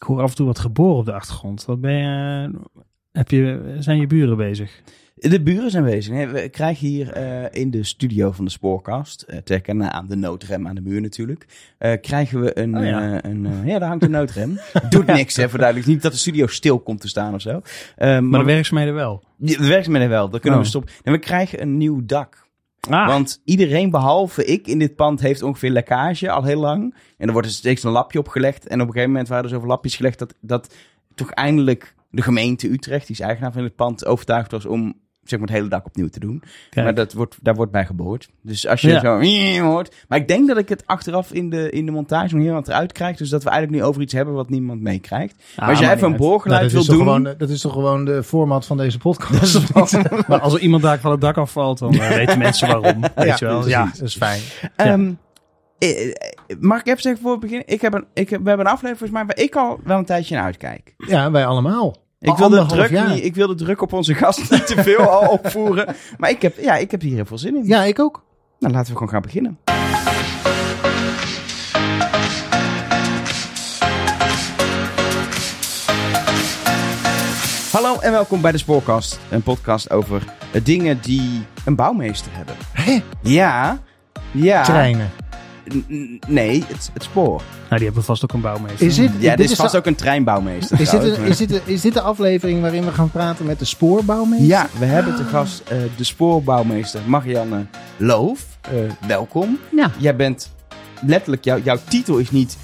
Ik hoor af en toe wat geboren op de achtergrond. Wat ben je, heb je, zijn je buren bezig? De buren zijn bezig. Nee, we krijgen hier eh, in de studio van de Spoorkast, uh, herkennen aan de noodrem aan de muur natuurlijk, eh, krijgen we een, Oh ja. een ja, daar hangt een noodrem. Doet niks, hè, voor duidelijk. Niet dat de studio stil komt te staan of zo. Maar maar de werkzaamheden wel. de werkzaamheden wel, dat kunnen Oh. we stoppen. En we krijgen een nieuw dak. Ah, Want iedereen behalve ik in dit pand heeft ongeveer lekkage al heel lang. En er wordt er steeds een lapje opgelegd. En op een gegeven moment waren er zoveel lapjes gelegd dat, dat toch eindelijk de gemeente Utrecht, die is eigenaar van het pand, overtuigd was om zeg maar, het hele dak opnieuw te doen. kijk. Maar dat wordt, daar wordt bij geboord. Dus als je Ja. zo hoort. Maar ik denk dat ik het achteraf in de, in de montage nog heel wat eruit krijg. Dus dat we eigenlijk nu over iets hebben wat niemand meekrijgt. Ah, maar als jij even een boorgeluid Nou, wil doen. gewoon, dat is toch gewoon de format van deze podcast? Maar als er iemand daar van het dak afvalt, dan eh, weten mensen waarom. Weet ja, je wel? precies. Ja. dat is fijn. Eh, mag ik even zeggen voor het begin? Ik heb een, ik heb, we hebben een aflevering volgens mij waar ik al wel een tijdje naar uitkijk. Ja, wij allemaal. Ik wil, de druk jaar. niet, ik wil de druk op onze gast niet te veel al opvoeren. Maar ik heb, ja, ik heb hier heel veel zin in. Ja, ik ook. Nou, laten we gewoon gaan beginnen. Hallo en welkom bij de Spoorkast. Een podcast over dingen die een bouwmeester hebben. Hè? Ja, ja. Treinen. Nee, het, het spoor. Nou, die hebben vast ook een bouwmeester. Is dit, Ja, dit is de- vast ook een treinbouwmeester. is, dit een- is, dit, een- is dit de aflevering waarin we gaan praten met de spoorbouwmeester? Ja, we hebben te gast eh, de spoorbouwmeester Marianne Loof. Eh, welkom. Ja. Jij bent letterlijk, jou, jouw titel is niet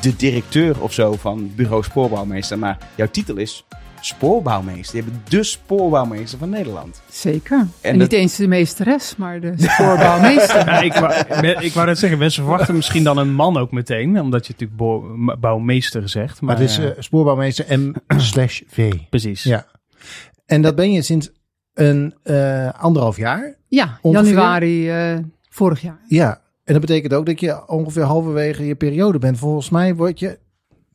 de directeur of zo van bureau spoorbouwmeester, maar jouw titel is spoorbouwmeester. Je bent de spoorbouwmeester van Nederland. Zeker. En, En niet dat- eens de meesteres, maar de spoorbouwmeester. Ja, ik, wou, ik wou net zeggen, mensen verwachten misschien dan een man ook meteen, omdat je natuurlijk bo- bouwmeester zegt. Maar, Maar het is eh, eh, spoorbouwmeester M slash V. precies. Ja. En dat ben je sinds een eh, anderhalf jaar. ja, Ongeveer? januari eh, vorig jaar. Ja. En dat betekent ook dat je ongeveer halverwege je periode bent. Volgens mij word je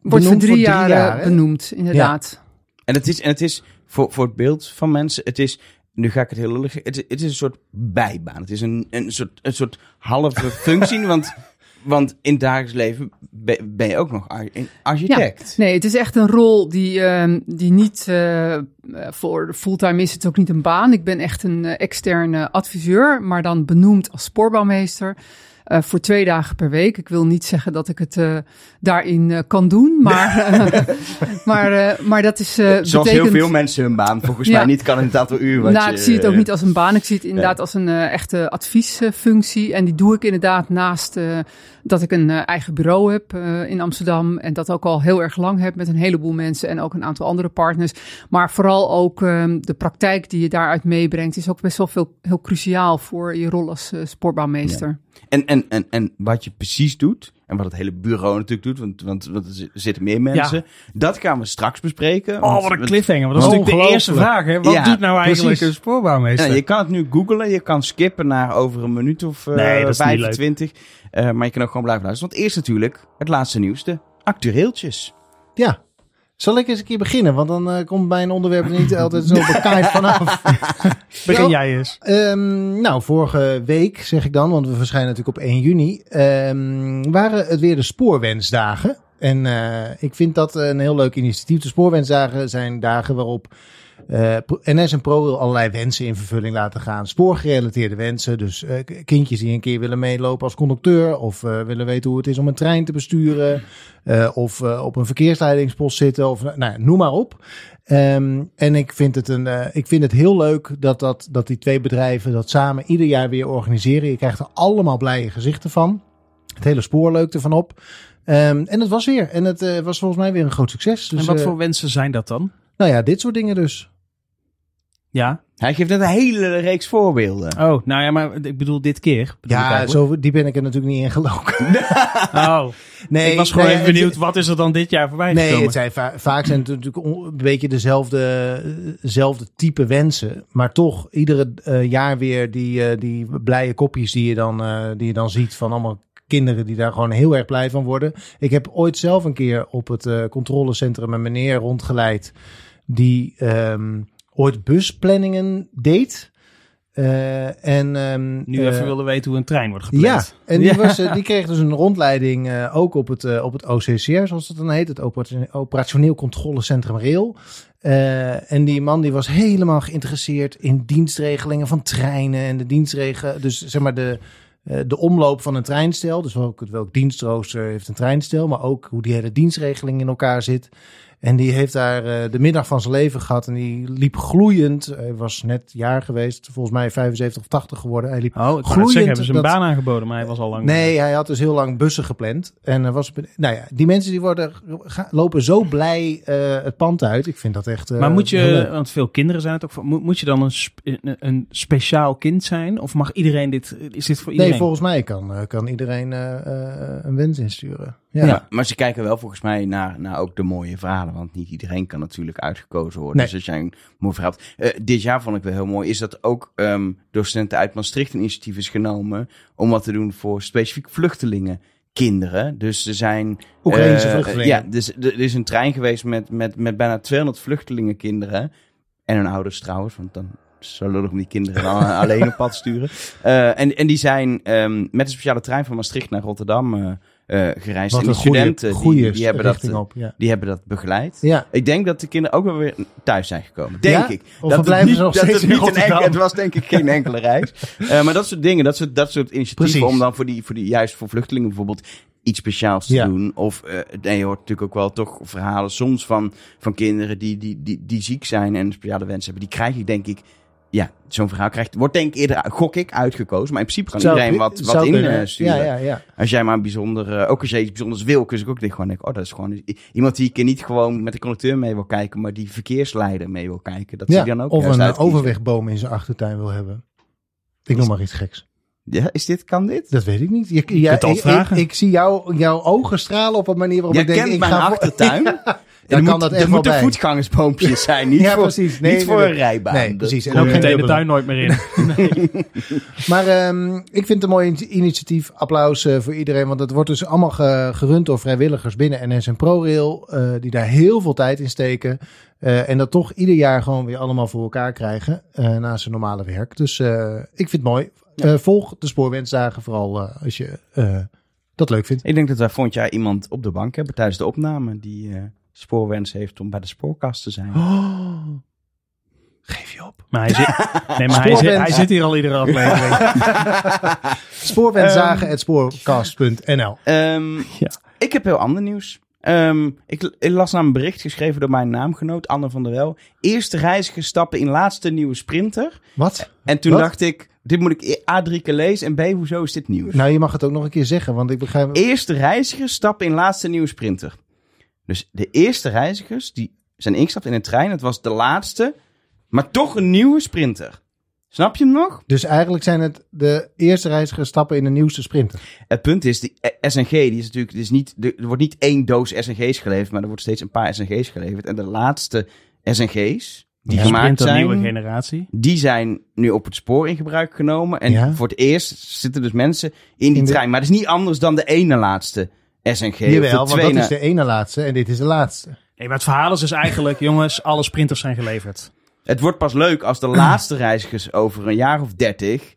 Wordt voor drie, jaar, benoemd, inderdaad. En het is, en het is voor, voor het beeld van mensen, het is, nu ga ik het heel lullig, het, is- het is een soort bijbaan. Het is een, een, soort, een soort halve functie, want, want in het dagelijks leven ben, je ook nog architect. Nee, het is echt een rol die, ehm, die niet eh, voor de fulltime is. Het ook niet een baan. Ik ben echt een eh, externe adviseur, maar dan benoemd als spoorbouwmeester. Eh, voor twee dagen per week. Ik wil niet zeggen dat ik het eh, daarin eh, kan doen, maar, maar, maar dat is. Zoals heel betekent- veel mensen hun baan volgens Ja. mij niet kan in het aantal uur. wat nou, je, ik zie het ook niet als een baan. Ik zie het inderdaad als een echte adviesfunctie. En die doe ik inderdaad naast dat ik een eigen bureau heb in Amsterdam. En dat ook al heel erg lang heb met een heleboel mensen en ook een aantal andere partners. Maar vooral ook ehm, de praktijk die je daaruit meebrengt is ook best wel veel, heel cruciaal voor je rol als sportbouwmeester. En, en, en, en wat je precies doet, en wat het hele bureau natuurlijk doet, want, want, want er zi- zitten meer mensen, dat gaan we straks bespreken. Oh, wat een cliffhanger. Want dat is natuurlijk de eerste vraag. Hè? Wat Ja, doet nou eigenlijk precies. een spoorbouwmeester? Ja, je kan het nu googlen, je kan skippen naar over een minuut of eh, Nee, is niet 25. Eh, maar je kan ook gewoon blijven luisteren. Want eerst natuurlijk het laatste nieuws, de actueeltjes. Ja. Zal ik eens een keer beginnen? Want dan eh, komt bij een onderwerp er niet altijd zo bekaaid vanaf. Begin jij eens. Ehm, nou, vorige week zeg ik dan, want we verschijnen natuurlijk op 1 juni, ehm, waren het weer de spoorwensdagen. En eh, ik vind dat een heel leuk initiatief. De spoorwensdagen zijn dagen waarop eh, NS en Pro wil allerlei wensen in vervulling laten gaan. Spoorgerelateerde wensen. Dus eh, kindjes die een keer willen meelopen als conducteur. Of eh, willen weten hoe het is om een trein te besturen. of op een verkeersleidingspost zitten. Of nou, ja, noem maar op. Ehm, en ik vind, het een, ik vind het heel leuk dat, dat, dat die twee bedrijven dat samen ieder jaar weer organiseren. Je krijgt er allemaal blije gezichten van. Het hele spoor leukt ervan op. Ehm, en het was weer. En het was volgens mij weer een groot succes. Dus, en wat voor wensen zijn dat dan? Nou ja, dit soort dingen dus. Ja. Hij geeft net een hele reeks voorbeelden. Oh, nou ja, maar ik bedoel dit keer. bedoel Ja, zo die ben ik er natuurlijk niet in geloken. Oh, Nee, ik was gewoon nee, even het- benieuwd, wat is er dan dit jaar voorbij Nee, gekomen? het zijn va- vaak zijn het natuurlijk een beetje dezelfde, dezelfde type wensen. Maar toch, iedere eh, jaar weer die, eh, die blije kopjes die je, dan, eh, die je dan ziet van allemaal kinderen die daar gewoon heel erg blij van worden. Ik heb ooit zelf een keer op het eh, controlecentrum een meneer rondgeleid die ehm, ooit busplanningen deed. Eh, en, ehm, Nu eh, even willen weten hoe een trein wordt gepland. Ja, en die, Ja. was, eh, die kreeg dus een rondleiding eh, ook op het, eh, op het OCCR, zoals het dan heet. Het Opera- Operationeel Controlecentrum Rail. Eh, en die man die was helemaal geïnteresseerd in dienstregelingen van treinen. En de dienstregelingen, dus zeg maar de, eh, de omloop van een treinstel. Dus welk, welk dienstrooster heeft een treinstel. Maar ook hoe die hele dienstregeling in elkaar zit. En die heeft daar eh, de middag van zijn leven gehad. En die liep gloeiend. Hij was net jaar geweest. Volgens mij 75 of 80 geworden. Hij liep Oh, ik Gloeiend zeggen, hebben ze een dat- baan aangeboden, maar hij was al lang... Nee, hij had dus heel lang bussen gepland. En er was, nou ja, die mensen die worden, lopen zo blij eh, het pand uit. Ik vind dat echt. eh, Maar moet je, want veel kinderen zijn het ook, moet, moet je dan een, sp- een, speciaal kind zijn? Of mag iedereen dit, is dit voor iedereen? Nee, volgens mij kan, eh, kan iedereen eh, eh, een wens insturen. Ja. Ja. maar ze kijken wel volgens mij naar, naar ook de mooie verhalen. Want niet iedereen kan natuurlijk uitgekozen worden. Nee. Dus als jij een mooi verhaal hebt. Eh, dit jaar vond ik wel heel mooi. Is dat ook ehm, door studenten uit Maastricht een initiatief is genomen. Om wat te doen voor specifiek vluchtelingen. Kinderen. Dus er zijn. Oekraïnse eh, vluchtelingen. Ja, dus er is een trein geweest met, met, met bijna 200 vluchtelingenkinderen. En hun ouders trouwens. Want dan zo lullig om die kinderen alleen op pad sturen. Eh, en, en die zijn ehm, met een speciale trein van Maastricht naar Rotterdam eh, gereisd. En die studenten die- hebben dat, richting op. Ja. die hebben dat begeleid. ja. Ik denk dat de kinderen ook wel weer thuis zijn gekomen. Denk Ja? ik. Of dat het ze nog dat het niet een Het was denk ik geen enkele reis. Eh, maar dat soort dingen, dat soort, dat soort initiatieven Precies. om dan voor die, voor die, juist voor vluchtelingen bijvoorbeeld iets speciaals te doen. Of eh, nee, je hoort natuurlijk ook wel toch verhalen soms van, van kinderen die, die, die, die ziek zijn en speciale wensen hebben. Die krijg ik denk ik, ja, zo'n verhaal krijgt, wordt denk ik eerder, gok ik, uitgekozen. Maar in principe kan Zou- iedereen wat, wat insturen. Ja, ja, ja. Als jij maar een bijzonder, eh, ook als jij iets bijzonders wil, kun je ook denk gewoon denken, oh, dat is gewoon iemand die ik niet gewoon met de conducteur mee wil kijken, maar die verkeersleider mee wil kijken. Dat je dan ook Of een eh, uitkiezen. overwegboom in zijn achtertuin wil hebben. Ik noem maar iets geks. Ja, is dit, kan dit? Dat weet ik niet. Je, altijd ik, ik, zie jou, jouw ogen stralen op een manier waarop Jij ik denk... kent ik mijn ga voor- achtertuin. Dan kan moet, dat er echt wel moeten bij. voetgangersboompjes zijn, niet Ja, voor, precies. Nee, niet nee, voor nee. een rijbaan. Nee, precies. En ook geen meteen de tuin nooit meer in. Maar ehm, ik vind het een mooi in- initiatief. Applaus eh, voor iedereen. Want het wordt dus allemaal ge- gerund door vrijwilligers binnen NS en ProRail. eh, die daar heel veel tijd in steken. Eh, en dat toch ieder jaar gewoon weer allemaal voor elkaar krijgen. eh naast zijn normale werk. Dus eh, ik vind het mooi. Eh, volg de spoorwensdagen vooral eh, als je eh, dat leuk vindt. Ik denk dat wij volgend jaar iemand op de bank hebben tijdens de opname die eh, spoorwens heeft om bij de spoorkast te zijn. Oh. Geef je op. Maar hij zit, nee, maar hij zit, hij zit hier al iedere aflevering. Spoorwensdagen.spoorcast.nl Ehm, Ja. Ik heb heel ander nieuws. Ehm, ik, ik las naar een bericht geschreven door mijn naamgenoot Anne van der Wel. Eerste reizigers stappen in laatste nieuwe sprinter. Wat? En toen Wat? dacht ik, dit moet ik A drie keer lezen en B, hoezo is dit nieuws? Nou, je mag het ook nog een keer zeggen. Want ik begrijp... Eerste reizigers stappen in laatste nieuwe sprinter. Dus de eerste reizigers die zijn ingestapt in een trein. Het was de laatste, maar toch een nieuwe sprinter. Snap je hem nog? Dus eigenlijk zijn het de eerste reizigers stappen in de nieuwste sprinter. Het punt is, die SNG, die is natuurlijk, die is niet, er wordt niet één doos SNG's geleverd, maar er wordt steeds een paar SNG's geleverd. En de laatste SNG's die Die gemaakt zijn, nieuwe generatie. die zijn nu op het spoor in gebruik genomen. En Ja. voor het eerst zitten dus mensen in die In de- trein. Maar het is niet anders dan de ene laatste SNG. Jawel, want dat is de ene laatste en dit is de laatste. Nee, maar het verhaal is dus eigenlijk, jongens, alle sprinters zijn geleverd. Het wordt pas leuk als de laatste reizigers over een jaar of dertig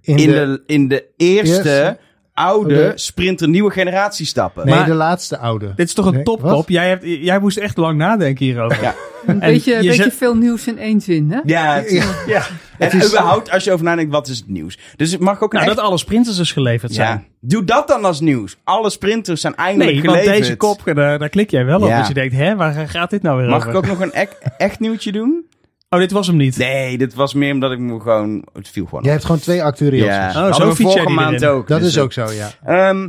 In, in de, de, in de eerste, Eerste. Oude De- sprinter nieuwe generatie stappen. nee, Maar- de laatste oude. Dit is toch een Nee, topkop? wat? Jij, hebt, jij moest echt lang nadenken hierover. Ja. Een En beetje, je beetje zet- veel nieuws in één zin, hè? Ja, het, Ja. en is- überhaupt als je over nadenkt, wat is het nieuws? Dus het mag ook Nou, echt... dat alle sprinters dus geleverd zijn. ja, doe dat dan als nieuws. Alle sprinters zijn eindelijk Nee, want geleverd. deze kop, daar, daar klik jij wel op. Dus je denkt, hè, waar gaat dit nou weer Mag over? ik ook nog een ek- echt nieuwtje doen? Oh, dit was hem niet. Nee, dit was meer omdat ik me gewoon... Het viel gewoon Jij hebt gewoon twee actuariëls. Ja, Oh, zo vorige maand erin. ook. Dat dus, is ook zo, ja. Ehm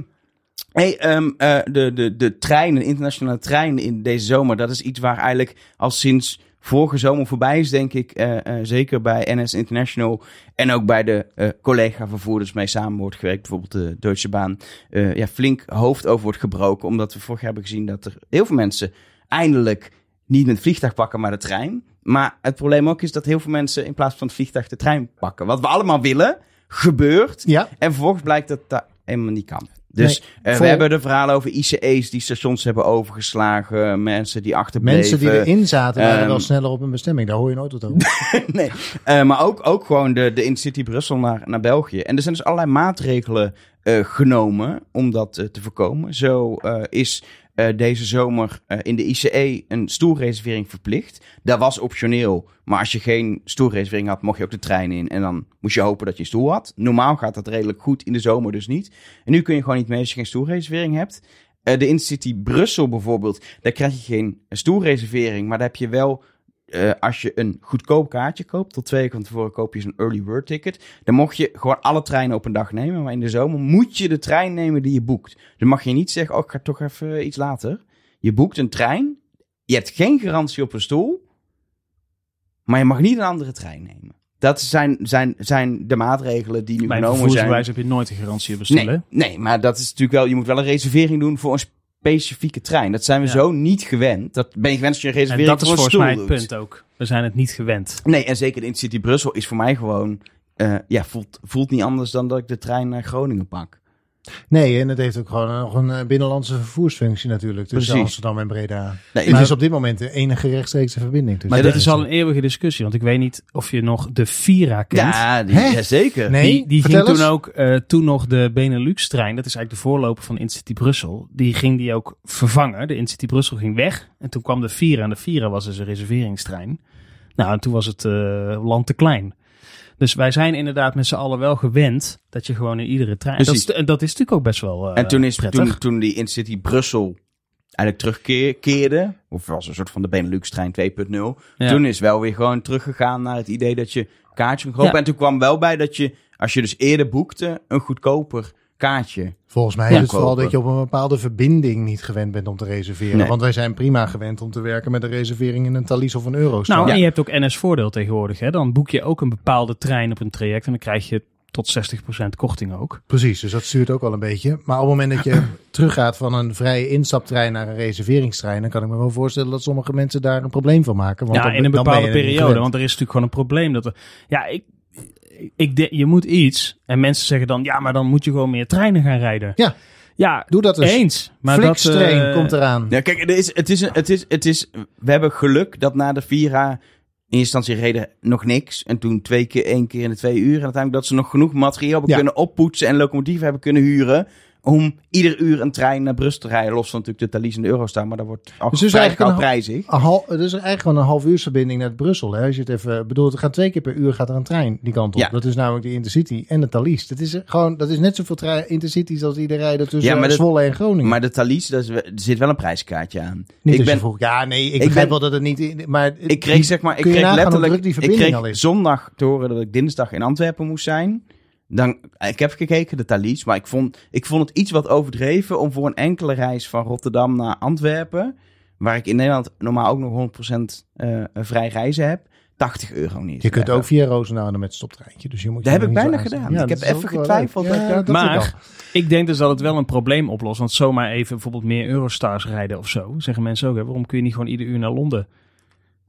hey, ehm, eh, de, de, de treinen, de internationale treinen in deze zomer, dat is iets waar eigenlijk al sinds vorige zomer voorbij is, denk ik. eh, eh, zeker bij NS International en ook bij de eh, collega-vervoerders mee samen wordt gewerkt. Bijvoorbeeld de Deutsche Bahn. eh, ja, flink hoofd over wordt gebroken. Omdat we vorig jaar hebben gezien dat er heel veel mensen eindelijk niet met het vliegtuig pakken, maar de trein. Maar het probleem ook is dat heel veel mensen in plaats van het vliegtuig de trein pakken. Wat we allemaal willen, gebeurt. Ja, En vervolgens blijkt dat dat helemaal niet kan. Dus eh, vol. we hebben de verhalen over ICE's die stations hebben overgeslagen. Mensen die achterbleven. Mensen die erin zaten waren Ehm, wel sneller op hun bestemming. Daar hoor je nooit wat over. nee, eh, maar ook, ook gewoon de, de Intercity Brussel naar, naar België. En er zijn dus allerlei maatregelen eh, genomen om dat eh, te voorkomen. Zo eh, is eh, deze zomer eh, in de ICE een stoelreservering verplicht. Dat was optioneel, maar als je geen stoelreservering had, mocht je ook de trein in. En dan moest je hopen dat je een stoel had. Normaal gaat dat redelijk goed, in de zomer dus niet. En nu kun je gewoon niet mee als je geen stoelreservering hebt. Eh, de Intercity Brussel bijvoorbeeld, daar krijg je geen stoelreservering, maar daar heb je wel eh, als je een goedkoop kaartje koopt, tot twee weken van tevoren koop je zo'n early bird ticket, dan mocht je gewoon alle treinen op een dag nemen. Maar in de zomer moet je de trein nemen die je boekt. Dan mag je niet zeggen, oh, ik ga toch even iets later. Je boekt een trein, je hebt geen garantie op een stoel, maar je mag niet een andere trein nemen. Dat zijn, zijn, zijn de maatregelen die nu Bij een genomen zijn. vervoersbewijs heb je nooit een garantie op bestellen. Nee, nee, maar dat is natuurlijk wel, je moet wel een reservering doen voor een specifieke trein. Dat zijn we Ja. zo niet gewend. Dat ben je gewend als je een En reservering dat is voor volgens mij het punt ook. We zijn het niet gewend. Nee, en zeker de Intercity Brussel is voor mij gewoon... eh, ja, voelt, voelt niet anders dan dat ik de trein naar Groningen pak. Nee, en het heeft ook gewoon nog een eh, binnenlandse vervoersfunctie natuurlijk. Tussen Precies. Amsterdam en Breda. Nee, het maar- is op dit moment de enige rechtstreekse verbinding. tussen Maar dit is al een eeuwige discussie. Want ik weet niet of je nog de Vira kent. Ja, die, ja, zeker. Nee, die die ging toen ook, eh, toen nog de Benelux-trein, dat is eigenlijk de voorloper van Intercity Brussel, die ging die ook vervangen. De Intercity Brussel ging weg en toen kwam de Vira en de Vira was dus een reserveringstrein. Nou, en toen was het eh, land te klein. Dus wij zijn inderdaad met z'n allen wel gewend dat je gewoon in iedere trein... Dat is, dat is natuurlijk ook best wel eh, en toen, is, prettig. toen, toen die Intercity Brussel eigenlijk terugkeerde, of was een soort van de Benelux-trein 2.0, Ja. toen is wel weer gewoon teruggegaan naar het idee dat je kaartje kon kopen. Ja. En toen kwam wel bij dat je, als je dus eerder boekte, een goedkoper kaartje. Volgens mij is het vooral dat je op een bepaalde verbinding niet gewend bent om te reserveren. Nee. Want wij zijn prima gewend om te werken met een reservering in een Thalys of een Eurostar. Nou, Ja. en je hebt ook NS-voordeel tegenwoordig. Hè? Dan boek je ook een bepaalde trein op een traject en dan krijg je tot 60% korting ook. Precies, dus dat stuurt ook wel een beetje. Maar op het moment dat je teruggaat van een vrije instaptrein naar een reserveringstrein, dan kan ik me wel voorstellen dat sommige mensen daar een probleem van maken. Want ja, dan- in een bepaalde periode. Want er is natuurlijk gewoon een probleem. Dat er, ja, ik, ik, de- je moet iets. En mensen zeggen dan, ja, maar dan moet je gewoon meer treinen gaan rijden. Ja. Ja, Doe dat eens. eens. Maar dat, Flixtrain eh, komt eraan. Ja, kijk, er is, het is, het is, het is, we hebben geluk dat na de Vira in eerste instantie reden nog niks. En toen twee keer, één keer in de twee uur. En uiteindelijk dat ze nog genoeg materiaal hebben Ja. kunnen oppoetsen en locomotieven hebben kunnen huren. Om ieder uur een trein naar Brussel te rijden. Los van natuurlijk de Thalys en de Eurostar. Maar dat wordt al Dus vrij eigenlijk een- prijzig. Een hal, is eigenlijk gewoon een half uursverbinding naar Brussel. Hè? Als je het even bedoelt, er gaat twee keer per uur gaat er een trein die kant op. Ja. Dat is namelijk de Intercity en de Thalys. Dat is gewoon, dat is net zoveel trein, Intercities als die er rijden tussen Ja, maar dat- Zwolle en Groningen. Maar de Thalys, daar is- er zit wel een prijskaartje aan. niet ik ben, vroeg, ja, nee, ik, ik ben- wel dat het niet, maar ik kreeg zeg maar, ik kreeg letterlijk, ik verbinding kreeg al is? zondag te horen dat ik dinsdag in Antwerpen moest zijn. Dan, ik heb gekeken, de Thalys, maar ik vond, ik vond het iets wat overdreven om voor een enkele reis van Rotterdam naar Antwerpen, waar ik in Nederland normaal ook nog 100% eh, vrij reizen heb, 80 euro niet. je kunt ook via Roosendaal met stoptreintje. Dus je moet Dat je heb ik bijna gedaan. Ik heb even getwijfeld dat Ja, Maar-. Ik denk dus dat het wel een probleem oplost. Want zomaar even bijvoorbeeld meer Eurostars rijden of zo. Zeggen mensen ook, hè, waarom kun je niet gewoon ieder uur naar Londen?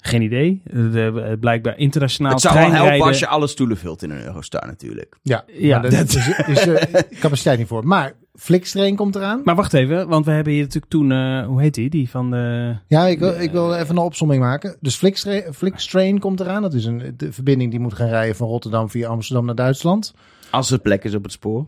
Geen idee. De- eh, blijkbaar internationaal Het zou wel helpen als je alle stoelen vult in een Eurostar natuurlijk. Ja, Ja, maar daar is, is eh, capaciteit niet voor. Maar Flixtrain komt eraan. Maar wacht even, want we hebben hier natuurlijk toen, eh, hoe heet die? Die van de... Ja, ik wil, ik wil even een opsomming maken. Dus Flixtrain, Flixtrain komt eraan. Dat is een de verbinding die moet gaan rijden van Rotterdam via Amsterdam naar Duitsland. Als er plek is op het spoor.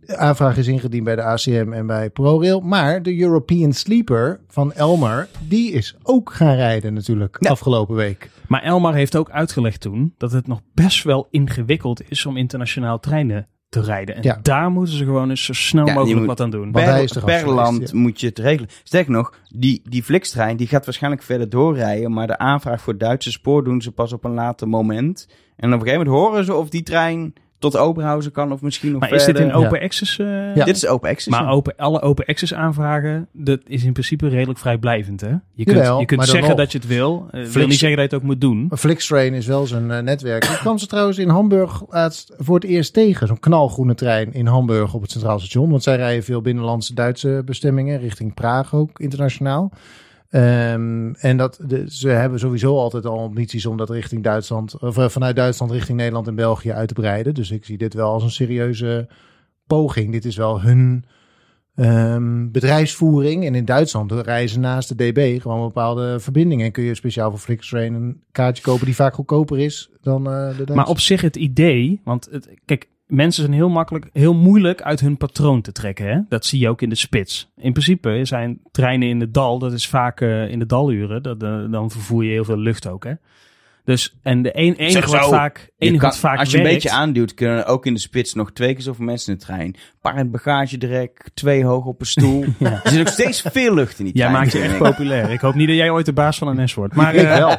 De aanvraag is ingediend bij de ACM en bij ProRail. Maar de European Sleeper van Elmer, die is ook gaan rijden natuurlijk Ja. afgelopen week. Maar Elmar heeft ook uitgelegd toen dat het nog best wel ingewikkeld is om internationaal treinen te rijden. En Ja. daar moeten ze gewoon eens zo snel Ja, mogelijk moet- wat aan doen. Per, er per geweest, land ja. moet je het regelen. Sterker nog, die, die Flixtrein die gaat waarschijnlijk verder doorrijden. Maar de aanvraag voor Duitse spoor doen ze pas op een later moment. En op een gegeven moment horen ze of die trein tot Oberhausen kan of misschien nog Maar is dit verder. in open Ja. access? eh, Ja. Dit is open access. Maar ja. open, alle open access aanvragen, dat is in principe redelijk vrijblijvend. Hè? Je kunt, Jawel, je kunt maar dan zeggen nog. dat je het wil. eh wil Flix- niet zeggen dat je het ook moet doen. Maar Flixtrain is wel zo'n eh, netwerk. Ik kwam ze trouwens in Hamburg laatst voor het eerst tegen. Zo'n knalgroene trein in Hamburg op het Centraal Station. Want zij rijden veel binnenlandse Duitse bestemmingen. Richting Praag ook, internationaal. Ehm, en dat, ze hebben sowieso altijd al ambities om dat richting Duitsland, of eh, vanuit Duitsland richting Nederland en België uit te breiden. Dus ik zie dit wel als een serieuze poging. Dit is wel hun ehm, bedrijfsvoering. En in Duitsland reizen naast de DB gewoon bepaalde verbindingen. En kun je speciaal voor Flixtrain een kaartje kopen die vaak goedkoper is dan eh, de Duitse. Maar op zich het idee, want het, kijk, mensen zijn heel makkelijk, heel moeilijk uit hun patroon te trekken. Hè? Dat zie je ook in de spits. In principe zijn treinen in het dal, dat is vaak eh, in de daluren, dat, eh, dan vervoer je heel veel lucht ook. Hè? Dus, en de een, enige wat vaak, Je enige kan- wat vaak als je een beetje aanduwt, kunnen er ook in de spits nog twee keer zoveel mensen in de trein. Paar bagagedrek, twee hoog op een stoel. Ja. Er zit nog steeds veel lucht in die Jij trein. maakt je echt populair. Ik hoop niet dat jij ooit de baas van een S wordt. Maar, Ik eh, wel.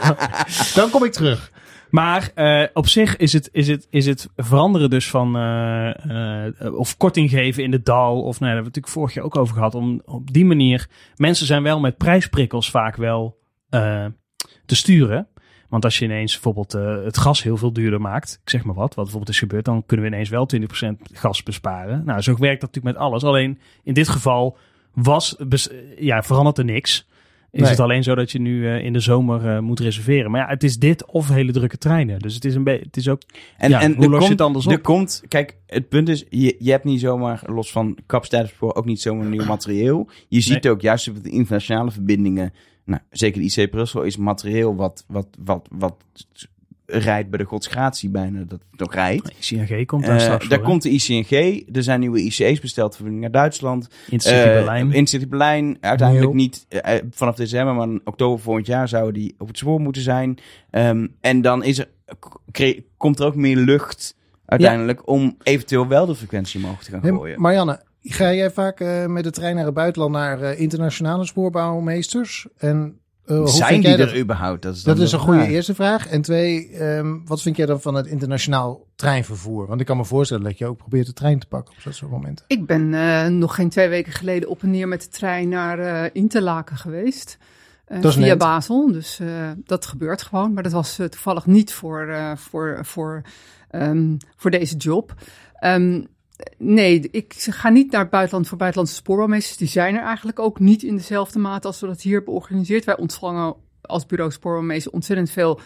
dan kom ik terug. Maar eh, op zich is het, is, het, is het veranderen dus van eh, eh, of korting geven in de dal. Of nou, daar hebben we natuurlijk vorig jaar ook over gehad. Om op die manier. Mensen zijn wel met prijsprikkels vaak wel te sturen. Want als je ineens bijvoorbeeld het gas heel veel duurder maakt, ik zeg maar wat, wat bijvoorbeeld is gebeurd, dan kunnen we ineens wel 20% gas besparen. Nou, zo werkt dat natuurlijk met alles. Alleen in dit geval was, ja, verandert er niks. Is Nee. het alleen zo dat je nu eh, in de zomer eh, moet reserveren. Maar ja, het is dit of hele drukke treinen. Dus het is, een beetje, het is ook... En, Ja, en hoe los je komt, het anders op? Er komt, kijk, het punt is, je, je hebt niet zomaar, los van capaciteitspoor, ook niet zomaar nieuw materieel. Je ziet ook juist op de internationale verbindingen, nou, zeker de IC Brussel, is materieel wat, wat, wat, wat rijdt bij de godsgratie bijna, dat het nog rijdt. ICNG komt daar Eh, straks daar voor, komt de ICNG, er zijn nieuwe IC's besteld voor naar Duitsland. Intercity Eh, Berlijn. Intercity Berlijn, uiteindelijk niet eh, vanaf december, maar in oktober volgend jaar zouden die op het spoor moeten zijn. Ehm, en dan is er, komt er ook meer lucht uiteindelijk om eventueel wel de frequentie omhoog te gaan Hey, gooien. Marianne, ga jij vaak met de trein naar het buitenland naar internationale spoorbouwmeesters? En eh, hoe zijn vind die jij er dat? überhaupt? Dat is, Dat een goede vraag. eerste vraag. En twee, ehm, wat vind jij dan van het internationaal treinvervoer? Want ik kan me voorstellen dat je ook probeert de trein te pakken op dat soort momenten. Ik ben eh, nog geen twee weken geleden op en neer met de trein naar eh, Interlaken geweest. Dat is via net. Basel. Dus eh, dat gebeurt gewoon. Maar dat was toevallig niet voor, eh, voor, voor, ehm, voor deze job. Ehm, nee, ik ga niet naar het buitenland voor buitenlandse spoorbouwmeesters. Die zijn er eigenlijk ook niet in dezelfde mate als we dat hier hebben georganiseerd. Wij ontvangen als bureau spoorbouwmeester ontzettend veel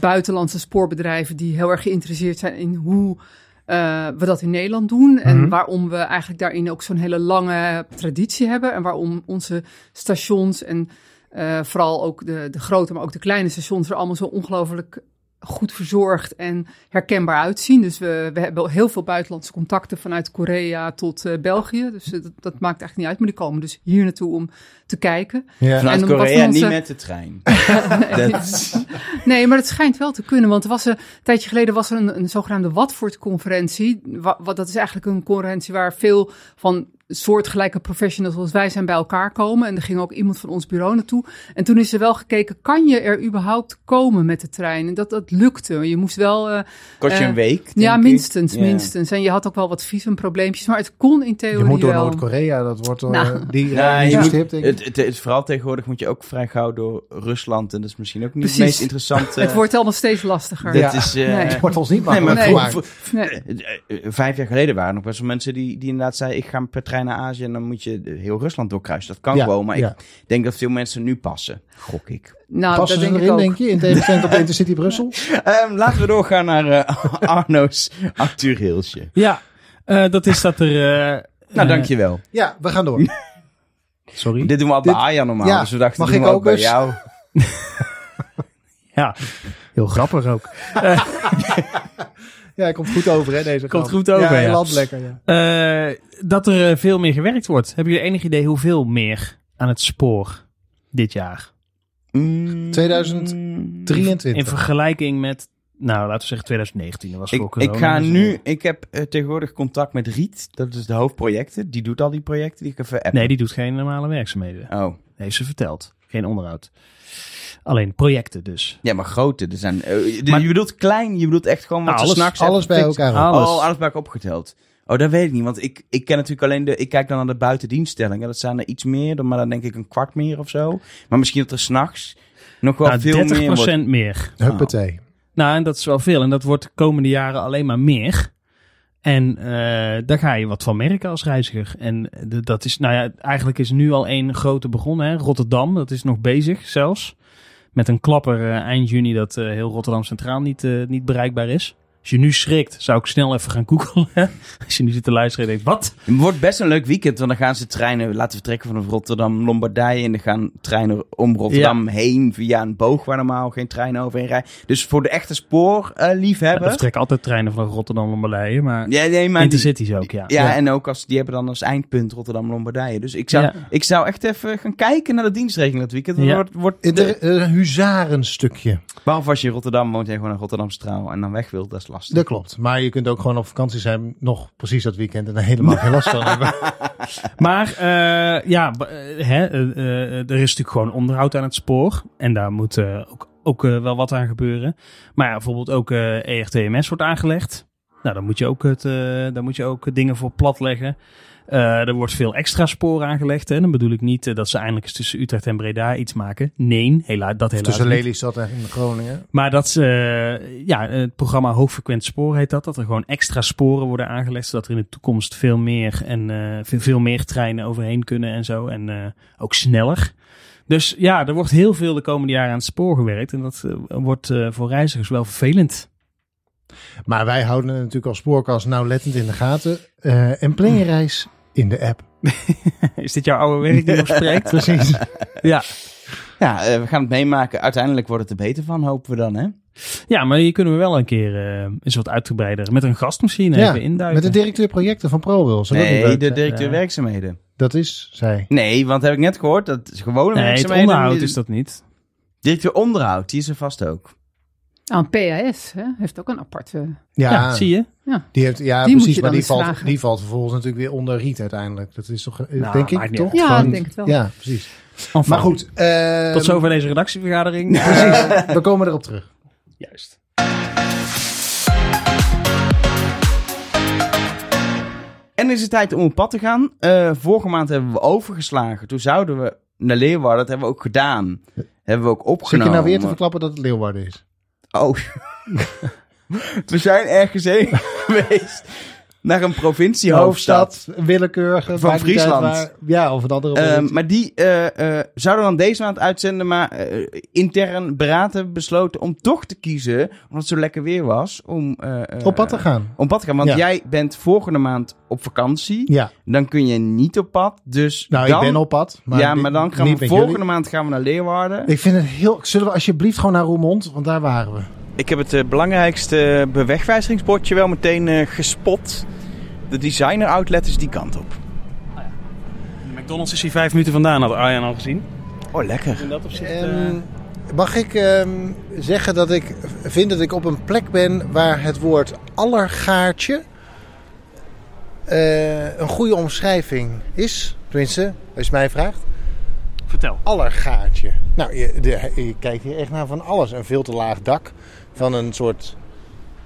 buitenlandse spoorbedrijven die heel erg geïnteresseerd zijn in hoe eh, we dat in Nederland doen. En Mhm. waarom we eigenlijk daarin ook zo'n hele lange traditie hebben. En waarom onze stations en eh, vooral ook de, de grote, maar ook de kleine stations er allemaal zo ongelooflijk goed verzorgd en herkenbaar uitzien. Dus we, we hebben heel veel buitenlandse contacten vanuit Korea tot eh, België. Dus eh, dat, dat maakt eigenlijk niet uit. Maar die komen dus hier naartoe om te kijken. Ja. Vanuit En Korea, onze- niet met de trein. nee. Maar het schijnt wel te kunnen. Want er was een, een tijdje geleden was er een, een zogenaamde Watford-conferentie. Wa- Wat, dat is eigenlijk een conferentie waar veel van soortgelijke professionals zoals wij zijn bij elkaar komen. En er ging ook iemand van ons bureau naartoe. En toen is er wel gekeken, kan je er überhaupt komen met de trein? En dat, dat lukte. Je moest wel... eh, Kost je Eh, een week? ja, minstens, Ja. minstens. En je had ook wel wat visumprobleempjes. Maar het kon in theorie Je moet door. Noord-Korea, dat wordt door Nou. die eh, moet- denk ik. Het, het, het- vooral tegenwoordig moet je ook vrij gauw door Rusland. En dat is misschien ook niet Precies. het meest interessante. Het wordt allemaal steeds lastiger. Dat Ja. is, eh, Nee. Het wordt ons niet Nee, maar makkelijk voor- gemaakt. voor- Nee. eh, eh, vijf jaar geleden waren er nog best wel mensen die, die inderdaad zeiden... ik ga per trein naar Azië en dan moet je heel Rusland doorkruisen. Dat kan Ja, gewoon, maar ja. ik denk dat veel mensen nu passen. Gok ik. Nou, Passen dat ze denk ik erin, ook. denk je, in tegenstelling tot Intercity Brussel? Ehm, laten we doorgaan naar eh, Arno's actueelsje. Ja, eh, dat is dat er... eh, Nou, dankjewel. Ja, we gaan door. Sorry. Dit doen we al bij Dit- Arjan normaal, ja, dus we dachten mag doen ik we ook ook bij eens? jou. Ja, heel grappig ook. Ja, komt goed over, hè, deze Komt goed over, Ja, ja. land lekker, ja. Eh, dat er eh, veel meer gewerkt wordt. Hebben jullie enig idee hoeveel meer aan het spoor dit jaar? Mm, 2023. In vergelijking met, nou laten we zeggen 2019. Dat was Ik, voor corona. ik ga dus, nu, eh, ik heb tegenwoordig contact met Riet, dat is de hoofdprojecten. Die doet al die projecten, die ik even appen. Nee, die doet geen normale werkzaamheden. Oh, Heeft ze verteld. Geen onderhoud. Alleen projecten dus. ja, maar grote. Er zijn, eh, Maar- je bedoelt klein, je bedoelt echt gewoon wat Nou, ze alles- s'nachts Alles bij elkaar. Alles. Oh, alles bij elkaar opgeteld. Oh, dat weet ik niet, want ik, ik ken natuurlijk alleen de... Ik kijk dan naar de buitendienststellingen. Dat zijn er iets meer, maar dan denk ik een kwart meer of zo. Maar misschien dat er s'nachts nog wel Nou, veel 30% meer wordt. meer. Huppatee. Nou, en dat is wel veel. En dat wordt de komende jaren alleen maar meer. En eh, daar ga je wat van merken als reiziger. En de- dat is, nou ja, eigenlijk is nu al één grote begonnen. Hè? Rotterdam, dat is nog bezig zelfs. Met een klapper eh, eind juni dat eh, heel Rotterdam Centraal niet, eh, niet bereikbaar is. Als je nu schrikt, zou ik snel even gaan googlen. Als je nu zit te luisteren en denkt, wat? Het wordt best een leuk weekend, want dan gaan ze treinen laten vertrekken vanaf Rotterdam, Lombardije. En dan gaan treinen om Rotterdam heen via een boog waar normaal geen treinen overheen rijden. Dus voor de echte spoorliefhebber. er vertrekken altijd treinen van Rotterdam Lombardije, maar ja, nee, maar die, Intercities ook, ja. ja, en ook als die hebben dan als eindpunt Rotterdam Lombardije. Dus ik zou, Ja. ik zou echt even gaan kijken naar de dienstregeling dat weekend. Dat wordt, wordt de- er- een huzarenstukje. behalve als je in Rotterdam woont en gewoon naar Rotterdamse trouw en dan weg wilt, dat is lastig. Dat klopt. Maar je kunt ook gewoon op vakantie zijn, nog precies dat weekend, en er helemaal geen last van hebben. Maar eh, ja, eh, hè, eh, er is natuurlijk gewoon onderhoud aan het spoor. En daar moet ook, ook wel wat aan gebeuren. Maar ja, bijvoorbeeld ook eh ERTMS wordt aangelegd. Nou, dan moet je ook, het, eh, daar moet je ook dingen voor platleggen. Eh er wordt veel extra spoor aangelegd. Hè. Dan bedoel ik niet eh, dat ze eindelijk eens tussen Utrecht en Breda iets maken. Nee, helaas, dat helaas Tussen. Lelystad en Groningen. Maar dat ze, eh, ja, het programma Hoogfrequent Spoor heet dat. Dat er gewoon extra sporen worden aangelegd. Zodat er in de toekomst veel meer en veel, veel meer treinen overheen kunnen en zo. En ook sneller. Dus ja, er wordt heel veel de komende jaren aan het spoor gewerkt. En dat wordt voor reizigers wel vervelend. Maar wij houden het natuurlijk als spoorkast nauwlettend in de gaten. Eh, en plan je reis in de app. Is dit jouw oude werk die nog spreekt? Precies. Ja. Ja, eh, we gaan het meemaken. Uiteindelijk wordt het er beter van, hopen we dan, hè? ja, maar hier kunnen we wel een keer eh eens wat uitgebreider met een gast misschien Ja, even induiken. Met de directeur projecten van ProRail. Nee, de directeur Ja. werkzaamheden. Dat is zij. Nee, want heb ik net gehoord, dat is gewone nee, het werkzaamheden. onderhoud is dat niet. Directeur onderhoud, die is er vast ook. Aan PAS hè, heeft ook een aparte. Ja, Ja, zie je? Die heeft, ja, Die precies. Maar die valt, vragen. die valt vervolgens natuurlijk weer onder Riet uiteindelijk. Dat is toch, Nou, denk ik, toch? Ja, Gewoon- ik denk het wel. Ja, precies. Enfin, Maar goed. eh, Tot zover deze redactievergadering. Precies. We komen erop terug. Juist. En is het tijd om op pad te gaan. Eh, vorige maand hebben we overgeslagen. Toen zouden we naar Leeuwarden. Dat hebben we ook gedaan. Hebben we ook Zit je opgenomen. nou weer te verklappen dat het Leeuwarden is? Oh. we zijn ergens heen geweest. Naar een provinciehoofdstad. willekeurige. Van Friesland. waar. Ja, of een andere. Eh, provincie. maar die eh, eh, zouden dan deze maand uitzenden, maar eh, intern beraad hebben besloten om toch te kiezen, omdat het zo lekker weer was, om, op pad te gaan. om pad te gaan. Want Ja. jij bent volgende maand op vakantie, Ja, dan kun je niet op pad. Dus nou, dan, ik ben op pad. Maar ja, maar dan gaan we volgende jullie. maand gaan we naar Leeuwarden. Ik vind het heel. Zullen we alsjeblieft gewoon naar Roermond? Want daar waren we. Ik heb het eh, belangrijkste bewegwijzeringsbordje wel meteen eh, gespot. De designer outlet is die kant op. De McDonald's is hier vijf minuten vandaan, had Arjan al gezien. Oh, lekker. In dat opzicht... Ehm, mag ik ehm, zeggen dat ik vind dat ik op een plek ben waar het woord allergaartje eh, een goede omschrijving is? Tenminste, als je mij vraagt. vertel. Allergaartje. Nou, je, de, je kijkt hier echt naar van alles. Een veel te laag dak van een soort...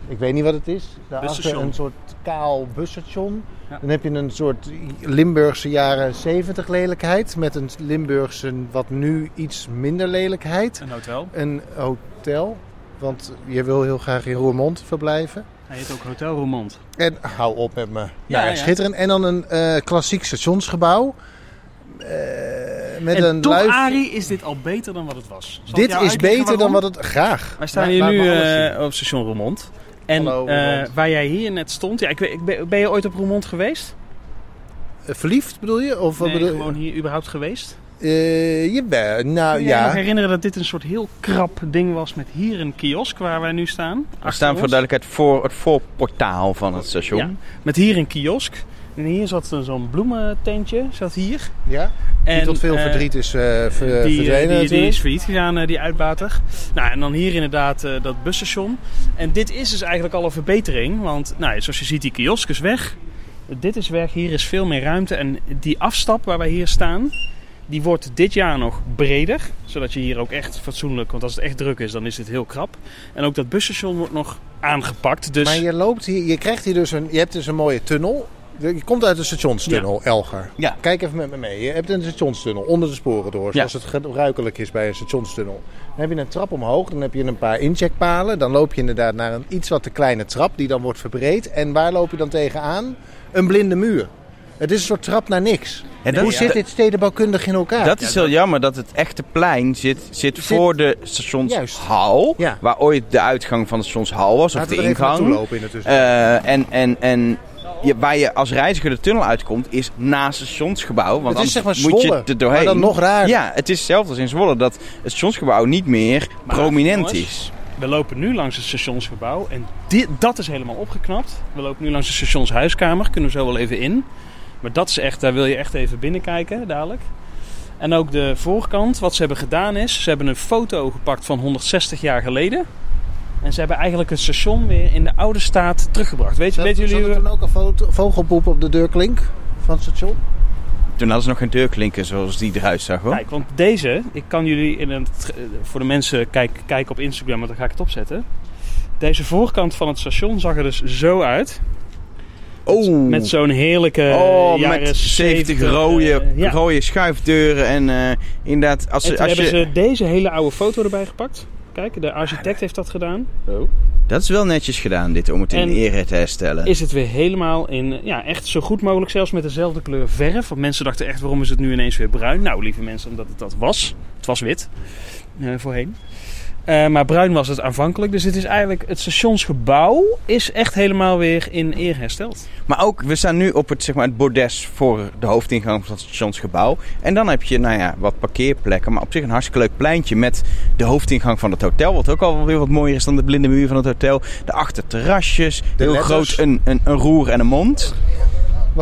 Ik weet niet wat het is. Daarachter een soort kaal busstation. Ja. Dan heb je een soort Limburgse jaren 70 lelijkheid. Met een Limburgse wat nu iets minder lelijkheid. Een hotel. Een hotel. Want je wil heel graag in Roermond verblijven. Hij heet ook Hotel Roermond. En hou op met me. Ja, Ja, ja. schitterend. En dan een eh, klassiek stationsgebouw. Eh, met en een toch, luif. Arie, is dit al beter dan wat het was. Zal ik Dit is beter dan wat het... Graag. Wij staan hier nu eh, op station Roermond. En Hallo, eh, waar jij hier net stond... Ja, ik weet, ik ben, ben je ooit op Roermond geweest? verliefd bedoel je? Of nee, bedoel gewoon hier überhaupt geweest? Eh. Nou Kun je je nog ja. herinneren dat dit een soort heel krap ding was met hier een kiosk waar wij nu staan? We staan voor duidelijkheid voor het voorportaal van het station. Ja, met hier een kiosk. En hier zat zo'n bloemententje, zat hier. ja? Die En, tot veel eh, verdriet is ver- die, eh, verdwenen die, die is failliet gegaan, die uitbater. Nou, en dan hier inderdaad dat busstation. En dit is dus eigenlijk al een verbetering. Want nou, zoals je ziet, die kiosk is weg. Dit is weg, hier is veel meer ruimte. En die afstap waar wij hier staan, die wordt dit jaar nog breder. Zodat je hier ook echt fatsoenlijk, want als het echt druk is, dan is dit heel krap. En ook dat busstation wordt nog aangepakt. Dus Maar je loopt hier, je krijgt hier dus een, je hebt dus een mooie tunnel. Je komt uit de stationstunnel, Elger. Ja. Kijk even met me mee. Je hebt een stationstunnel onder de sporen door, Ja. zoals het gebruikelijk is bij een stationstunnel. Dan heb je een trap omhoog, dan heb je een paar incheckpalen. Dan loop je inderdaad naar een iets wat te kleine trap die dan wordt verbreed. En waar loop je dan tegenaan? Een blinde muur. Het is een soort trap naar niks. En Hoe zit dit stedenbouwkundig in elkaar? Dat is heel jammer dat het echte plein zit, zit voor de stationshal. Ja. Waar ooit de uitgang van de stationshal was, of de ingang. lopen in. Eh, en en, en je, waar je als reiziger de tunnel uitkomt, is naast het stationsgebouw. Want het is zeg maar anders moet je Zwolle, er doorheen. maar dan nog raar. Ja, het is hetzelfde als in Zwolle dat het stationsgebouw niet meer Maar, prominent jongens, is. We lopen nu langs het stationsgebouw en dit, dat is helemaal opgeknapt. We lopen nu langs de stationshuiskamer, kunnen we zo wel even in. Maar dat is echt, daar wil je echt even binnenkijken dadelijk. En ook de voorkant, wat ze hebben gedaan is, ze hebben een foto gepakt van 160 jaar geleden. En ze hebben eigenlijk het station weer in de oude staat teruggebracht. Weet, je, Zat- weten jullie... er toen ook een vogelpoep op de deurklink van het station? Toen hadden ze nog geen deurklinken zoals die eruit zag hoor. Kijk, want deze, ik kan jullie in het, voor de mensen kijk, kijken op Instagram, want dan ga ik het opzetten. Deze voorkant van het station zag er dus zo uit. Oh, Met zo'n heerlijke oh jaren met 70 70, rode, eh, ja. rode schuifdeuren. En eh, inderdaad, als, En als hebben je... ze deze hele oude foto erbij gepakt. Kijk, de architect heeft dat gedaan. Dat is wel netjes gedaan dit, om het in En- ere te herstellen. Is het weer helemaal in, ja, echt zo goed mogelijk, zelfs met dezelfde kleur verf. Want mensen dachten echt, waarom is het nu ineens weer bruin? Nou, lieve mensen, omdat het dat was. Het was wit, eh, voorheen. Eh, maar bruin was het aanvankelijk. Dus dit is eigenlijk, het stationsgebouw is echt helemaal weer in eer hersteld. Maar ook, we staan nu op het, zeg maar, het bordes voor de hoofdingang van het stationsgebouw. En dan heb je, nou ja, wat parkeerplekken. Maar op zich een hartstikke leuk pleintje met de hoofdingang van het hotel. Wat ook alweer wat mooier is dan de blinde muur van het hotel. De achterterrasjes. De heel letters. groot een, een, een roer en een mond.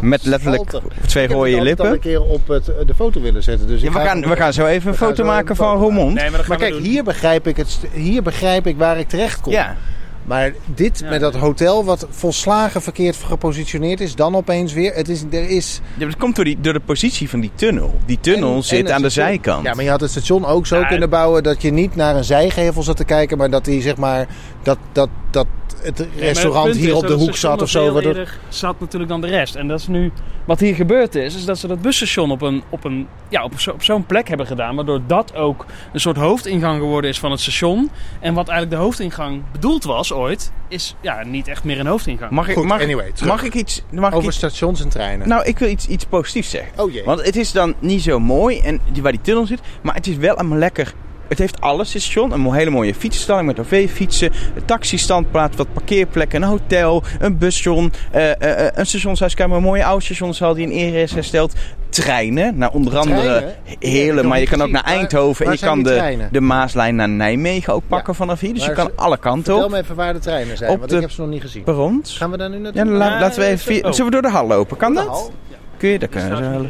Met letterlijk er? twee Ik heb rode het lippen. een keer op het, de foto willen zetten. Dus Ja, ik we, ga gaan, we gaan zo even een foto maken van Roermond. maar dat Maar kijk, hier begrijp, ik het, hier begrijp ik waar ik terecht kom. Ja, Maar dit Ja. met dat hotel wat volslagen verkeerd gepositioneerd is, dan opeens weer. Het is, er is Ja, dat komt door, die, door de positie van die tunnel. Die tunnel En- zit en het aan de station. zijkant. Ja, maar je had het station ook zo Ja, kunnen bouwen dat je niet naar een zijgevel zat te kijken, maar dat die zeg maar dat, dat, dat het restaurant hier op de hoek zat of zo. waardoor- Eerder zat natuurlijk dan de rest. En dat is nu wat hier gebeurd is, is dat ze dat busstation op, een, op, een, ja, op, zo, op zo'n plek hebben gedaan, waardoor dat ook een soort hoofdingang geworden is van het station. En wat eigenlijk de hoofdingang bedoeld was ooit, is ja, niet echt meer een hoofdingang. Mag ik, Goed, mag, anyway, terug. mag ik iets... Mag ik Over iets stations en treinen. nou, ik wil iets, iets positiefs zeggen. oh jee. Want het is dan niet zo mooi en die, waar die tunnel zit, maar het is wel allemaal lekker. Het heeft alles, het station. Een hele mooie fietsenstalling met OV-fietsen, een taxistandplaats, wat parkeerplekken, een hotel, een busstation, eh, eh, een stationshuiskamer, een mooie oude stationshal die in ere is hersteld. Treinen, nou onder andere Treinen? Heerlen, nog maar je kan ook naar Eindhoven waar en je kan de, treinen? de Maaslijn naar Nijmegen ook pakken vanaf hier. Dus je kan ze- alle kanten Vertel op. me even waar de treinen zijn, Op want de- ik heb ze nog niet gezien. Perrons. Gaan we daar nu naartoe? Ja, la- laten we even... via- oh. Zullen we door de hal lopen? Kan dat? Kun je? Dat kunnen hoor.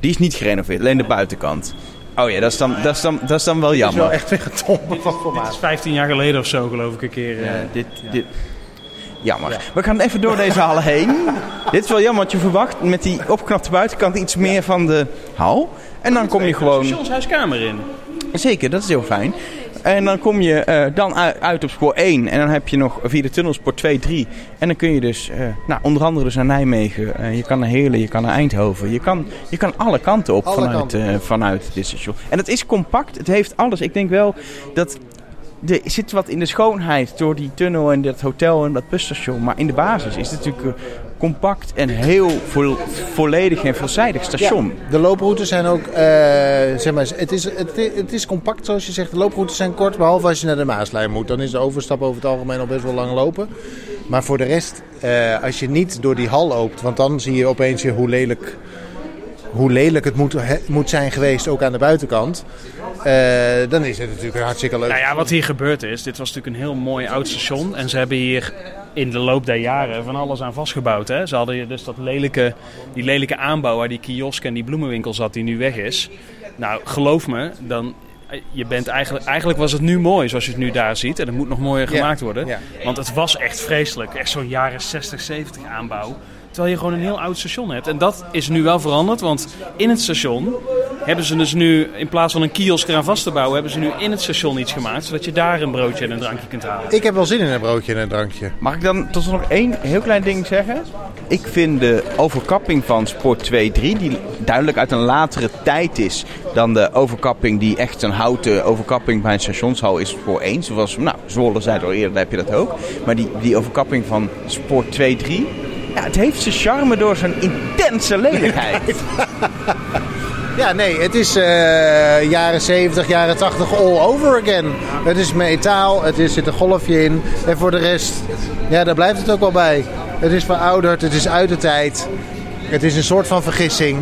Die is niet gerenoveerd, alleen de buitenkant. Oh ja, dat is dan, dat is dan, dat is dan wel is wel jammer. echt weer Dit formaat. is 15 jaar geleden of zo geloof ik een keer. Ja, eh, dit, dit. Jammer. We gaan even door deze hal heen. dit is wel jammer, want je verwacht met die opgeknapte buitenkant iets meer van de hal. En dan kom je de gewoon... stationshuiskamer in. Zeker, dat is heel fijn. En dan kom je eh, dan uit op spoor 1. En dan heb je nog via de tunnel spoor 2, 3. En dan kun je dus eh, nou, onder andere dus naar Nijmegen. eh, je kan naar Heerlen, je kan naar Eindhoven. Je kan, je kan alle kanten op Alle vanuit, kanten. vanuit dit station. En het is compact, het heeft alles. Ik denk wel dat... Er zit wat in de schoonheid door die tunnel en dat hotel en dat busstation. Maar in de basis is het natuurlijk compact en heel vo- volledig en veelzijdig station. De looproutes zijn ook, eh, zeg maar, het is, het, is compact zoals je zegt. De looproutes zijn kort, behalve als je naar de Maaslijn moet. Dan is de overstap over het algemeen al best wel lang lopen. Maar voor de rest, eh, als je niet door die hal loopt, want dan zie je opeens weer hoe lelijk, hoe lelijk het moet, he- moet zijn geweest, ook aan de buitenkant. Eh, dan is het natuurlijk hartstikke leuk. Nou ja, wat hier gebeurd is, dit was natuurlijk een heel mooi oud station. En ze hebben hier in de loop der jaren van alles aan vastgebouwd. Hè. Ze hadden dus dat lelijke, die lelijke aanbouw waar die kiosk en die bloemenwinkel zat die nu weg is. Nou, geloof me, dan, eh, je bent eigenlijk, eigenlijk was het nu mooi zoals je het nu daar ziet. En het moet nog mooier gemaakt worden. ja. Want het was echt vreselijk. Echt zo'n jaren 60, 70 aanbouw. Terwijl je gewoon een heel oud station hebt. En dat is nu wel veranderd. Want in het station hebben ze dus nu, in plaats van een kiosk eraan vast te bouwen, hebben ze nu in het station iets gemaakt. Zodat je daar een broodje en een drankje kunt halen. Ik heb wel zin in een broodje en een drankje. Mag ik dan tot nog één heel klein ding zeggen? Ik vind de overkapping van Sport 2-3, die duidelijk uit een latere tijd is dan de overkapping die echt een houten overkapping bij een stationshal is voor één. Zoals, nou, Zwolle zei het al eerder, daar heb je dat ook. Maar die, die overkapping van Sport 2-3 Ja, het heeft zijn charme door zijn intense lelijkheid. Ja, nee, het is eh, jaren 70, jaren 80 all over again. Het is metaal, het is, zit een golfje in. En voor de rest, ja, daar blijft het ook wel bij. Het is verouderd, het is uit de tijd. Het is een soort van vergissing.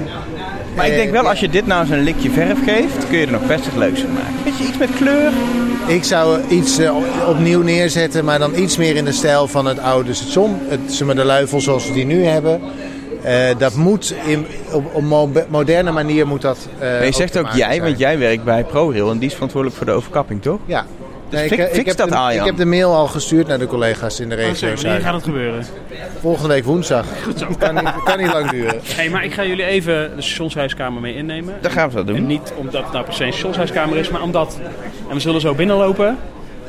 Maar ik Eh, denk wel, als je dit nou eens een likje verf geeft, kun je er nog best wat leuks van maken. Weet je, iets met kleur. Ik zou iets eh, opnieuw neerzetten, maar dan iets meer in de stijl van het oude station. Het, maar, de luifel zoals we die nu hebben. Eh, dat moet in, op een mo- moderne manier moet dat. eh, Maar je zegt ook jij, zijn. want jij werkt bij ProRail en die is verantwoordelijk voor de overkapping, toch? Ja. Dus Nee, fix- ik, ik fix heb dat, de, ik heb de mail al gestuurd naar de collega's in de regio. Wanneer gaat het gebeuren? Volgende week woensdag. Kan niet, kan niet lang duren. Hey, maar ik ga jullie even de stationshuiskamer mee innemen. Dat gaan we dat En doen. niet omdat het nou per se een stationshuiskamer is, maar omdat... En we zullen zo binnenlopen.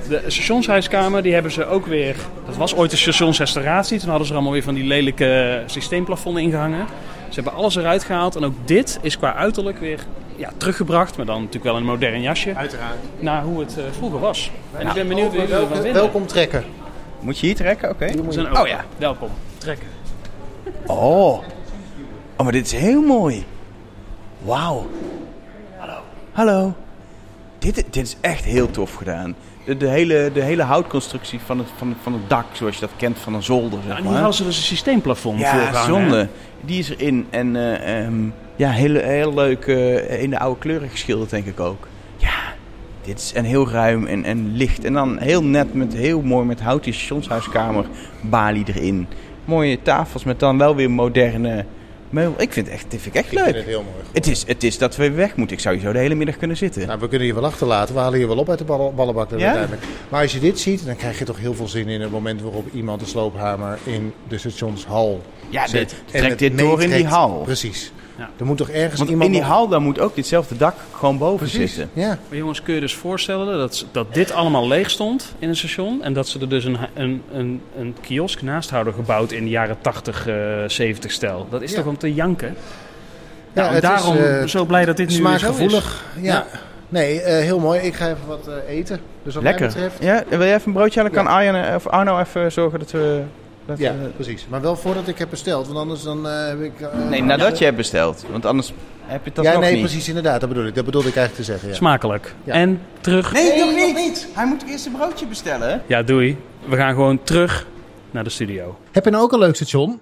De stationshuiskamer, die hebben ze ook weer... Dat was ooit een stationsrestauratie. Toen hadden ze er allemaal weer van die lelijke systeemplafonnen ingehangen. Ze hebben alles eruit gehaald. En ook dit is qua uiterlijk weer ja, teruggebracht. Maar dan natuurlijk wel in een modern jasje. Uiteraard. Naar hoe het eh, vroeger was. En ik ben benieuwd wie jullie ervan Welkom, trekken. Moet je hier trekken? Oké. We Oh ja. Welkom. Trekken. Oh. Oh, maar dit is heel mooi. Wauw. Hallo. Hallo. Dit, dit is echt heel tof gedaan. De, de, hele, de hele houtconstructie van het, van, van het dak, zoals je dat kent van een zolder. Zeg Nou, en hier hadden ze dus een systeemplafond voor Ja, zonde. Die is erin. En eh, ehm, ja, heel, heel leuk eh, in de oude kleuren geschilderd, denk ik ook. Ja, dit is en heel ruim en, en licht. En dan heel net met heel mooi met houten stationshuiskamer balie erin. Mooie tafels met dan wel weer moderne meubel. Ik vind het echt, dit vind ik echt Ik vind leuk. het heel mooi. Het is, het is dat we weg moeten. Ik zou hier zo de hele middag kunnen zitten. Nou, we kunnen hier wel achterlaten. We halen hier wel op uit de ballen- ballenbak dan Ja? uiteindelijk. Maar als je dit ziet, dan krijg je toch heel veel zin in het moment waarop iemand de sloophamer in de stationshal Ja, zet. dit, En trekt dit door in die hal. Precies. Ja. Er moet toch ergens Want iemand in die nog- hal, dan moet ook ditzelfde dak gewoon boven Precies. zitten. Ja. Maar jongens, kun je dus voorstellen dat, dat dit allemaal leeg stond in een station. En dat ze er dus een, een, een, een kiosk naast hadden gebouwd in de jaren 80, eh 70 stijl. Dat is Ja. toch om te janken? Ja, en het is, daarom eh, zo blij dat dit nu weer zo is. Smaakgevoelig. Ja. Ja. Nee, eh, heel mooi. Ik ga even wat eh, eten. Dus wat Lekker. mij betreft... Ja, wil je even een broodje halen? Kan eh, of Arno even zorgen dat we... Dat Ja, we- precies. Maar wel voordat ik heb besteld, want anders dan eh, heb ik... eh, Nee, nadat je hebt besteld. Want anders heb je dat ja, nog nee, niet. precies, inderdaad. Dat bedoel ik. Dat bedoelde ik eigenlijk te zeggen, ja. Smakelijk. Ja. En terug. Nee, nog niet. niet. Hij moet eerst een broodje bestellen. Ja, doei. We gaan gewoon terug naar de studio. Heb je nou ook een leuk station?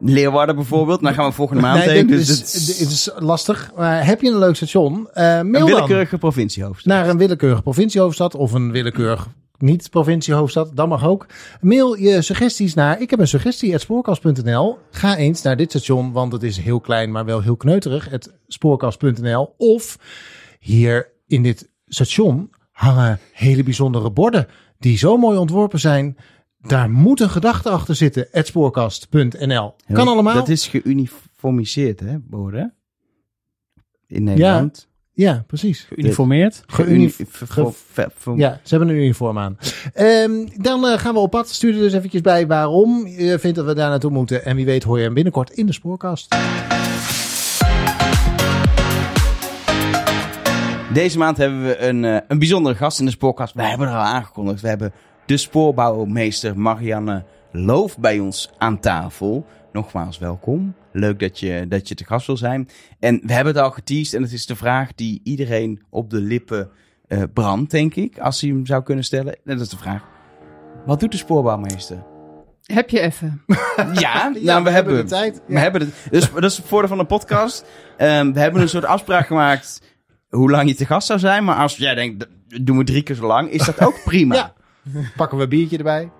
Leeuwarden bijvoorbeeld, maar gaan we volgende maand Nee, heen. dit Dus is, het is dit is lastig. Maar heb je een leuk station? Eh mail een dan willekeurige provinciehoofdstad. naar een willekeurige provinciehoofdstad of een willekeurig niet-provinciehoofdstad. Dat mag ook. Mail je suggesties naar ik heb een suggestie spoorkast.nl. Ga eens naar dit station, want het is heel klein, maar wel heel kneuterig. Het spoorkast.nl. Of hier in dit station hangen hele bijzondere borden die zo mooi ontworpen zijn. Daar moet een gedachte achter zitten. spoorkast.nl. Kan allemaal. Dat is geuniformiseerd, hè, borden? In Nederland. Ja, precies. Geuniformeerd. Geuni- Geuni- ver- ver- ver- ver- Ja, ze hebben een uniform aan. Ehm, dan eh, gaan we op pad. Stuur er dus eventjes bij waarom je vindt dat we daar naartoe moeten. En wie weet hoor je hem binnenkort in de spoorkast. Deze maand hebben we een, eh, een bijzondere gast in de spoorkast. We hebben er al aangekondigd. We hebben de spoorbouwmeester Marianne Loof bij ons aan tafel. Nogmaals welkom. Leuk dat je, dat je te gast wil zijn. En we hebben het al geteased en het is de vraag die iedereen op de lippen eh, brandt, denk ik. Als hij hem zou kunnen stellen. En dat is de vraag. Wat doet de spoorbouwmeester? Heb je even? Ja, nou, we, hebben de tijd. We hebben het. Dus dat is het voordeel van de podcast. Ehm, we hebben een soort afspraak gemaakt hoe lang je te gast zou zijn. Maar als jij denkt, doen we drie keer zo lang, is dat ook prima. Ja. Pakken we een biertje erbij.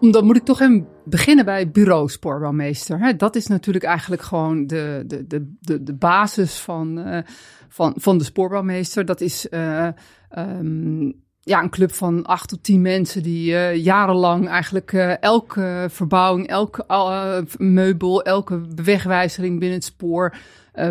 Dan moet ik toch even beginnen bij bureau spoorbouwmeester. Dat is natuurlijk eigenlijk gewoon de, de, de, de, de basis van, eh, van, van de spoorbouwmeester. Dat is ehm, ja, een club van acht tot tien mensen die eh, jarenlang eigenlijk elke verbouwing, elke meubel, elke wegwijzering binnen het spoor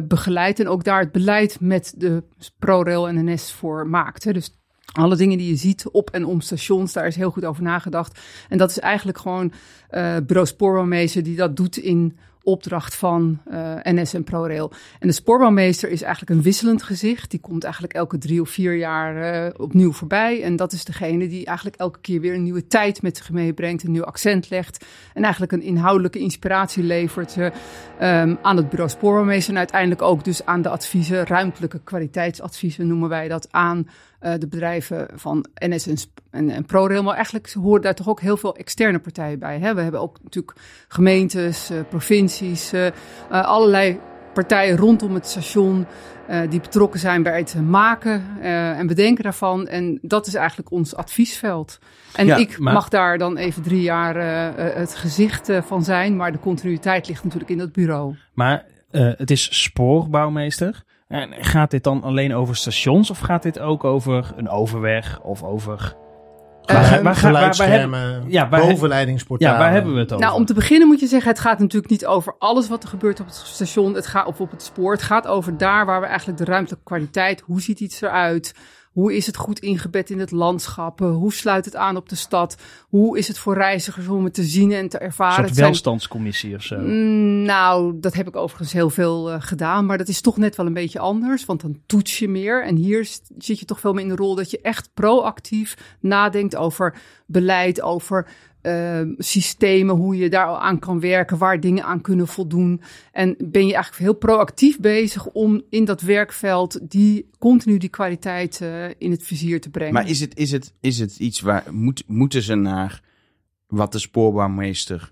begeleidt. En ook daar het beleid met de ProRail en NS voor maakt. Dus alle dingen die je ziet op en om stations, daar is heel goed over nagedacht. En dat is eigenlijk gewoon eh bureau spoorbouwmeester die dat doet in opdracht van uh, NS en ProRail. En de spoorbouwmeester is eigenlijk een wisselend gezicht. Die komt eigenlijk elke drie of vier jaar uh, opnieuw voorbij. En dat is degene die eigenlijk elke keer weer een nieuwe tijd met zich meebrengt, een nieuw accent legt. En eigenlijk een inhoudelijke inspiratie levert uh, um, aan het bureau spoorbouwmeester. En uiteindelijk ook dus aan de adviezen, ruimtelijke kwaliteitsadviezen noemen wij dat, aan uh, de bedrijven van NS en, en, en, ProRail. Maar eigenlijk horen daar toch ook heel veel externe partijen bij. Hè? We hebben ook natuurlijk gemeentes, uh, provincies, uh, allerlei partijen rondom het station die betrokken zijn bij het maken en bedenken daarvan. En dat is eigenlijk ons adviesveld. En ja, ik maar... mag daar dan even drie jaar het gezicht van zijn, maar de continuïteit ligt natuurlijk in dat bureau. Maar het is spoorbouwmeester. En gaat dit dan alleen over stations of gaat dit ook over een overweg of over... Uh, waar, waar, geluidsschermen, ja, bovenleidingsportalen. Ja, waar hebben we het over? Nou, om te beginnen moet je zeggen, het gaat natuurlijk niet over alles wat er gebeurt op het station het gaat, of op het spoor. Het gaat over daar waar we eigenlijk de ruimtelijke kwaliteit, hoe ziet iets eruit... Hoe is het goed ingebed in het landschap? Hoe sluit het aan op de stad? Hoe is het voor reizigers om het te zien en te ervaren? Een soort welstandscommissie of zo? Mm, nou, dat heb ik overigens heel veel uh, gedaan. Maar dat is toch net wel een beetje anders. Want dan toets je meer. En hier zit je toch veel meer in de rol dat je echt proactief nadenkt over beleid, over uh, systemen, hoe je daar aan kan werken, waar dingen aan kunnen voldoen. En ben je eigenlijk heel proactief bezig om in dat werkveld die continu die kwaliteit uh, in het vizier te brengen. Maar is het, is het, is het iets waar moet, moeten ze naar wat de spoorbaarmeester,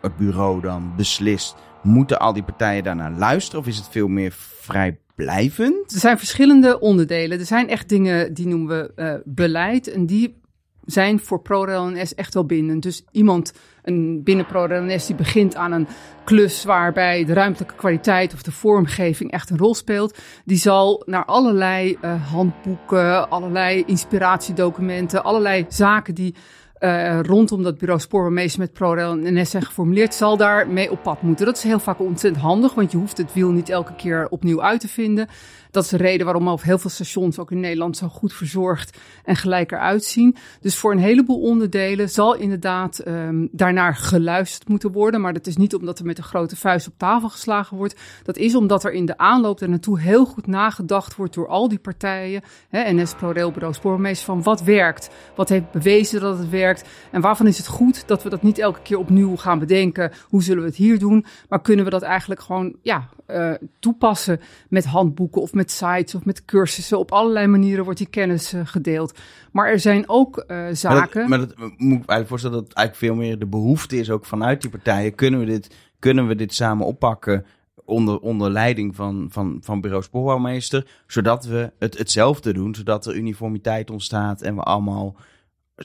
het bureau dan beslist? Moeten al die partijen daarnaar luisteren of is het veel meer vrijblijvend? Er zijn verschillende onderdelen. Er zijn echt dingen die noemen we uh, beleid en die zijn voor ProRail NS echt wel binnen. Dus iemand een, binnen ProRail NS die begint aan een klus waarbij de ruimtelijke kwaliteit of de vormgeving echt een rol speelt, die zal naar allerlei uh, handboeken, allerlei inspiratiedocumenten, allerlei zaken die uh, rondom dat bureau spoorbemeester met ProRail en NS zijn geformuleerd, zal daar mee op pad moeten. Dat is heel vaak ontzettend handig, want je hoeft het wiel niet elke keer opnieuw uit te vinden. Dat is de reden waarom op heel veel stations ook in Nederland zo goed verzorgd en gelijk eruit zien. Dus voor een heleboel onderdelen zal inderdaad um, daarnaar geluisterd moeten worden. Maar dat is niet omdat er met een grote vuist op tafel geslagen wordt. Dat is omdat er in de aanloop naartoe heel goed nagedacht wordt door al die partijen. Hè, NS, ProRail, Bureau Spoormeester, van wat werkt? Wat heeft bewezen dat het werkt? En waarvan is het goed dat we dat niet elke keer opnieuw gaan bedenken? Hoe zullen we het hier doen? Maar kunnen we dat eigenlijk gewoon ja, uh, toepassen met handboeken of met sites of met cursussen. Op allerlei manieren wordt die kennis uh, gedeeld. Maar er zijn ook uh, zaken. Maar dat, maar dat moet ik eigenlijk voorstellen dat eigenlijk veel meer de behoefte is ook vanuit die partijen. Kunnen we dit, kunnen we dit samen oppakken? Onder, onder leiding van, van, van bureau spoorbouwmeester, zodat we het hetzelfde doen, zodat er uniformiteit ontstaat en we allemaal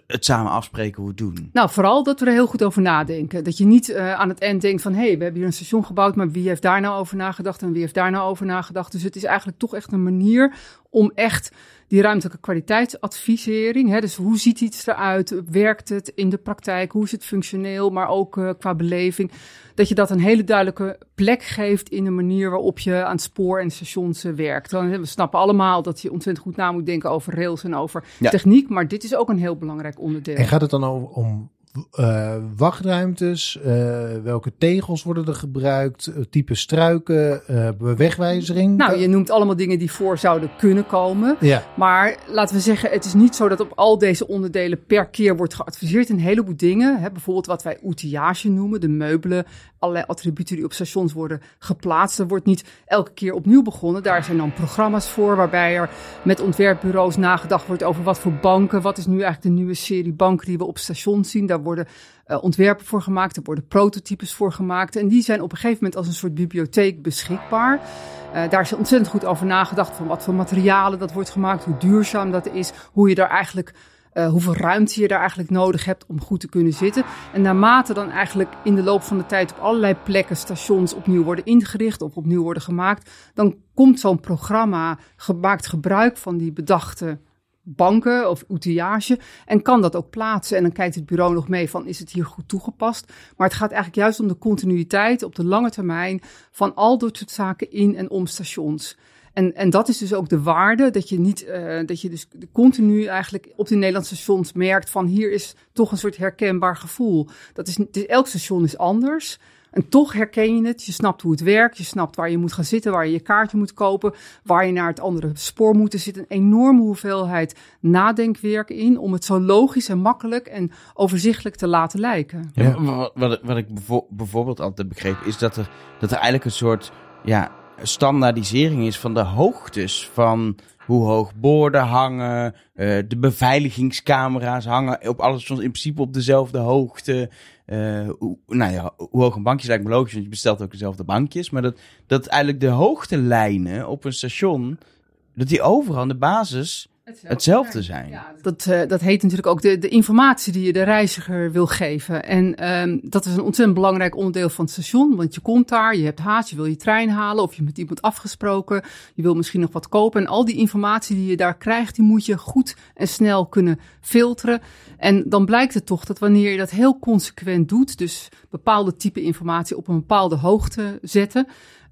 het samen afspreken hoe het doen. Nou, vooral dat we er heel goed over nadenken. Dat je niet uh, aan het eind denkt van... hé, hey, we hebben hier een station gebouwd... maar wie heeft daar nou over nagedacht en wie heeft daar nou over nagedacht? Dus het is eigenlijk toch echt een manier om echt die ruimtelijke kwaliteitsadvisering. Hè, dus hoe ziet iets eruit? Werkt het in de praktijk? Hoe is het functioneel? Maar ook uh, qua beleving. Dat je dat een hele duidelijke plek geeft in de manier waarop je aan het spoor en stations uh, werkt. Dan, we snappen allemaal dat je ontzettend goed na moet denken over rails en over ja. techniek. Maar dit is ook een heel belangrijk onderdeel. En gaat het dan over, om uh, wachtruimtes, uh, welke tegels worden er gebruikt, type struiken, uh, wegwijzering? Nou, je noemt allemaal dingen die voor zouden kunnen komen. Ja. Maar laten we zeggen, het is niet zo dat op al deze onderdelen per keer wordt geadviseerd. Een heleboel dingen, hè, bijvoorbeeld wat wij outillage noemen, de meubelen, allerlei attributen die op stations worden geplaatst. Er wordt niet elke keer opnieuw begonnen. Daar zijn dan programma's voor waarbij er met ontwerpbureaus nagedacht wordt over wat voor banken, wat is nu eigenlijk de nieuwe serie banken die we op stations zien. Daar worden uh, ontwerpen voor gemaakt, er worden prototypes voor gemaakt. En die zijn op een gegeven moment als een soort bibliotheek beschikbaar. Uh, daar is ontzettend goed over nagedacht van wat voor materialen dat wordt gemaakt, hoe duurzaam dat is, hoe je daar eigenlijk uh, hoeveel ruimte je daar eigenlijk nodig hebt om goed te kunnen zitten. En naarmate dan eigenlijk in de loop van de tijd op allerlei plekken stations opnieuw worden ingericht of opnieuw worden gemaakt, dan komt zo'n programma gemaakt gebruik van die bedachte banken of outillage en kan dat ook plaatsen. En dan kijkt het bureau nog mee van is het hier goed toegepast. Maar het gaat eigenlijk juist om de continuïteit op de lange termijn van al dat soort zaken in en om stations. En, en dat is dus ook de waarde dat je niet, uh, dat je dus continu eigenlijk op die Nederlandse stations merkt van hier is toch een soort herkenbaar gevoel. Dat is, dus elk station is anders. En toch herken je het. Je snapt hoe het werkt. Je snapt waar je moet gaan zitten, waar je je kaartje moet kopen, waar je naar het andere spoor moet. Er zit een enorme hoeveelheid nadenkwerk in om het zo logisch en makkelijk en overzichtelijk te laten lijken. Ja, wat, wat, wat ik bijvoorbeeld altijd begreep, is dat er, dat er eigenlijk een soort ja, standaardisering is van de hoogtes van hoe hoog borden hangen, eh, de beveiligingscamera's hangen op alles in principe op dezelfde hoogte. Eh, hoe, nou ja, hoe hoog een bankje is eigenlijk logisch, want je bestelt ook dezelfde bankjes. Maar dat, dat eigenlijk de hoogtelijnen op een station, dat die overal aan de basis hetzelfde zijn. Dat, eh, dat heet natuurlijk ook de, de informatie die je de reiziger wil geven. En ehm, dat is een ontzettend belangrijk onderdeel van het station. Want je komt daar, je hebt haast, je wil je trein halen of je hebt met iemand afgesproken. Je wil misschien nog wat kopen. En al die informatie die je daar krijgt, die moet je goed en snel kunnen filteren. En dan blijkt het toch dat wanneer je dat heel consequent doet, dus bepaalde type informatie op een bepaalde hoogte zetten,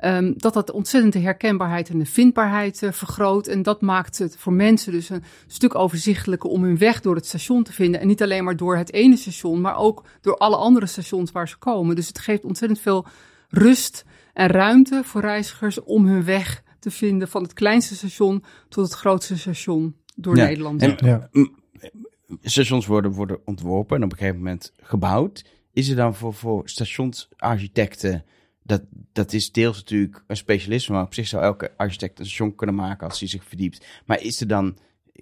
Um, dat dat ontzettend de herkenbaarheid en de vindbaarheid uh, vergroot. En dat maakt het voor mensen dus een stuk overzichtelijker om hun weg door het station te vinden. En niet alleen maar door het ene station, maar ook door alle andere stations waar ze komen. Dus het geeft ontzettend veel rust en ruimte voor reizigers om hun weg te vinden van het kleinste station tot het grootste station door Ja, Nederland. en- Ja. stations worden, worden ontworpen en op een gegeven moment gebouwd. Is er dan voor, voor stationsarchitecten, dat, dat is deels natuurlijk een specialisme, maar op zich zou elke architect een station kunnen maken als hij zich verdiept. Maar is er dan,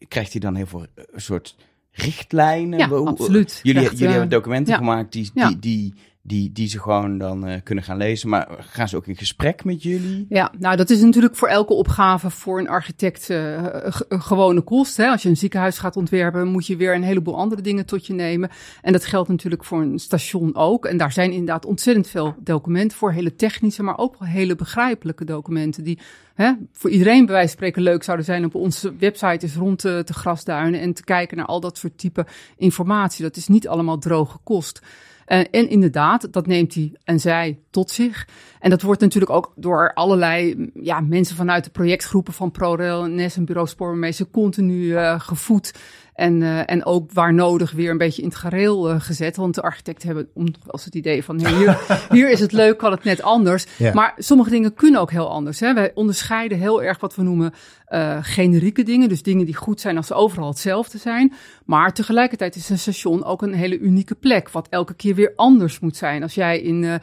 krijgt hij dan heel veel eh, een soort richtlijnen? Ja, Hoe- absoluut. Jullie, jullie eh, hebben documenten ja. gemaakt die, die, die, die, die ze gewoon dan eh, kunnen gaan lezen. Maar gaan ze ook in gesprek met jullie? Ja, nou dat is natuurlijk voor elke opgave voor een architect eh, ge- een gewone kost. Hè. Als je een ziekenhuis gaat ontwerpen, moet je weer een heleboel andere dingen tot je nemen. En dat geldt natuurlijk voor een station ook. En daar zijn inderdaad ontzettend veel documenten voor, hele technische, maar ook wel hele begrijpelijke documenten die hè, voor iedereen bij wijze van spreken leuk zouden zijn op onze website is rond te grasduinen en te kijken naar al dat soort type informatie. Dat is niet allemaal droge kost. Eh, en inderdaad, dat neemt hij en zij tot zich. En dat wordt natuurlijk ook door allerlei mm, ja, mensen vanuit de projectgroepen van ProRail, NS en Bureau Spoorwegmeester continu eh, gevoed. En, eh, en ook waar nodig weer een beetje in het gareel eh, gezet. Want de architecten hebben eens het idee van hey, hier, hier is het leuk, kan het net anders. Ja. Maar sommige dingen kunnen ook heel anders. Hè. Wij onderscheiden heel erg wat we noemen eh, generieke dingen. Dus dingen die goed zijn als ze overal hetzelfde zijn. Maar tegelijkertijd is een station ook een hele unieke plek. Wat elke keer weer anders moet zijn. Als jij in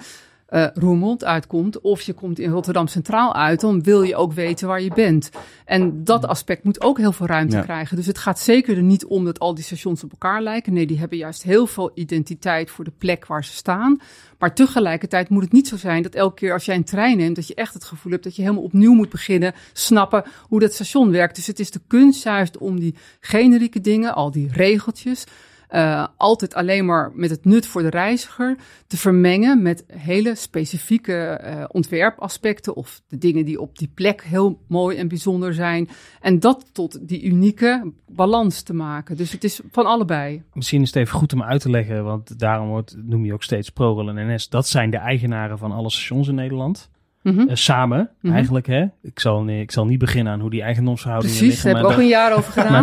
Roermond uitkomt of je komt in Rotterdam Centraal uit, dan wil je ook weten waar je bent. En dat aspect moet ook heel veel ruimte Ja. krijgen. Dus het gaat zeker er niet om dat al die stations op elkaar lijken. Nee, die hebben juist heel veel identiteit voor de plek waar ze staan. Maar tegelijkertijd moet het niet zo zijn dat elke keer als jij een trein neemt, dat je echt het gevoel hebt dat je helemaal opnieuw moet beginnen, snappen hoe dat station werkt. Dus het is de kunst juist om die generieke dingen, al die regeltjes, eh, altijd alleen maar met het nut voor de reiziger te vermengen met hele specifieke eh, ontwerpaspecten of de dingen die op die plek heel mooi en bijzonder zijn. En dat tot die unieke balans te maken. Dus het is van allebei. Misschien is het even goed om uit te leggen, want daarom wordt, noem je ook steeds ProRail en NS. Dat zijn de eigenaren van alle stations in Nederland. Mhm. Eh, samen, Mhm. eigenlijk. Hè? Ik, zal, nee, ik zal niet beginnen aan hoe die eigendomsverhoudingen Precies, daar liggen. hebben we ook een jaar over gedaan. Maar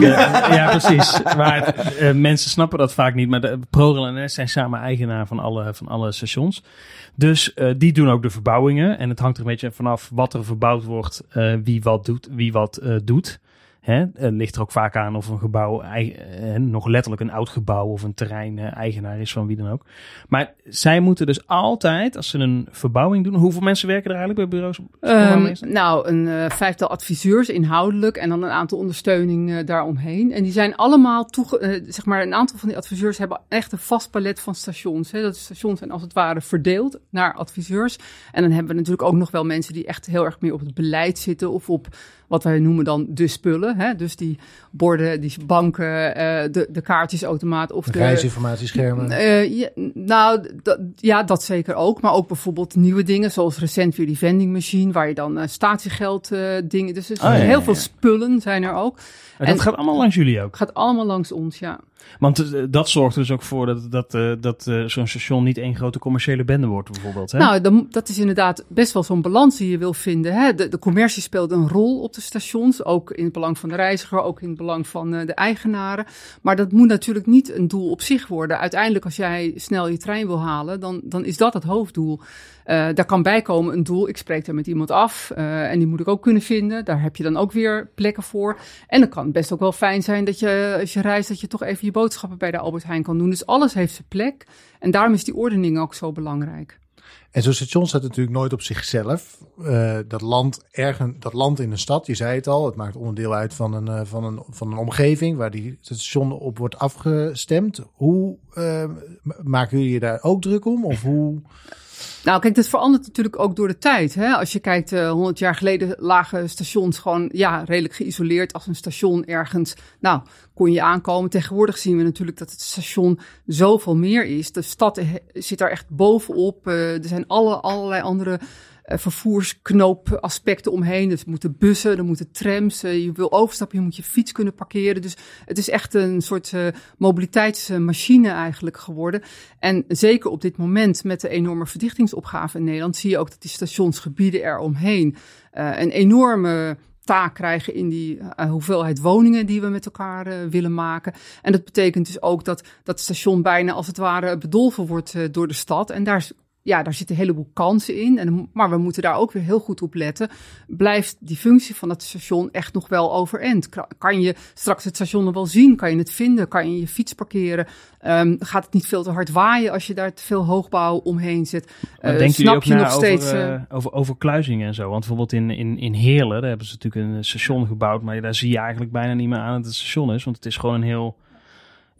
de- ja, precies. Maar eh, mensen snappen dat vaak niet. Maar de ProRail en NS zijn samen eigenaar van alle, van alle stations. Dus eh, die doen ook de verbouwingen. En het hangt er een beetje vanaf wat er verbouwd wordt, eh, wie wat doet. Wie wat, eh, doet. Hè? Het ligt er ook vaak aan of een gebouw eh, nog letterlijk een oud gebouw of een terrein eh, eigenaar is van wie dan ook. Maar zij moeten dus altijd, als ze een verbouwing doen, hoeveel mensen werken er eigenlijk bij bureaus? Ehm, nou, een eh, vijftal adviseurs inhoudelijk en dan een aantal ondersteuning eh, daaromheen. En die zijn allemaal toege eh, zeg maar, een aantal van die adviseurs hebben echt een vast palet van stations. Hè. Dat stations zijn als het ware verdeeld naar adviseurs. En dan hebben we natuurlijk ook nog wel mensen die echt heel erg meer op het beleid zitten of op wat wij noemen dan de spullen. Hè. Dus die borden, die banken, eh, de, de kaartjesautomaat of de, Reisinformatieschermen. eh, ja, nou, dat, ja, dat zeker ook. Maar ook bijvoorbeeld nieuwe dingen, zoals recent weer die vending machine, waar je dan eh, statiegeld eh, dingen. Dus er Oh, ja, heel ja. veel spullen zijn er ook. En dat en- gaat allemaal langs jullie ook. Het gaat allemaal langs ons, ja. Want eh, dat zorgt er dus ook voor dat, dat, eh, dat eh, zo'n station niet één grote commerciële bende wordt, bijvoorbeeld. Hè? Nou, dat is inderdaad best wel zo'n balans die je wil vinden. Hè? De, de commercie speelt een rol op de stations, ook in het belang van de reiziger, ook in het belang van de eigenaren. Maar dat moet natuurlijk niet een doel op zich worden. Uiteindelijk, als jij snel je trein wil halen, dan, dan is dat het hoofddoel. Uh, daar kan bijkomen een doel. Ik spreek daar met iemand af uh, en die moet ik ook kunnen vinden. Daar heb je dan ook weer plekken voor. En dan kan best ook wel fijn zijn dat je, als je reist, dat je toch even je boodschappen bij de Albert Heijn kan doen. Dus alles heeft zijn plek. En daarom is die ordening ook zo belangrijk. En zo'n station staat natuurlijk nooit op zichzelf. Uh, dat, land ergen, dat land in een stad, je zei het al, het maakt onderdeel uit van een, van een, van een omgeving waar die station op wordt afgestemd. Hoe maken jullie je daar ook druk om? Of hoe... Nou, kijk, dat verandert natuurlijk ook door de tijd. Hè? Als je kijkt, uh, 100 jaar geleden lagen stations gewoon ja, redelijk geïsoleerd. Als een station ergens, nou, kon je aankomen. Tegenwoordig zien we natuurlijk dat het station zoveel meer is. De stad zit daar echt bovenop. Uh, er zijn alle, allerlei andere vervoersknoopaspecten omheen. Dus er moeten bussen, er moeten trams. Uh, je wil overstappen, je moet je fiets kunnen parkeren. Dus het is echt een soort uh, mobiliteitsmachine eigenlijk geworden. En zeker op dit moment met de enorme verdichtingsopgave in Nederland... zie je ook dat die stationsgebieden eromheen een enorme taak krijgen in die uh, hoeveelheid woningen die we met elkaar uh, willen maken. En dat betekent dus ook dat dat station bijna als het ware bedolven wordt uh, door de stad. En daar ja, daar zitten een heleboel kansen in. En, maar we moeten daar ook weer heel goed op letten. Blijft die functie van het station echt nog wel overeind? Kan je straks het station nog wel zien? Kan je het vinden? Kan je je fiets parkeren? Um, gaat het niet veel te hard waaien als je daar te veel hoogbouw omheen zet? Uh, denk je ook je nog over, steeds, uh, over, over kluizingen en zo? Want bijvoorbeeld in, in, in Heerlen, daar hebben ze natuurlijk een station gebouwd. Maar daar zie je eigenlijk bijna niet meer aan dat het station is. Want het is gewoon een heel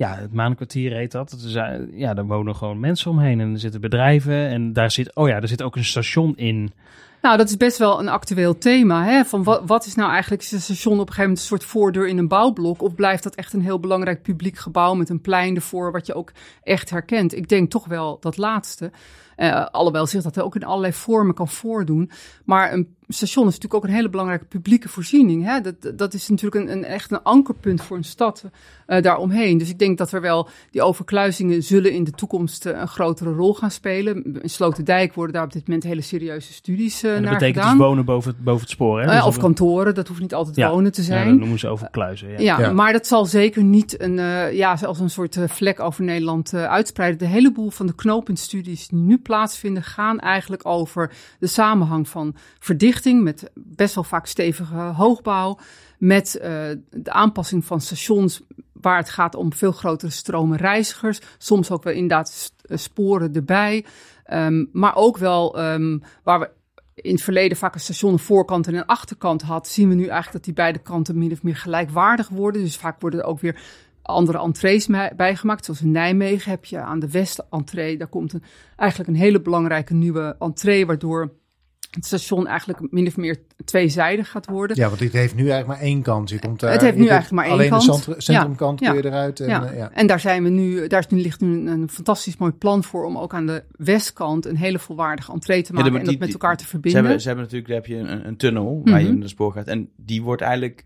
ja, het Maankwartier heet dat. is, ja, daar wonen gewoon mensen omheen en er zitten bedrijven en daar zit, oh ja, er zit ook een station in. Nou, dat is best wel een actueel thema. Hè? Van wat, wat is nou eigenlijk, is een station op een gegeven moment een soort voordeur in een bouwblok? Of blijft dat echt een heel belangrijk publiek gebouw met een plein ervoor, wat je ook echt herkent? Ik denk toch wel dat laatste. Uh, alhoewel zich dat ook in allerlei vormen kan voordoen. Maar een station is natuurlijk ook een hele belangrijke publieke voorziening. Hè? Dat, dat is natuurlijk een, een echt een ankerpunt voor een stad uh, daaromheen. Dus ik denk dat er wel die overkluizingen zullen in de toekomst uh, een grotere rol gaan spelen. In Sloterdijk worden daar op dit moment hele serieuze studies uh, en dat naar betekent gedaan. dus wonen boven het, boven het spoor, hè? Dus of kantoren, dat hoeft niet altijd ja. wonen te zijn. Ja, dat noemen ze overkluizen. Ja, ja, ja, maar dat zal zeker niet een, ja, als een soort vlek over Nederland uitspreiden. De heleboel van de knooppuntstudies die nu plaatsvinden, gaan eigenlijk over de samenhang van verdichting met best wel vaak stevige hoogbouw, met uh, de aanpassing van stations waar het gaat om veel grotere stromen reizigers, soms ook wel inderdaad sporen erbij, um, maar ook wel um, waar we in het verleden vaak een station een voorkant en een achterkant had, zien we nu eigenlijk dat die beide kanten min of meer gelijkwaardig worden. Dus vaak worden er ook weer andere entrees bijgemaakt. Zoals in Nijmegen heb je aan de West-entree, daar komt eigenlijk een hele belangrijke nieuwe entree, waardoor het station eigenlijk min of meer tweezijdig gaat worden. Ja, want dit heeft nu eigenlijk maar één kant. Je komt daar, het heeft nu eigenlijk maar één alleen kant. Alleen de centrumkant ja, kun je eruit. En, ja. Uh, ja. en daar zijn we nu, daar ligt nu een, fantastisch mooi plan voor om ook aan de westkant een hele volwaardige entree te maken ja, en dat met elkaar te verbinden. Ze hebben, ze hebben natuurlijk, daar heb je een, een tunnel waar mm -hmm. je in de spoor gaat en die wordt eigenlijk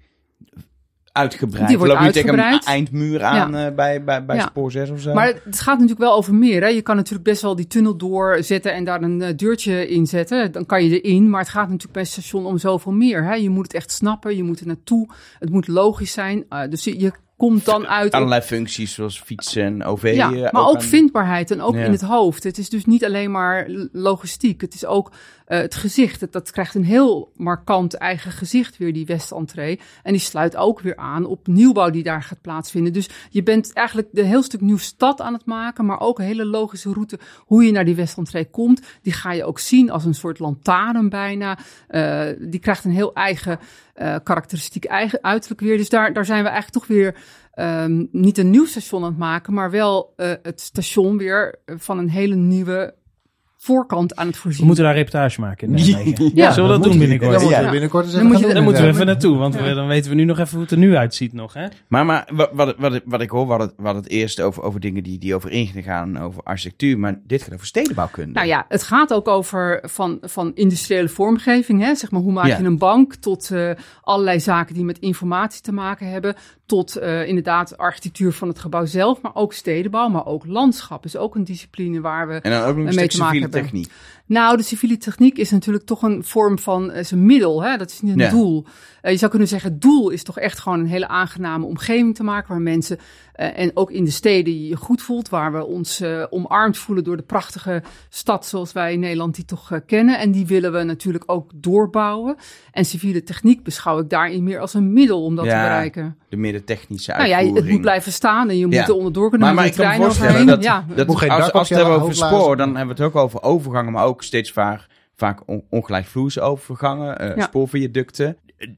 uitgebreid. Die wordt Loop je uitgebreid. tegen een eindmuur aan ja. uh, bij, bij, bij ja. spoor 6 of zo? Maar het gaat natuurlijk wel over meer. Hè? Je kan natuurlijk best wel die tunnel doorzetten en daar een uh, deurtje in zetten. Dan kan je erin. Maar het gaat natuurlijk bij het station om zoveel meer. Hè? Je moet het echt snappen. Je moet er naartoe. Het moet logisch zijn. Uh, dus je, je komt dan uit. Allerlei functies zoals fietsen en OV. Ja, uh, maar ook, aan... vindbaarheid en ook Ja. in het hoofd. Het is dus niet alleen maar logistiek. Het is ook uh, het gezicht. Dat krijgt een heel markant eigen gezicht weer, die Westentree. En die sluit ook weer aan op nieuwbouw die daar gaat plaatsvinden. Dus je bent eigenlijk een heel stuk nieuw stad aan het maken, maar ook een hele logische route hoe je naar die Westentree komt. Die ga je ook zien als een soort lantaarn bijna. Uh, die krijgt een heel eigen uh, karakteristiek eigen uiterlijk weer. Dus daar, daar zijn we eigenlijk toch weer um, niet een nieuw station aan het maken, maar wel het station weer van een hele nieuwe voorkant aan het We voorzien. moeten daar een reportage maken. Ja, Zullen we dat doen binnenkort? Dan moeten we Ja. binnenkort eens Dan even moet je- Daar doen, moeten we even naartoe, want Ja. we- dan weten we nu nog even hoe het er nu uitziet nog. Hè? Maar, maar wat, wat, wat, wat ik hoor, we hadden, we hadden het eerst over, over dingen die, die over ingenieur gaan, over architectuur. Maar dit gaat over stedenbouwkunde. Nou ja, het gaat ook over van, van industriële vormgeving. Hè? Zeg maar, hoe maak Ja. je een bank tot eh, allerlei zaken die met informatie te maken hebben. Tot eh, inderdaad architectuur van het gebouw zelf, maar ook stedenbouw, maar ook landschap. is ook een discipline waar we En dan ook nog een mee te maken civiele hebben. techniek. Nou, de civiele techniek is natuurlijk toch een vorm van uh, zijn middel. Hè? Dat is niet een Ja. doel. Uh, je zou kunnen zeggen, het doel is toch echt gewoon een hele aangename omgeving te maken. Waar mensen, uh, en ook in de steden, je je goed voelt. Waar we ons uh, omarmd voelen door de prachtige stad zoals wij in Nederland die toch uh, kennen. En die willen we natuurlijk ook doorbouwen. En civiele techniek beschouw ik daarin meer als een middel om dat Ja, te bereiken. De meer de technische Nou ja, uitvoering. het moet blijven staan en je moet Ja. er onderdoor kunnen Maar, ik kan me trein voorstellen overheen. dat, als, we het hebben over spoor, dan hebben we het ook over overgangen, maar ook steeds vaak, vaak on, ongelijkvloerse overgangen, eh Ja. spoorviaducten.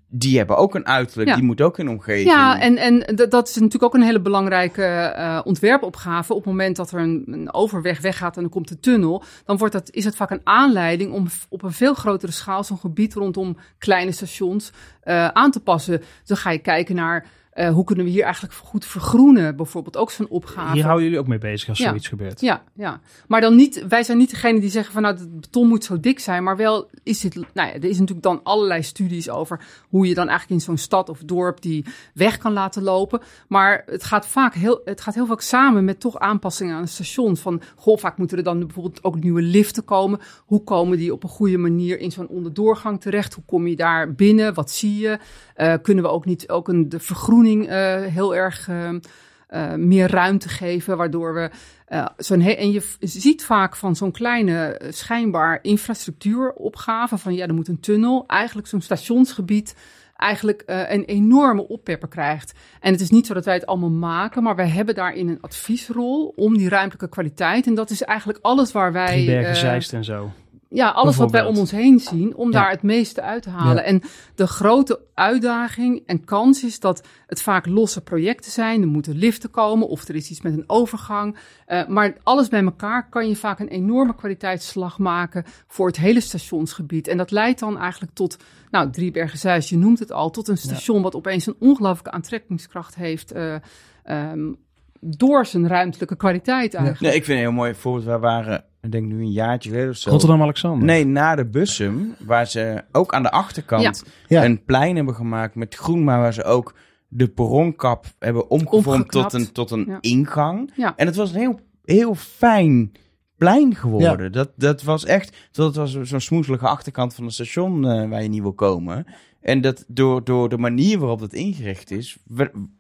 Die hebben ook een uiterlijk, Ja. die moet ook in omgeving. Ja, en, en dat is natuurlijk ook een hele belangrijke eh, ontwerpopgave. Op het moment dat er een, een overweg weggaat en er komt een tunnel, dan wordt dat, is het vaak een aanleiding om op een veel grotere schaal zo'n gebied rondom kleine stations eh, aan te passen. Dan ga je kijken naar eh, hoe kunnen we hier eigenlijk goed vergroenen, bijvoorbeeld ook zo'n opgave. Hier houden jullie ook mee bezig als Ja. zoiets gebeurt. Ja, ja. Maar dan niet, wij zijn niet degene die zeggen van nou, het beton moet zo dik zijn. Maar wel is dit, nou ja, er is natuurlijk dan allerlei studies over hoe je dan eigenlijk in zo'n stad of dorp die weg kan laten lopen. Maar het gaat vaak heel, het gaat heel vaak samen met toch aanpassingen aan het station. Van, goh, vaak moeten er dan bijvoorbeeld ook nieuwe liften komen. Hoe komen die op een goede manier in zo'n onderdoorgang terecht? Hoe kom je daar binnen? Wat zie je? Uh, kunnen we ook niet ook een, de vergroening uh, heel erg uh, uh, meer ruimte geven, waardoor we uh, zo'n en je ziet vaak van zo'n kleine uh, schijnbaar infrastructuuropgave van ja, er moet een tunnel, eigenlijk zo'n stationsgebied eigenlijk uh, een enorme oppepper krijgt. En het is niet zo dat wij het allemaal maken, maar wij hebben daarin een adviesrol om die ruimtelijke kwaliteit. En dat is eigenlijk alles waar wij. Driebergen, Zeist en zo. Ja, alles wat wij om ons heen zien, om Ja. daar het meeste uit te halen. Ja. En de grote uitdaging en kans is dat het vaak losse projecten zijn. Er moeten liften komen of er is iets met een overgang. Uh, maar alles bij elkaar kan je vaak een enorme kwaliteitsslag maken voor het hele stationsgebied. En dat leidt dan eigenlijk tot, nou, Driebergen-Zeist, je noemt het al, tot een station wat opeens een ongelooflijke aantrekkingskracht heeft. Uh, um, door zijn ruimtelijke kwaliteit eigenlijk. Nee, ik vind het een heel mooi voorbeeld. We waren, ik denk nu een jaartje geleden of zo. Rotterdam-Alexander. Nee, na de Bussum, waar ze ook aan de achterkant Ja. een plein hebben gemaakt met groen, maar waar ze ook de perronkap hebben omgevormd Omgeknapt. tot een, tot een Ja. ingang. Ja. En het was een heel, heel fijn plein geworden. Dat, dat was echt, dat was zo'n smoezelige achterkant van een station eh, waar je niet wil komen. En dat door, door de manier waarop het ingericht is,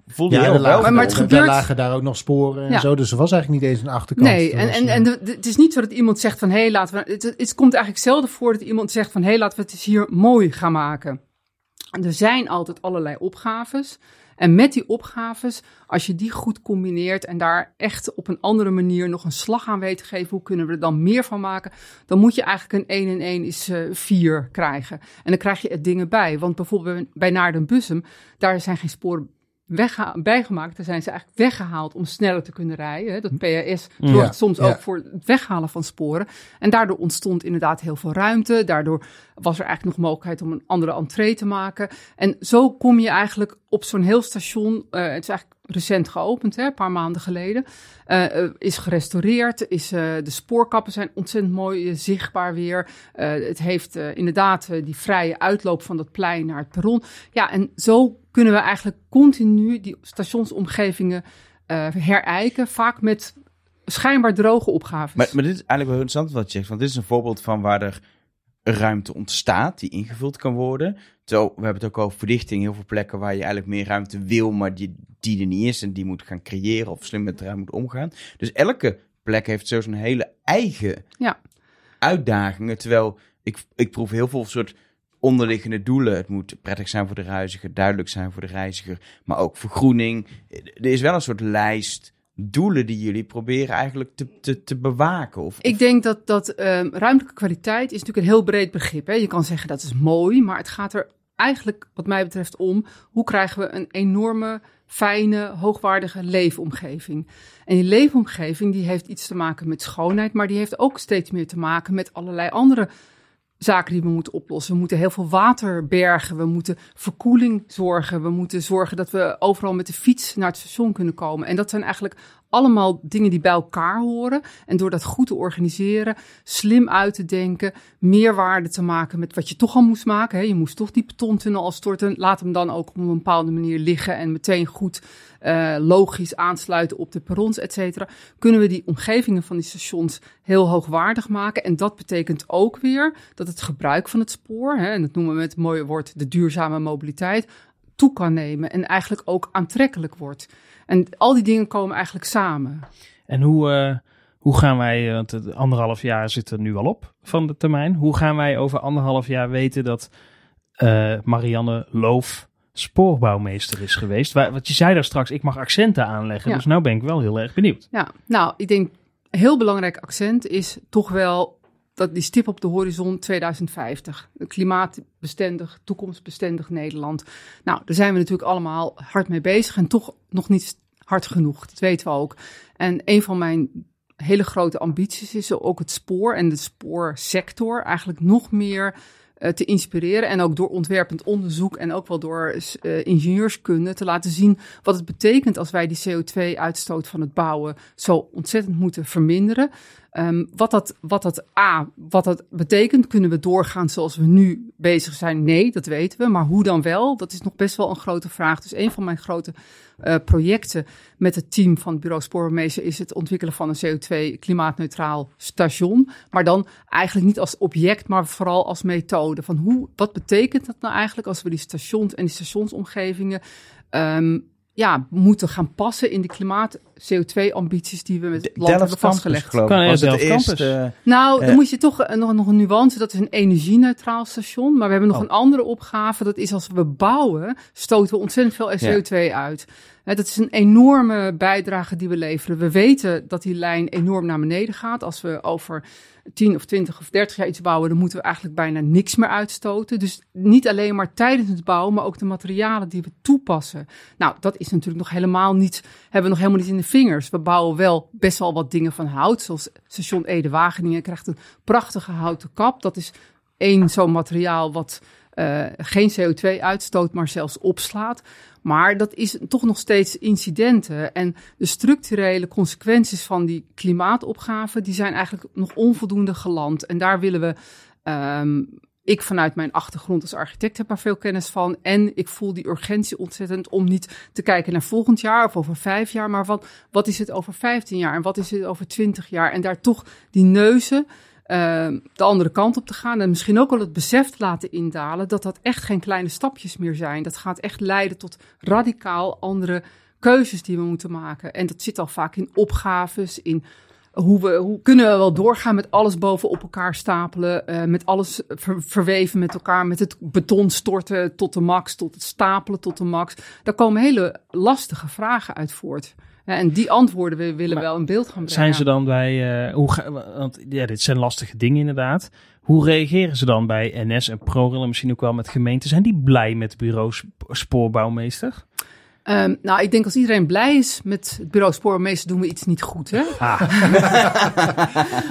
voelde je heel er lagen, wel. Maar het er gebeurt- lagen daar ook nog sporen en Ja. zo. Dus er was eigenlijk niet eens een achterkant. Nee, Er en, en, en de- de- het is niet zo dat iemand zegt van hé, hey, laten we. Het, het komt eigenlijk zelden voor dat iemand zegt van hé, hey, laten we het eens hier mooi gaan maken. En er zijn altijd allerlei opgaves. En met die opgaves, als je die goed combineert en daar echt op een andere manier nog een slag aan weet te geven, hoe kunnen we er dan meer van maken? Dan moet je eigenlijk een 1 en 1 is eh 4 krijgen. En dan krijg je er dingen bij. Want bijvoorbeeld bij Naarden-Bussum, daar zijn geen sporen bijgemaakt. Daar zijn ze eigenlijk weggehaald om sneller te kunnen rijden. hè. Dat PRS zorgt Ja, soms ja. ook voor het weghalen van sporen. En daardoor ontstond inderdaad heel veel ruimte. Daardoor was er eigenlijk nog mogelijkheid om een andere entree te maken. En zo kom je eigenlijk op zo'n heel station. eh, het is eigenlijk recent geopend, hè, een paar maanden geleden. eh, eh, is gerestaureerd. Is, eh, de spoorkappen zijn ontzettend mooi zichtbaar weer. Het heeft inderdaad die vrije uitloop van dat plein naar het perron. Ja, en zo kunnen we eigenlijk continu die stationsomgevingen herijken. Vaak met schijnbaar droge opgaves. Maar, maar dit is eigenlijk wel interessant wat je zegt. Want dit is een voorbeeld van waar er ruimte ontstaat die ingevuld kan worden. Zo, we hebben het ook over verdichting. Heel veel plekken waar je eigenlijk meer ruimte wil, maar die, die er niet is. En die moet gaan creëren of slim met ruimte moet omgaan. Dus elke plek heeft zo zijn hele eigen Ja. uitdagingen. Terwijl ik, ik proef heel veel soort onderliggende doelen. Het moet prettig zijn voor de reiziger, duidelijk zijn voor de reiziger. Maar ook vergroening. Er is wel een soort lijst doelen die jullie proberen eigenlijk te, te, te bewaken. Of, Ik denk dat, dat ehm, ruimtelijke kwaliteit is natuurlijk een heel breed begrip. Hè? Je kan zeggen dat is mooi, maar het gaat er eigenlijk, wat mij betreft, om hoe krijgen we een enorme, fijne, hoogwaardige leefomgeving. En die leefomgeving die heeft iets te maken met schoonheid, maar die heeft ook steeds meer te maken met allerlei andere zaken die we moeten oplossen. We moeten heel veel water bergen. We moeten verkoeling zorgen. We moeten zorgen dat we overal met de fiets naar het station kunnen komen. En dat zijn eigenlijk allemaal dingen die bij elkaar horen. En door dat goed te organiseren, slim uit te denken, meerwaarde te maken met wat je toch al moest maken. Hè. Je moest toch die betontunnel al storten. Laat hem dan ook op een bepaalde manier liggen en meteen goed uh, logisch aansluiten op de perrons, et cetera. Kunnen we die omgevingen van die stations heel hoogwaardig maken. En dat betekent ook weer dat het gebruik van het spoor, hè, en dat noemen we met het mooie woord de duurzame mobiliteit, toe kan nemen en eigenlijk ook aantrekkelijk wordt. En al die dingen komen eigenlijk samen. En hoe, uh, hoe gaan wij, eh, want het anderhalf jaar zit er nu al op van de termijn. Hoe gaan wij over anderhalf jaar weten dat uh, Marianne Loof spoorbouwmeester is geweest? Wat je zei daar straks, ik mag accenten aanleggen. Dus nou ben ik wel heel erg benieuwd. Ja, nou, ik denk heel belangrijk accent is toch wel dat die stip op de horizon 2050. Een klimaatbestendig, toekomstbestendig Nederland. Nou, daar zijn we natuurlijk allemaal hard mee bezig en toch nog niet hard genoeg. Dat weten we ook. En een van mijn hele grote ambities is ook het spoor en de spoorsector eigenlijk nog meer te inspireren. En ook door ontwerpend onderzoek en ook wel door uh, ingenieurskunde te laten zien wat het betekent als wij die CO2-uitstoot van het bouwen zo ontzettend moeten verminderen. Um, wat, dat, wat, dat, A, wat dat betekent, kunnen we doorgaan zoals we nu bezig zijn? Nee, dat weten we. Maar hoe dan wel? Dat is nog best wel een grote vraag. Dus een van mijn grote uh, projecten met het team van het bureau Spoormeester is het ontwikkelen van een CO2-klimaatneutraal station. Maar dan eigenlijk niet als object, maar vooral als methode. Van hoe, wat betekent dat nou eigenlijk als we die stations en die stationsomgevingen um, ja, moeten gaan passen in de klimaat-CO2-ambities die we met het land hebben vastgelegd. Geloof kan was het eerste, nou, dan moet je toch nog, nog een nuance. Dat is een energie-neutraal station. Maar we hebben nog Oh. een andere opgave. Dat is als we bouwen, stoten we ontzettend veel CO2 uit. Hè, dat is een enorme bijdrage die we leveren. We weten dat die lijn enorm naar beneden gaat. Als we over 10 of 20 of 30 jaar iets bouwen, dan moeten we eigenlijk bijna niks meer uitstoten. Dus niet alleen maar tijdens het bouwen, maar ook de materialen die we toepassen. Nou, dat is natuurlijk nog helemaal niet, hebben we nog helemaal niet in de vingers. We bouwen wel best wel wat dingen van hout, zoals station Ede-Wageningen krijgt een prachtige houten kap. Dat is één zo'n materiaal wat uh, geen CO2 uitstoot, maar zelfs opslaat. Maar dat is toch nog steeds incidenten. En de structurele consequenties van die klimaatopgave, die zijn eigenlijk nog onvoldoende geland. En daar willen we. Um, ik vanuit mijn achtergrond als architect heb daar veel kennis van. En ik voel die urgentie ontzettend om niet te kijken naar volgend jaar of over vijf jaar. Maar wat, wat is het over vijftien jaar en wat is het over twintig jaar? En daar toch die neuzen uh, de andere kant op te gaan. En misschien ook al het besef te laten indalen dat dat echt geen kleine stapjes meer zijn. Dat gaat echt leiden tot radicaal andere keuzes die we moeten maken. En dat zit al vaak in opgaves, in hoe, we, hoe kunnen we wel doorgaan met alles bovenop elkaar stapelen, uh, met alles ver, verweven met elkaar, met het beton storten tot de max, tot het stapelen tot de max. Daar komen hele lastige vragen uit voort. Ja, en die antwoorden we willen maar wel in beeld gaan brengen. Zijn ze dan bij, uh, hoe ga, want ja, dit zijn lastige dingen inderdaad. Hoe reageren ze dan bij NS en ProRail en misschien ook wel met gemeenten? Zijn die blij met bureau spoorbouwmeester? Um, nou, ik denk als iedereen blij is met het bureau spoormeester, doen we iets niet goed, hè? Ah.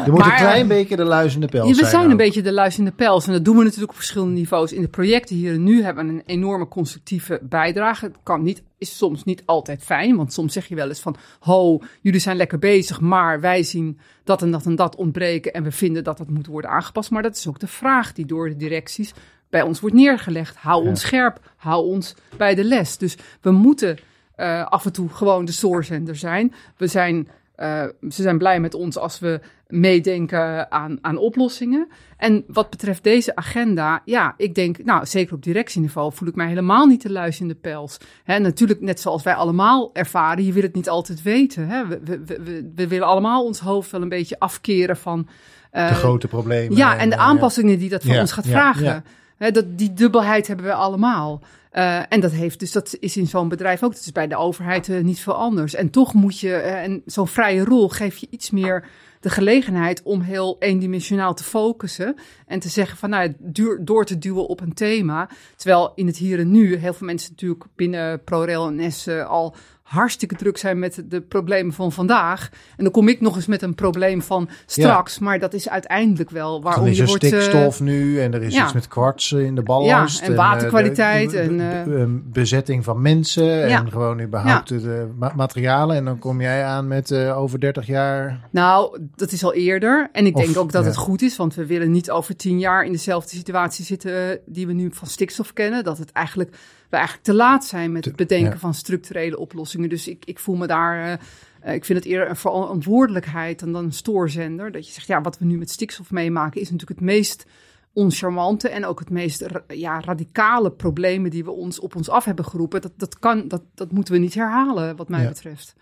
Je moet maar, een klein beetje de luizende pels ja, zijn. We zijn ook. een beetje de luizende pels. En dat doen we natuurlijk op verschillende niveaus. In de projecten hier en nu hebben we een enorme constructieve bijdrage. Het kan niet, is soms niet altijd fijn, want soms zeg je wel eens van, ho, jullie zijn lekker bezig, maar wij zien dat en dat en dat ontbreken en we vinden dat dat moet worden aangepast. Maar dat is ook de vraag die door de directies bij ons wordt neergelegd. Hou ja. ons scherp, hou ons bij de les. Dus we moeten uh, af en toe gewoon de stoorzender zijn. We zijn, uh, ze zijn blij met ons als we meedenken aan, aan oplossingen. En wat betreft deze agenda, ja, ik denk, nou, zeker op directieniveau voel ik mij helemaal niet te luis in de pels. Hè, natuurlijk, net zoals wij allemaal ervaren, je wil het niet altijd weten. Hè. We, we, we, we willen allemaal ons hoofd wel een beetje afkeren van... Uh, de grote problemen. Ja, en de aanpassingen die dat van ja, ons gaat vragen. Ja. Dat, die dubbelheid hebben we allemaal. Uh, en dat heeft, dus dat is in zo'n bedrijf ook. Dat is bij de overheid uh, niet veel anders. En toch moet je, uh, en zo'n vrije rol geeft je iets meer de gelegenheid om heel eendimensionaal te focussen. En te zeggen van nou, duur, door te duwen op een thema. Terwijl in het hier en nu heel veel mensen natuurlijk binnen ProRail en S al hartstikke druk zijn met de problemen van vandaag. En dan kom ik nog eens met een probleem van straks. Maar dat is uiteindelijk wel waarom is je er wordt... uh, stikstof nu en er is ja. iets met kwarts in de ballast. Ja, en waterkwaliteit uh, de, de, en, de, de, bezetting van mensen Ja. en gewoon überhaupt de ma- materialen. En dan kom jij aan met uh, over 30 jaar... Nou, dat is al eerder. En ik Of, denk ook dat het goed is, want we willen niet over tien jaar in dezelfde situatie zitten eh, die we nu van stikstof kennen. Dat het eigenlijk, we eigenlijk te laat zijn met het bedenken ja. van structurele oplossingen. Dus ik, ik voel me daar, eh, eh, ik vind het eerder een verantwoordelijkheid dan, dan een stoorzender. Dat je zegt, ja, wat we nu met stikstof meemaken is natuurlijk het meest oncharmante en ook het meest ja, radicale problemen die we ons op ons af hebben geroepen. Dat, dat, kan, dat, dat moeten we niet herhalen, wat mij Ja. betreft.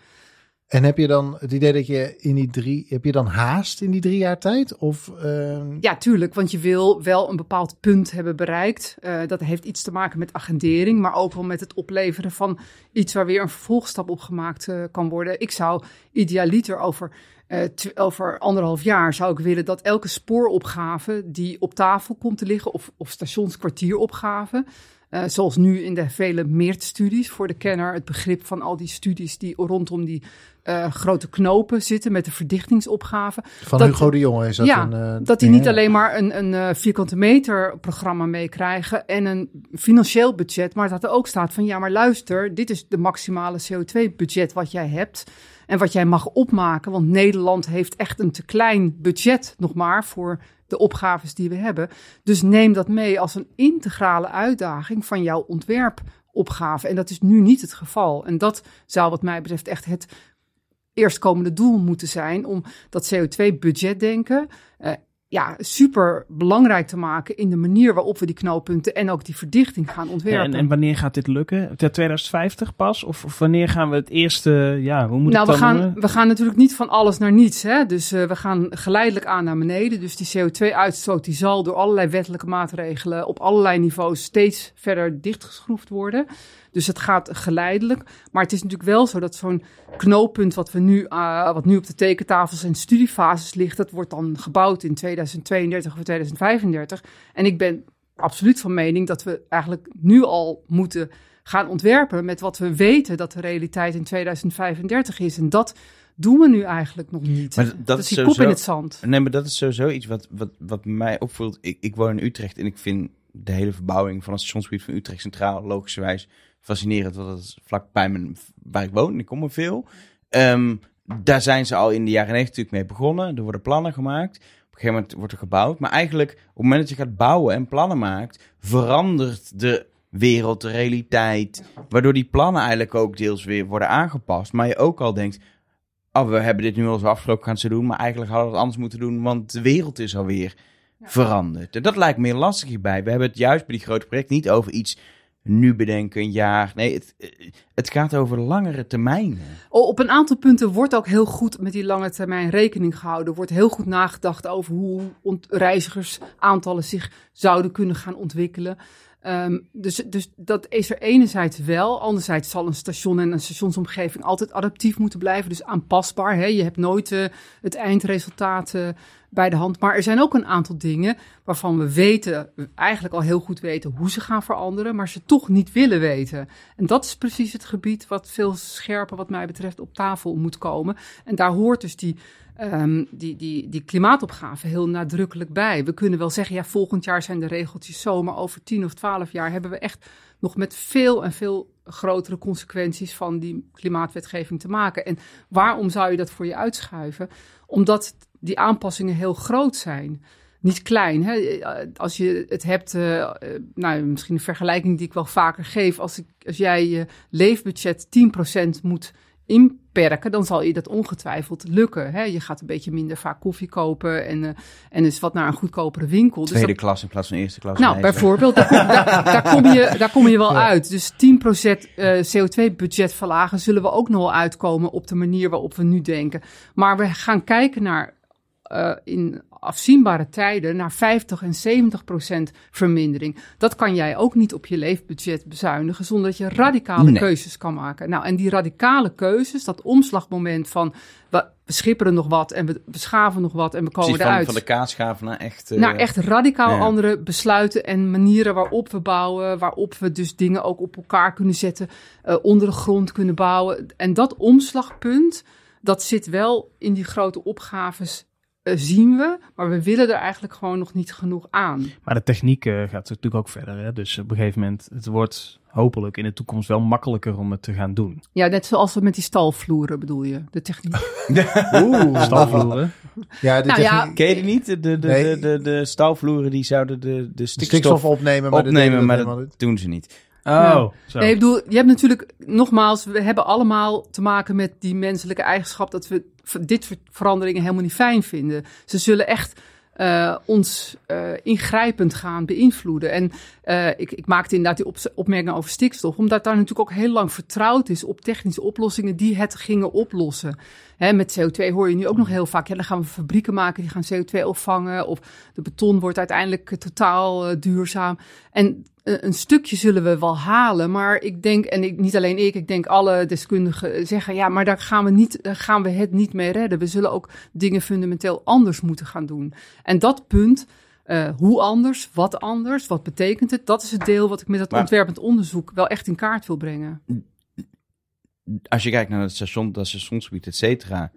En heb je dan het idee dat je in die drie... Heb je dan haast in die drie jaar tijd? Of... ehm, Ja, tuurlijk, want je wil wel een bepaald punt hebben bereikt. Eh, dat heeft iets te maken met agendering, maar ook wel met het opleveren van iets waar weer een vervolgstap op gemaakt eh, kan worden. Ik zou idealiter over, eh, over anderhalf jaar zou ik willen dat elke spooropgave die op tafel komt te liggen, of, of stationskwartieropgave, zoals nu in de vele meertstudies voor de kenner, het begrip van al die studies die rondom die eh, grote knopen zitten met de verdichtingsopgave. van dat- Hugo de Jonge is dat ja, een... eh, dat die niet ja. alleen maar een, een eh, vierkante meter programma meekrijgen en een financieel budget, maar dat er ook staat van ja, maar luister, dit is de maximale CO2-budget wat jij hebt en wat jij mag opmaken, want Nederland heeft echt een te klein budget nog maar voor de opgaves die we hebben. Dus neem dat mee als een integrale uitdaging van jouw ontwerpopgave. En dat is nu niet het geval. En dat zou wat mij betreft echt het eerstkomende doel moeten zijn om dat CO2-budgetdenken eh, ja, super belangrijk te maken in de manier waarop we die knooppunten en ook die verdichting gaan ontwerpen. en, en wanneer gaat dit lukken? Ter 2050 pas? Of, of wanneer gaan we het eerste, ja, hoe moet nou, we gaan, noemen? we gaan natuurlijk niet van alles naar niets. Hè? Dus eh, we gaan geleidelijk aan naar beneden. Dus die CO2-uitstoot die zal door allerlei wettelijke maatregelen op allerlei niveaus steeds verder dichtgeschroefd worden. Dus het gaat geleidelijk. Maar het is natuurlijk wel zo dat zo'n knooppunt wat, we nu, eh, wat nu op de tekentafels en studiefases ligt, dat wordt dan gebouwd in 2032 of 2035. En ik ben absoluut van mening dat we eigenlijk nu al moeten gaan ontwerpen met wat we weten dat de realiteit in 2035 is. En dat doen we nu eigenlijk nog niet. Maar dat- is die kop in het zand. Nee, maar dat is sowieso iets wat, wat, wat mij opvoelt. Ik, ik woon in Utrecht en ik vind de hele verbouwing van het stationsgebied van Utrecht Centraal logischerwijs fascinerend. Want dat is vlak bij mijn, waar ik woon ik kom er veel. Ehm, daar zijn ze al in de jaren 90 natuurlijk mee begonnen. Er worden plannen gemaakt. Op een gegeven moment wordt er gebouwd. Maar eigenlijk, op het moment dat je gaat bouwen en plannen maakt, verandert de wereld, de realiteit. Waardoor die plannen eigenlijk ook deels weer worden aangepast. Maar je ook al denkt, oh, we hebben dit nu al zo afgesproken gaan ze doen. Maar eigenlijk hadden we het anders moeten doen, want de wereld is alweer veranderd. En dat lijkt me heel lastig hierbij. We hebben het juist bij die grote projecten niet over iets nu bedenken, een jaar. Nee, het, het gaat over langere termijnen. Oh, Op een aantal punten wordt ook heel goed met die lange termijn rekening gehouden. Wordt heel goed nagedacht over hoe reizigersaantallen zich zouden kunnen gaan ontwikkelen. Ehm, dus, dus dat is er enerzijds wel. Anderzijds zal een station en een stationsomgeving altijd adaptief moeten blijven. Dus aanpasbaar. Hè? Je hebt nooit eh, het eindresultaat eh, bij de hand. Maar er zijn ook een aantal dingen waarvan we weten, we eigenlijk al heel goed weten hoe ze gaan veranderen. Maar ze toch niet willen weten. En dat is precies het gebied wat veel scherper, wat mij betreft, op tafel moet komen. En daar hoort dus die, ehm, die, die, die klimaatopgave heel nadrukkelijk bij. We kunnen wel zeggen, ja, volgend jaar zijn de regeltjes zo, maar over tien of twaalf jaar hebben we echt nog met veel en veel grotere consequenties van die klimaatwetgeving te maken. En waarom zou je dat voor je uitschuiven? Omdat die aanpassingen heel groot zijn. Niet klein. Hè? Als je het hebt, uh, nou, misschien een vergelijking die ik wel vaker geef. Als, ik, als jij je leefbudget 10% moet inperken, dan zal je dat ongetwijfeld lukken. Hè? Je gaat een beetje minder vaak koffie kopen en, uh, en dus wat naar een goedkopere winkel. Tweede dus dat, klas in plaats van eerste klas. Nou, bijvoorbeeld, daar, daar, daar, kom je, daar kom je wel ja. uit. Dus 10% uh, CO2-budget verlagen zullen we ook nog wel uitkomen op de manier waarop we nu denken. Maar we gaan kijken naar uh, in afzienbare tijden naar 50 en 70 procent vermindering. Dat kan jij ook niet op je leefbudget bezuinigen zonder dat je radicale Nee. keuzes kan maken. Nou, en die radicale keuzes, dat omslagmoment van we, schipperen nog wat en we beschaven nog wat en we komen Precies, van, eruit. van de kaasschaven naar echt... eh, naar echt radicaal ja. andere besluiten en manieren waarop we bouwen, waarop we dus dingen ook op elkaar kunnen zetten, eh, onder de grond kunnen bouwen. En dat omslagpunt, dat zit wel in die grote opgaves, eh, zien we, maar we willen er eigenlijk gewoon nog niet genoeg aan. Maar de techniek eh, gaat natuurlijk ook verder. Hè? Dus op een gegeven moment, het wordt hopelijk in de toekomst wel makkelijker om het te gaan doen. Ja, net zoals we met die stalvloeren bedoel je, de techniek. Oeh. Stalvloeren. Ja, de Nou ja, Ken je die niet? De, de, de, Nee. de, de, de stalvloeren die zouden de, de stikstof, stikstof opnemen, maar dat opnemen, maar dat doen ze niet. Oh, Ja. zo. Nee, ik bedoel, je hebt natuurlijk, nogmaals, we hebben allemaal te maken met die menselijke eigenschap dat we dit veranderingen helemaal niet fijn vinden. Ze zullen echt eh, ons eh, ingrijpend gaan beïnvloeden. En eh, ik, ik maakte inderdaad die op, opmerking over stikstof, omdat daar natuurlijk ook heel lang vertrouwd is op technische oplossingen die het gingen oplossen. Met CO2 hoor je nu ook nog heel vaak, ja, dan gaan we fabrieken maken die gaan CO2 opvangen, of de beton wordt uiteindelijk totaal duurzaam. En een, een stukje zullen we wel halen, maar ik denk, en ik, niet alleen ik, ik denk alle deskundigen zeggen, ja, maar daar gaan we, niet, gaan we het niet mee redden. We zullen ook dingen fundamenteel anders moeten gaan doen. En dat punt, eh, hoe anders, wat anders, wat betekent het, dat is het deel wat ik met dat Maar- ontwerpend onderzoek wel echt in kaart wil brengen. Als je kijkt naar het station, dat stationsgebied, et cetera,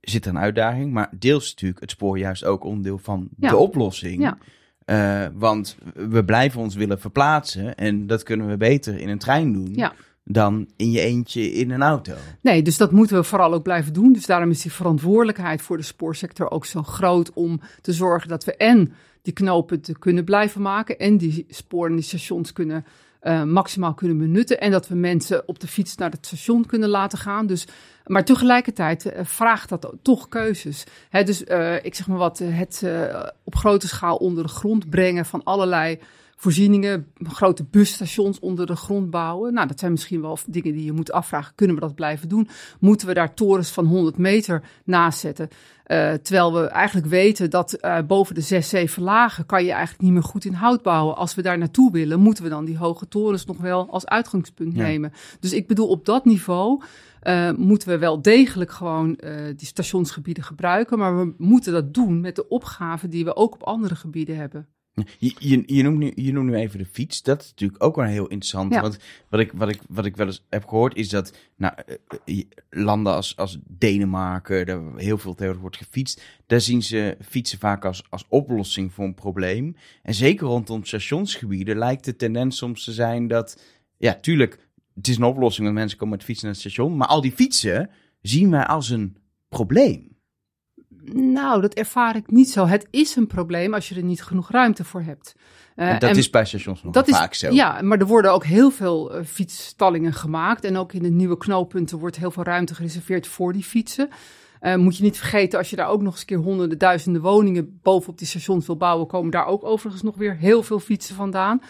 zit er een uitdaging. Maar deels natuurlijk het spoor juist ook onderdeel van Ja. de oplossing. Ja. Eh, want we blijven ons willen verplaatsen. En dat kunnen we beter in een trein doen Ja. dan in je eentje in een auto. Nee, dus dat moeten we vooral ook blijven doen. Dus daarom is die verantwoordelijkheid voor de spoorsector ook zo groot om te zorgen dat we en die knooppunten kunnen blijven maken en die sporen en die stations kunnen eh, maximaal kunnen benutten en dat we mensen op de fiets naar het station kunnen laten gaan. Dus, maar tegelijkertijd eh, vraagt dat toch keuzes. Dus eh, ik zeg maar wat, het op grote schaal onder de grond brengen van allerlei voorzieningen, grote busstations onder de grond bouwen. Nou, dat zijn misschien wel dingen die je moet afvragen. Kunnen we dat blijven doen? Moeten we daar torens van 100 meter naast zetten? Eh, terwijl we eigenlijk weten dat eh, boven de 6, 7 lagen kan je eigenlijk niet meer goed in hout bouwen. Als we daar naartoe willen, moeten we dan die hoge torens nog wel als uitgangspunt Ja. nemen. Dus ik bedoel, op dat niveau eh, moeten we wel degelijk gewoon die stationsgebieden gebruiken. Maar we moeten dat doen met de opgaven die we ook op andere gebieden hebben. Je, je, je, noemt nu, je noemt nu even de fiets. Dat is natuurlijk ook wel heel interessant. Ja. Want wat ik, wat, ik, wat ik wel eens heb gehoord is dat nou, eh, eh, landen als, als Denemarken, daar heel veel tegenwoordig wordt gefietst, daar zien ze fietsen vaak als, als oplossing voor een probleem. En zeker rondom stationsgebieden lijkt de tendens soms te zijn dat, ja, tuurlijk, het is een oplossing, want mensen komen met fietsen naar het station. Maar al die fietsen zien wij als een probleem. Nou, dat ervaar ik niet zo. Het is een probleem als je er niet genoeg ruimte voor hebt. Eh, En dat en- is bij stations nog dat is, vaak zo. Ja, maar er worden ook heel veel eh, fietsstallingen gemaakt. En ook in de nieuwe knooppunten wordt heel veel ruimte gereserveerd voor die fietsen. Eh, moet je niet vergeten, als je daar ook nog eens een keer honderden, duizenden woningen bovenop die stations wil bouwen, komen daar ook overigens nog weer heel veel fietsen vandaan.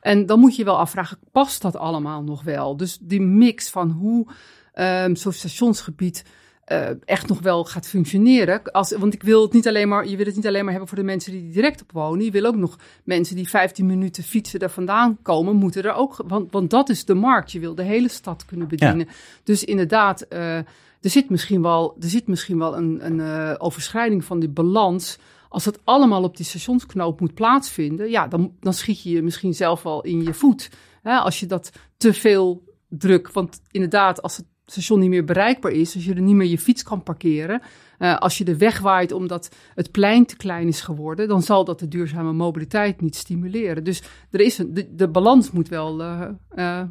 En dan moet je wel afvragen, past dat allemaal nog wel? Dus die mix van hoe ehm, zo'n stationsgebied eh, echt nog wel gaat functioneren. Als, want ik wil het niet alleen maar, je wil het niet alleen maar hebben voor de mensen die direct op wonen. Je wil ook nog mensen die 15 minuten fietsen er vandaan komen, moeten er ook. Want, want dat is de markt. Je wil de hele stad kunnen bedienen. Dus inderdaad, eh, er zit misschien wel, er zit misschien wel een, een eh, overschrijding van die balans. Als het allemaal op die stationsknoop moet plaatsvinden, ja, dan, dan schiet je je misschien zelf wel in je voet. Hè, als je dat te veel druk. Want inderdaad, als het station niet meer bereikbaar is, als je er niet meer je fiets kan parkeren, eh, als je de weg waait omdat het plein te klein is geworden, dan zal dat de duurzame mobiliteit niet stimuleren. Dus er is een, de, de balans moet wel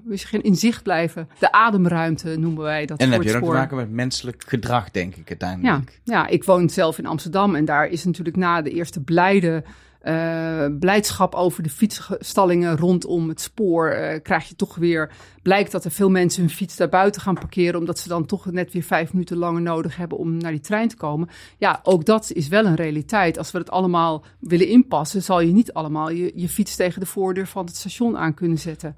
zeg je, in zicht blijven. De ademruimte noemen wij dat. En dan heb je ook te maken met menselijk gedrag, denk ik Ja, uiteindelijk. ja, ik woon zelf in Amsterdam en daar is natuurlijk na de eerste blijde eh, blijdschap over de fietsstallingen rondom het spoor, eh, krijg je toch weer, blijkt dat er veel mensen hun fiets daar buiten gaan parkeren, omdat ze dan toch net weer vijf minuten langer nodig hebben om naar die trein te komen. Ja, ook dat is wel een realiteit. Als we het allemaal willen inpassen, zal je niet allemaal je, je fiets tegen de voordeur van het station aan kunnen zetten.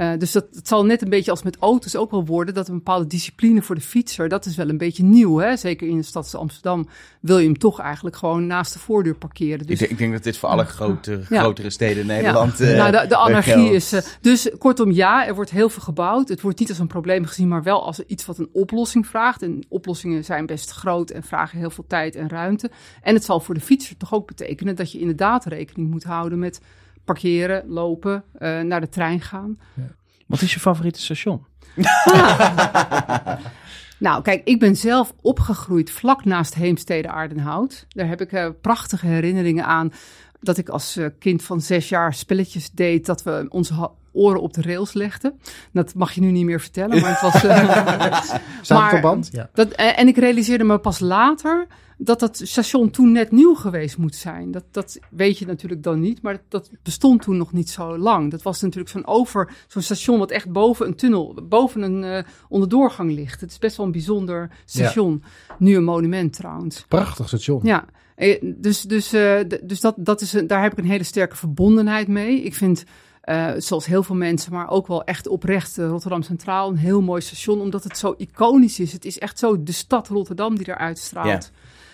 Uh, dus dat het zal net een beetje als met auto's ook wel worden, dat een bepaalde discipline voor de fietser, dat is wel een beetje nieuw. Hè? Zeker in de stad als Amsterdam wil je hem toch eigenlijk gewoon naast de voordeur parkeren. Dus, ik, denk, ik denk dat dit voor alle grotere, grotere steden in Nederland. Ja. Uh, nou, de, de anarchie is. Uh, dus kortom, ja, er wordt heel veel gebouwd. Het wordt niet als een probleem gezien, maar wel als iets wat een oplossing vraagt. En oplossingen zijn best groot en vragen heel veel tijd en ruimte. En het zal voor de fietser toch ook betekenen dat je inderdaad rekening moet houden met parkeren, lopen, uh, naar de trein gaan. Ja. Wat is je favoriete station? nou, kijk, ik ben zelf opgegroeid vlak naast Heemstede Aardenhout. Daar heb ik uh, prachtige herinneringen aan dat ik als uh, kind van zes jaar spelletjes deed dat we onze oren op de rails legden. Dat mag je nu niet meer vertellen, maar het was... Uh, maar, ja. dat, en ik realiseerde me pas later dat dat station toen net nieuw geweest moet zijn. Dat, dat weet je natuurlijk dan niet, maar dat bestond toen nog niet zo lang. Dat was natuurlijk zo'n over, zo'n station wat echt boven een tunnel, boven een uh, onderdoorgang ligt. Het is best wel een bijzonder station. Nu een monument trouwens. Prachtig station. Ja, eh, dus, dus, uh, dus dat, dat is, daar heb ik een hele sterke verbondenheid mee. Ik vind... Uh, zoals heel veel mensen, maar ook wel echt oprecht Rotterdam Centraal. Een heel mooi station, omdat het zo iconisch is. Het is echt zo de stad Rotterdam die eruit straalt.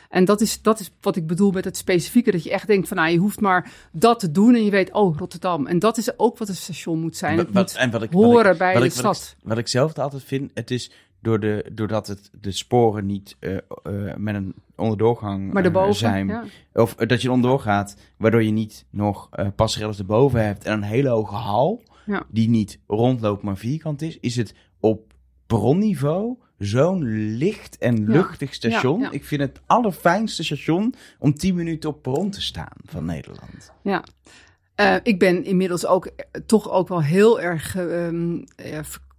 En dat is, dat is wat ik bedoel met het specifieke. Dat je echt denkt van nou, je hoeft maar dat te doen en je weet, oh, Rotterdam. En dat is ook wat een station moet zijn. Het moet en wat ik, horen wat ik, bij wat de ik, stad. Wat ik, zelf altijd vind, het is door de, doordat het de sporen niet uh, uh, met een onderdoorgang maar erboven, zijn. Ja. Of dat je onderdoor gaat, waardoor je niet nog uh, passerelles erboven hebt en een hele hoge hal. Ja. Die niet rondloopt, maar vierkant is. Is het op bronniveau zo'n licht en luchtig station. Ja, ja. Ik vind het allerfijnste station om 10 minuten op perron te staan van Nederland. Ja. Uh, ik ben inmiddels ook toch ook wel heel erg uh,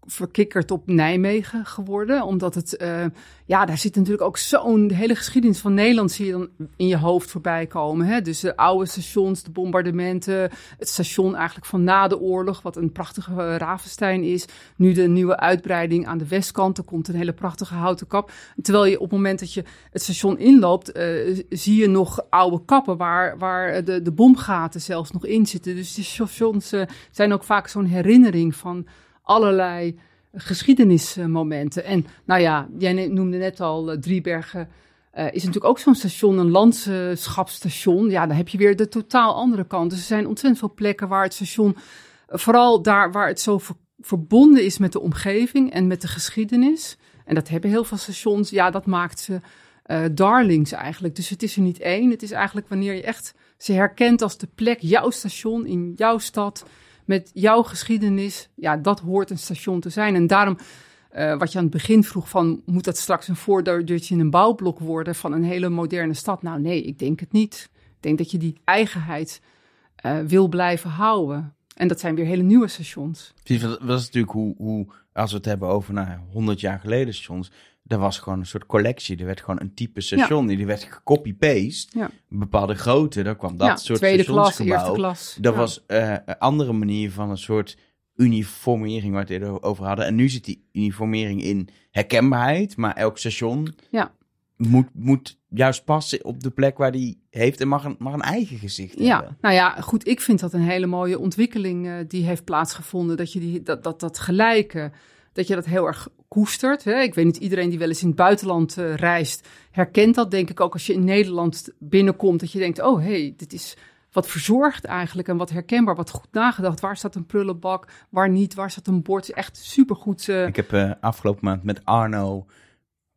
verkikkerd op Nijmegen geworden. Omdat het, uh, ja, daar zit natuurlijk ook zo'n hele geschiedenis van Nederland zie je dan in je hoofd voorbij komen. Hè? Dus de oude stations, de bombardementen, het station eigenlijk van na de oorlog, wat een prachtige uh, Ravenstein is. Nu de nieuwe uitbreiding aan de westkant, er komt een hele prachtige houten kap. Terwijl je op het moment dat je het station inloopt, uh, zie je nog oude kappen waar, waar de, de bomgaten zelfs nog in zitten. Dus die stations zijn ook vaak zo'n herinnering van allerlei geschiedenismomenten. En nou ja, jij noemde net al uh, Driebergen. Uh, is natuurlijk ook zo'n station, een landschapsstation. Ja, dan heb je weer de totaal andere kant. Dus er zijn ontzettend veel plekken waar het station, vooral daar waar het zo ver, verbonden is met de omgeving en met de geschiedenis. En dat hebben heel veel stations. Ja, dat maakt ze uh, darlings eigenlijk. Dus het is er niet één. Het is eigenlijk wanneer je echt ze herkent als de plek, jouw station in jouw stad met jouw geschiedenis, ja, dat hoort een station te zijn. En daarom, uh, wat je aan het begin vroeg van, moet dat straks een voordeurtje in een bouwblok worden van een hele moderne stad? Nou nee, ik denk het niet. Ik denk dat je die eigenheid uh, wil blijven houden. En dat zijn weer hele nieuwe stations. Dat was natuurlijk hoe, hoe als we het hebben over nou, 100 jaar geleden stations, er was gewoon een soort collectie. Er werd gewoon een type station. Ja. Die werd gecopy-paste. Ja. Bepaalde grootte. Daar kwam dat ja, soort tweede klas, eerste klas. Dat was uh, een andere manier van een soort uniformering waar we het eerder over hadden. En nu zit die uniformering in herkenbaarheid. Maar elk station ja. moet, moet juist passen op de plek waar die heeft. En mag een, mag een eigen gezicht ja. hebben. Nou ja, goed. Ik vind dat een hele mooie ontwikkeling uh, die heeft plaatsgevonden. Dat je die, dat, dat, dat gelijke dat je dat heel erg koestert. Hè? Ik weet niet, iedereen die wel eens in het buitenland uh, reist, herkent dat denk ik ook als je in Nederland binnenkomt. Dat je denkt, oh hé, hey, dit is wat verzorgd eigenlijk en wat herkenbaar, wat goed nagedacht. Waar staat een prullenbak, waar niet, waar staat een bord. Echt supergoed. Uh... Ik heb uh, afgelopen maand met Arno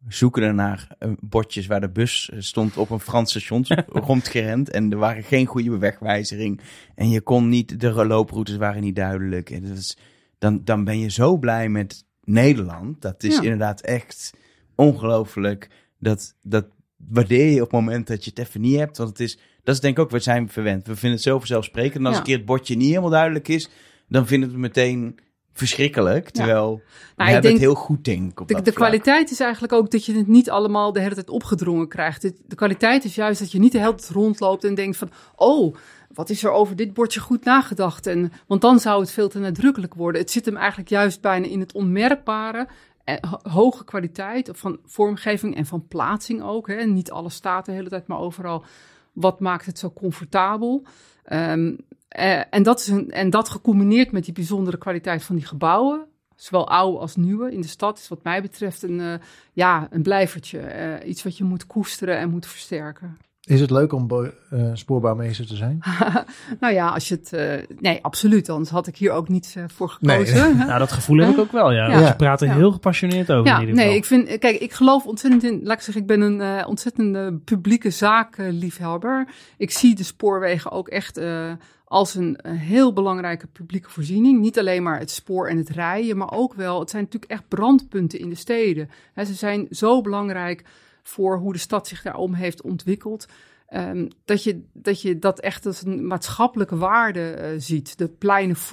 zoeken naar bordjes waar de bus stond op een Frans station rondgerend. En er waren geen goede wegwijzering. En je kon niet, de looproutes waren niet duidelijk. En dat is, dan, dan ben je zo blij met Nederland. Dat is Ja. inderdaad echt ongelooflijk. Dat, dat waardeer je op het moment dat je het even niet hebt. Want het is, dat is denk ik ook, we zijn verwend. We vinden het zo vanzelfsprekend. En als Ja. een keer het bordje niet helemaal duidelijk is, dan vinden we het meteen verschrikkelijk. Terwijl we Nou, hebben het heel goed, denk ik, op De, dat de kwaliteit is eigenlijk ook dat je het niet allemaal de hele tijd opgedrongen krijgt. De, de kwaliteit is juist dat je niet de hele tijd rondloopt en denkt van... oh, wat is er over dit bordje goed nagedacht? En, want dan zou het veel te nadrukkelijk worden. Het zit hem eigenlijk juist bijna in het onmerkbare... En ho- hoge kwaliteit van vormgeving en van plaatsing ook. Hè. Niet alles staat de hele tijd, maar overal. Wat maakt het zo comfortabel? Ehm, Eh, en, dat is een, en dat gecombineerd met die bijzondere kwaliteit van die gebouwen, zowel oude als nieuwe in de stad, is wat mij betreft een, eh, ja, een blijvertje. Eh, iets wat je moet koesteren en moet versterken. Is het leuk om bo- eh, spoorbouwmeester te zijn? nou ja, als je het. eh, nee, absoluut. Anders had ik hier ook niet eh, voor gekozen. Nou, dat gevoel heb ik ook wel, ja. Ja. Want Je praat er Ja. heel gepassioneerd over Ja, in ieder geval. nee, ik vind, kijk, ik geloof ontzettend in, laat ik zeggen, ik ben een ontzettende publieke zakenliefhebber. Ik zie de spoorwegen ook echt eh, als een, heel belangrijke publieke voorziening. Niet alleen maar het spoor en het rijden, maar ook wel, het zijn natuurlijk echt brandpunten in de steden. Hè, ze zijn zo belangrijk voor hoe de stad zich daarom heeft ontwikkeld. ehm, dat, je, dat je dat echt als een maatschappelijke waarde eh, ziet. De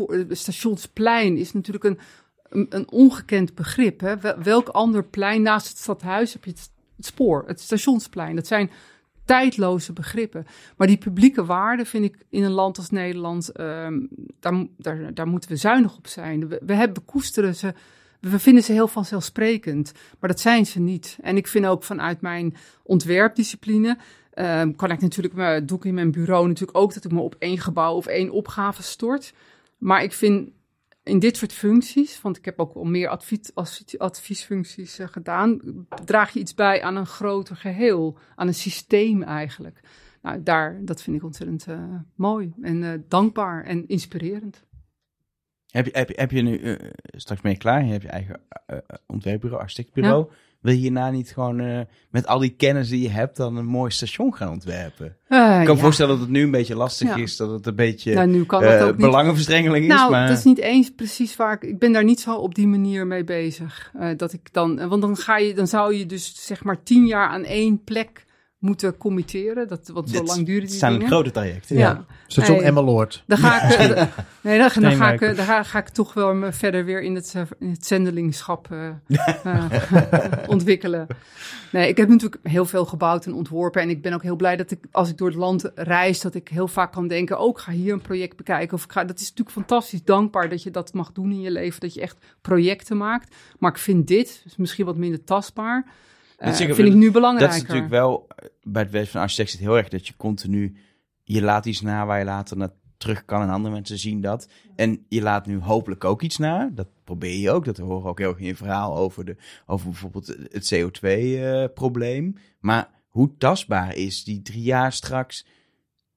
het stationsplein is natuurlijk een, een, ongekend begrip. Hè? Wel- Welk ander plein naast het stadhuis heb je het, spoor, het stationsplein? Dat zijn tijdloze begrippen. Maar die publieke waarde vind ik in een land als Nederland, ehm, daar, daar, daar moeten we zuinig op zijn. We, we hebben we koesteren ze, we vinden ze heel vanzelfsprekend, maar dat zijn ze niet. En ik vind ook vanuit mijn ontwerpdiscipline, ehm, kan ik natuurlijk, doe ik in mijn bureau natuurlijk ook dat ik me op één gebouw of één opgave stort. Maar ik vind in dit soort functies, want ik heb ook al meer advies- adviesfuncties eh, gedaan, draag je iets bij aan een groter geheel, aan een systeem eigenlijk. Nou, daar, dat vind ik ontzettend eh, mooi en eh, dankbaar en inspirerend. Heb je, heb, je- heb je nu, eh, straks je klaar, je hebt je eigen eh, eh, ontwerpbureau, architectbureau. Wil je hierna niet gewoon met al die kennis die je hebt dan een mooi station gaan ontwerpen? Ik kan me ja. voorstellen dat het nu een beetje lastig Ja. is, dat het een beetje Nou, nu kan dat ook niet. belangenverstrengeling is. Nou, maar... dat is niet eens precies waar ik. Ik ben daar niet zo op die manier mee bezig. Dat ik dan, want dan ga je, dan zou je dus zeg maar tien jaar aan één plek moeten committeren. Dat, want zo lang duren die zijn dingen. grote trajecten. Ja. Station Nee. Emmeloord. Dan ga ik, eh, nee, dan, dan, ga ik, eh, dan ga, ga ik toch wel me verder weer in het, eh, in het zendelingschap ontwikkelen. Nee, ik heb natuurlijk heel veel gebouwd en ontworpen. En ik ben ook heel blij dat ik, als ik door het land reis, dat ik heel vaak kan denken: oh, ik ga hier een project bekijken. Of ik ga, dat is natuurlijk fantastisch dankbaar dat je dat mag doen in je leven. Dat je echt projecten maakt. Maar ik vind dit, is misschien wat minder tastbaar. Eh, Dat zeker- vind ik nu belangrijker. Dat is natuurlijk wel, eh, bij het werk van architect zit heel erg dat je continu, je laat iets na waar je later naar terug kan en andere mensen zien dat. En je laat nu hopelijk ook iets na, dat probeer je ook, dat horen ook heel erg in je verhaal over, de, over bijvoorbeeld het CO2-probleem. maar hoe tastbaar is die drie jaar straks?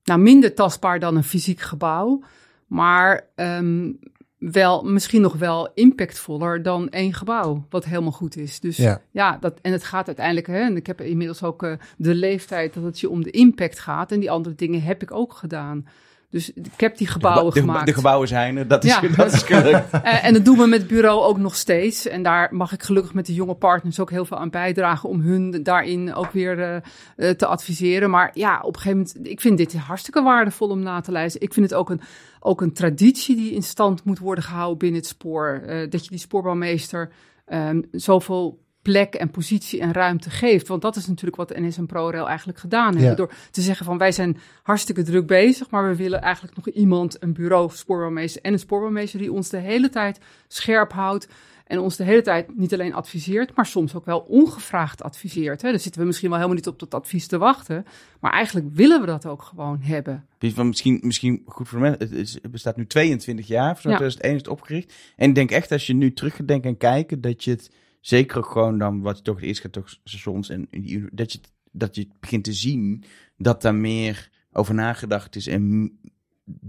nou, minder tastbaar dan een fysiek gebouw, maar ehm, wel, misschien nog wel impactvoller dan één gebouw, wat helemaal goed is. Dus ja, Ja. dat, en het gaat uiteindelijk, hè, en ik heb inmiddels ook eh, de leeftijd dat het je om de impact gaat, en die andere dingen heb ik ook gedaan. Dus ik heb die gebouwen de, gemaakt. de gebouwen zijn er, dat is, Ja. dat is gelukt. Eh, en dat doen we met het bureau ook nog steeds. En daar mag ik gelukkig met de jonge partners ook heel veel aan bijdragen om hun daarin ook weer eh, eh, te adviseren. Maar ja, op een gegeven moment, ik vind dit hartstikke waardevol om na te lezen. Ik vind het ook een, ook een traditie die in stand moet worden gehouden binnen het spoor. Dat je die spoorbouwmeester ehm, zoveel plek en positie en ruimte geeft. Want dat is natuurlijk wat NS en ProRail eigenlijk gedaan hebben. Ja. Door te zeggen van wij zijn hartstikke druk bezig, maar we willen eigenlijk nog iemand, een bureau, spoorbouwmeester en een spoorbouwmeester die ons de hele tijd scherp houdt. En ons de hele tijd niet alleen adviseert, maar soms ook wel ongevraagd adviseert. Hè. Daar zitten we misschien wel helemaal niet op dat advies te wachten. Maar eigenlijk willen we dat ook gewoon hebben. Van misschien, misschien goed voor mensen. Het, is- het bestaat nu 22 jaar, vanaf Ja. 2001 is het opgericht. En ik denk echt als je nu terug gaat denken en kijken, dat je het zeker ook gewoon dan, wat je toch eerst gaat, toch stations en die- dat je, het- dat je het begint te zien dat daar meer over nagedacht is en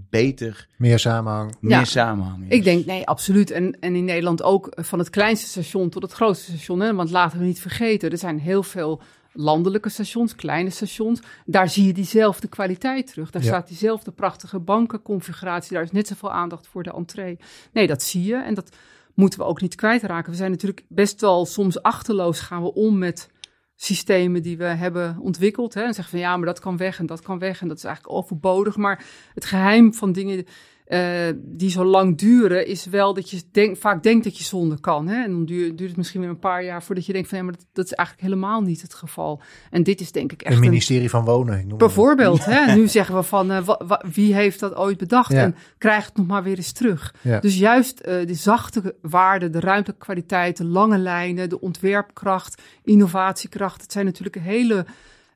beter, Meer samenhang. meer Ja. samenhang is. Ik denk, nee, absoluut. En, en in Nederland ook eh, van het kleinste station tot het grootste station. Hè? Want laten we niet vergeten, er zijn heel veel landelijke stations, kleine stations. Daar zie je diezelfde kwaliteit terug. Daar Ja. staat diezelfde prachtige bankenconfiguratie. Daar is net zoveel aandacht voor de entree. Nee, dat zie je. En dat moeten we ook niet kwijtraken. We zijn natuurlijk best wel soms achterloos gaan we om met systemen die we hebben ontwikkeld. Hè? En zeggen van ja, maar dat kan weg en dat kan weg. En dat is eigenlijk overbodig. Maar het geheim van dingen eh, die zo lang duren, is wel dat je denk, vaak denkt dat je zonder kan. Hè? En dan duurt, duurt het misschien weer een paar jaar voordat je denkt van ja, maar dat, dat is eigenlijk helemaal niet het geval. En dit is denk ik echt Het een, ministerie van Wonen. noem. Bijvoorbeeld, hè? nu zeggen we van eh, wa- wa- wie heeft dat ooit bedacht Ja. en krijgt het nog maar weer eens terug. Ja. Dus juist eh de zachte waarden, de ruimtelijke kwaliteit, de lange lijnen, de ontwerpkracht, innovatiekracht, het zijn natuurlijk hele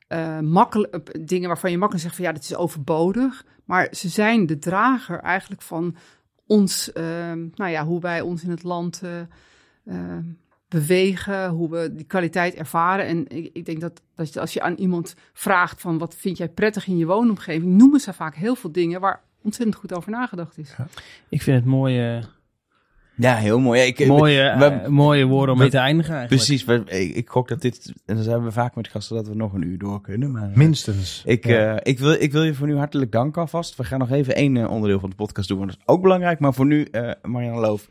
eh, dingen waarvan je makkelijk zegt van ja, dit is overbodig. Maar ze zijn de drager eigenlijk van ons, ehm, nou ja, hoe wij ons in het land eh, ehm, bewegen, hoe we die kwaliteit ervaren. En ik, ik denk dat, dat als je aan iemand vraagt van wat vind jij prettig in je woonomgeving, noemen ze vaak heel veel dingen waar ontzettend goed over nagedacht is. Ik vind het mooie, Ja, heel mooi. Ja, ik, mooie, we- eh, mooie woorden om we- mee te eindigen eigenlijk. Precies. we- ik, ik gok dat dit... En dan zijn we vaak met gasten dat we nog een uur door kunnen. Maar, eh, Minstens. Ik, Ja. eh, ik, wil, ik wil je voor nu hartelijk danken alvast. We gaan nog even één eh, onderdeel van de podcast doen, want dat is ook belangrijk. Maar voor nu, eh Marianne Loof,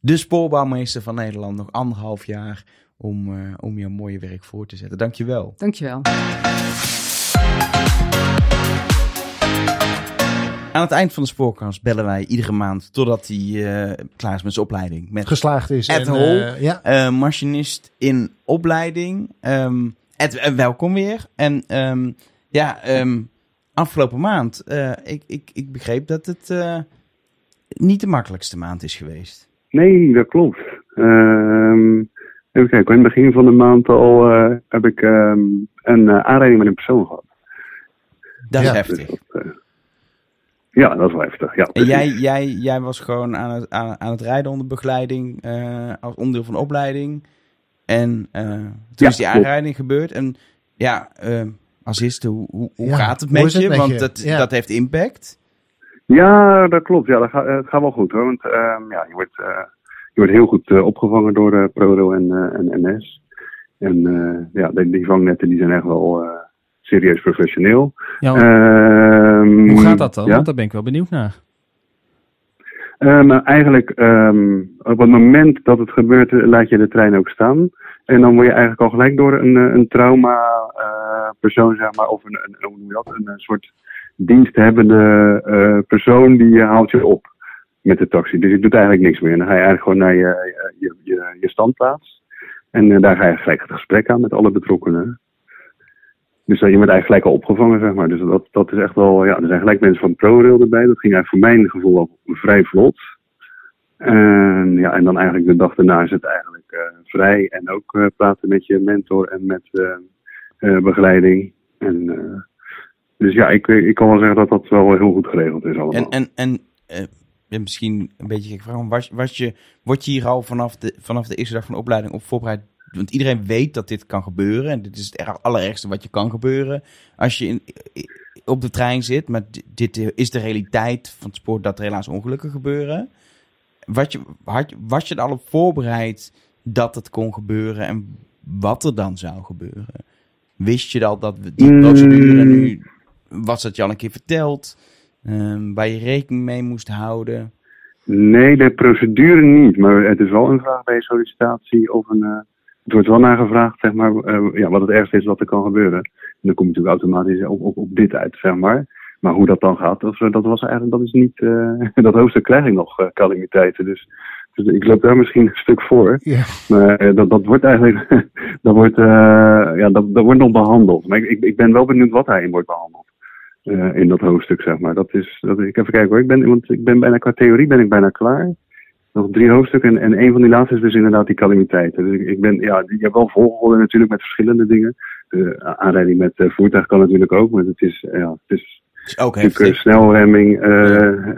de spoorbouwmeester van Nederland, nog anderhalf jaar om, eh, om je mooie werk voor te zetten. Dankjewel. Dankjewel. Aan het eind van de spoorkast bellen wij iedere maand totdat hij eh, klaar is met zijn opleiding. Met Geslaagd is. Ed en, Hol. eh, ja. eh, machinist in opleiding. Ehm, Ed, welkom weer. En ehm, ja, ehm, afgelopen maand, eh, ik, ik, ik begreep dat het eh, niet de makkelijkste maand is geweest. Nee, dat klopt. Ehm, even kijken, in het begin van de maand al eh, heb ik ehm, een aanrijding met een persoon gehad. Dat Ja. is heftig. Dus dat, ja, dat is wel heftig. Ja, En precies. jij, jij, jij was gewoon aan het, aan, aan het rijden onder begeleiding, eh, als onderdeel van de opleiding. En eh, toen Ja, is die aanrijding gebeurd. En ja, eh assisten, hoe, hoe, hoe Ja, gaat het hoe met het je? met Want je? dat, Ja. dat heeft impact. Ja, dat klopt. Ja, dat gaat, het gaat wel goed hoor. Want ehm, ja, je, wordt, eh, je wordt heel goed eh, opgevangen door eh, ProRail en, eh, en NS. En eh, ja, die, die vangnetten die zijn echt wel eh, serieus professioneel. Ja, Ehm, hoe gaat dat dan? ja? Want daar ben ik wel benieuwd naar. Eh, maar eigenlijk, ehm, op het moment dat het gebeurt, eh, laat je de trein ook staan. En dan word je eigenlijk al gelijk door een, eh, een trauma persoon, zeg maar, of een, een, hoe noem je dat, een, soort diensthebbende persoon die haalt je op met de taxi. Dus je doet eigenlijk niks meer. En dan ga je eigenlijk gewoon naar je, je, je, je standplaats. En daar ga je gelijk het gesprek aan met alle betrokkenen. Dus je wordt eigenlijk gelijk al opgevangen, zeg maar. Dus dat, dat is echt wel, ja, er zijn gelijk mensen van ProRail erbij. Dat ging eigenlijk voor mijn gevoel al vrij vlot. En, ja, en dan eigenlijk de dag daarna is het eigenlijk eh, vrij. En ook eh, praten met je mentor en met eh, begeleiding. En, dus ja, ik, ik kan wel zeggen dat dat wel heel goed geregeld is allemaal. En, en, en misschien een beetje gek vraag, was, was je, word je hier al vanaf de, vanaf de eerste dag van de opleiding op voorbereid? Want iedereen weet dat dit kan gebeuren. En dit is het er- allerergste wat je kan gebeuren als je in, op de trein zit. Maar di- dit is de realiteit van het spoor dat er helaas ongelukken gebeuren. Was je, had, was je er al op voorbereid dat het kon gebeuren en wat er dan zou gebeuren? Wist je al dat we die Mm. procedure nu, was dat je al een keer verteld? Ehm, waar je rekening mee moest houden. Nee, de procedure niet. Maar het is wel een vraag bij sollicitatie of een. eh, het wordt wel nagevraagd, zeg maar, eh, ja, wat het ergste is wat er kan gebeuren. En dan kom je natuurlijk automatisch op, op, op dit uit, zeg maar. Maar hoe dat dan gaat, dat, dat was eigenlijk, dat is niet, eh, dat hoofdstuk krijg ik nog, eh, calamiteiten. Dus, dus ik loop daar misschien een stuk voor. Ja. Maar dat, dat wordt eigenlijk, dat wordt, ja, dat, dat wordt nog behandeld. Maar ik, ik, ben wel benieuwd wat daarin wordt behandeld. eh, in dat hoofdstuk, zeg maar. Dat is, dat, ik even kijken hoor. Ik ben, want ik ben bijna, qua theorie ben ik bijna klaar. Nog drie hoofdstukken. En, en een van die laatste is dus inderdaad die calamiteiten. Dus ik, ik ben, ja, je hebt wel volgorde natuurlijk met verschillende dingen. De aanrijding met eh, voertuig kan natuurlijk ook. Maar het is, ja, het is ook natuurlijk snelremming. eh,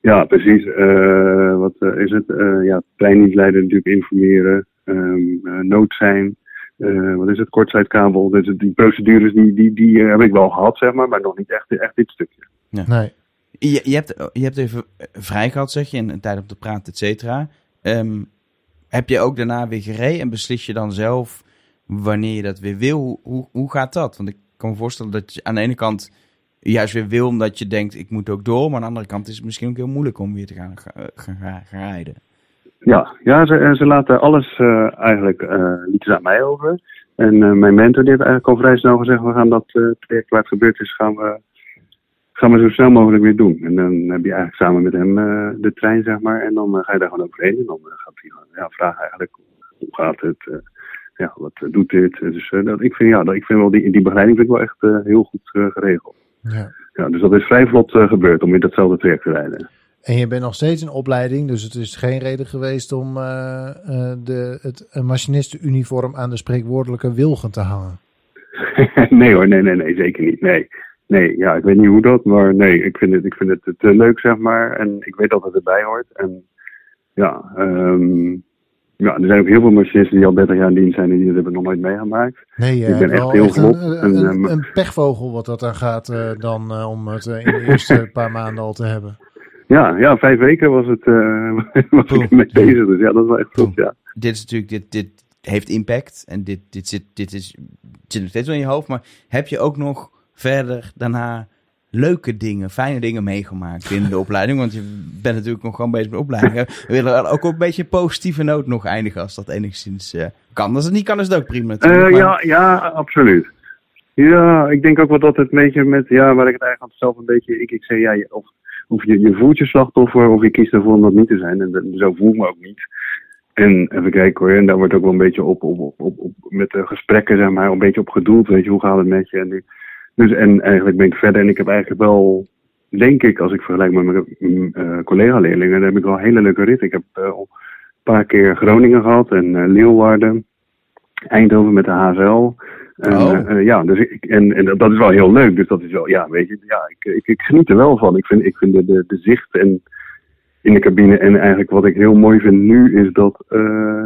ja, precies. eh, wat is het? Eh ja, treindienstleider natuurlijk informeren. ehm eh, nood zijn. eh, wat is het? Kortzijtkabel. Dus die procedures die, die, die heb ik wel gehad, zeg maar. Maar nog niet echt, echt dit stukje. Nee. Je, je, hebt, je hebt even eh, vrij gehad, zeg je, en een tijd om te praten, et cetera. Ehm, heb je ook daarna weer gereden en beslis je dan zelf wanneer je dat weer wil? Hoe, hoe, gaat dat? Want ik kan me voorstellen dat je aan de ene kant juist weer wil omdat je denkt, ik moet ook door. Maar aan de andere kant is het misschien ook heel moeilijk om weer te gaan, gaan, gaan, gaan rijden. Ja, ja ze, eh, ze laten alles eh, eigenlijk uh, ze aan mij over. En mijn mentor heeft eigenlijk al vrij snel gezegd, we gaan dat traject waar het gebeurd is, gaan we, gaan we zo snel mogelijk weer doen. En dan heb je eigenlijk samen met hem uh, de trein, zeg maar. En dan ga je daar gewoon overheen. En dan gaat hij ja, vragen eigenlijk, hoe gaat het? Ja, wat doet dit? Dus dat, ik, vind, ja, dat, ik vind wel die, die begeleiding vind ik wel echt heel goed geregeld. Ja. ja. dus dat is vrij vlot gebeurd om in datzelfde traject te rijden. En je bent nog steeds in opleiding, dus het is geen reden geweest om uh, de, het machinistenuniform aan de spreekwoordelijke wilgen te hangen. nee hoor, nee, nee, nee, zeker niet. Nee. Nee, ja, ik weet niet hoe dat, maar nee, ik vind het, ik vind het te leuk, zeg maar. En ik weet dat het erbij hoort. En ja, ehm, ja, er zijn ook heel veel machinisten die al 30 jaar in dienst zijn en die dat hebben nog nooit meegemaakt. Nee, Ik ben hebt echt wel heel echt een, een, En, een, eh, een pechvogel wat dat aan gaat eh, dan eh, om het eh, in de eerste paar maanden al te hebben. Ja, ja, vijf weken was het, eh was ik ermee bezig. Dus ja, dat is wel echt goed, ja. dit is natuurlijk, dit, dit heeft impact en dit, dit, zit, dit is, zit nog steeds wel in je hoofd. Maar heb je ook nog verder daarna leuke dingen, fijne dingen meegemaakt in de opleiding? Want je bent natuurlijk nog gewoon bezig met opleiding. We willen ook op een beetje een positieve noot nog eindigen als dat enigszins eh, kan. Als het niet kan, is het ook prima maar- ja, ja, absoluut. Ja, ik denk ook wel dat het een beetje met, ja, waar ik het eigenlijk zelf een beetje, ik, ik zei, ja, je- of, of je, je voelt je slachtoffer of je kiest ervoor om dat niet te zijn. En dat- zo voel ik me ook niet. En even kijken hoor, en daar wordt ook wel een beetje op, op, op, op, op met de gesprekken, zeg maar, een beetje op gedoeld, weet je, hoe gaat het met je? En, die- dus, en eigenlijk ben ik verder en ik heb eigenlijk wel, denk ik, als ik vergelijk met mijn eh, collega-leerlingen, dan heb ik wel een hele leuke rit. Ik heb eh, een paar keer Groningen gehad en eh, Leeuwarden. Eindhoven met de HSL. En, Oh. eh, ja, dus ik, en, en dat is wel heel leuk. Dus dat is wel, ja, weet je, ja, ik, ik, ik geniet er wel van. Ik vind, ik vind de, de, de zicht en in de cabine en eigenlijk wat ik heel mooi vind nu is dat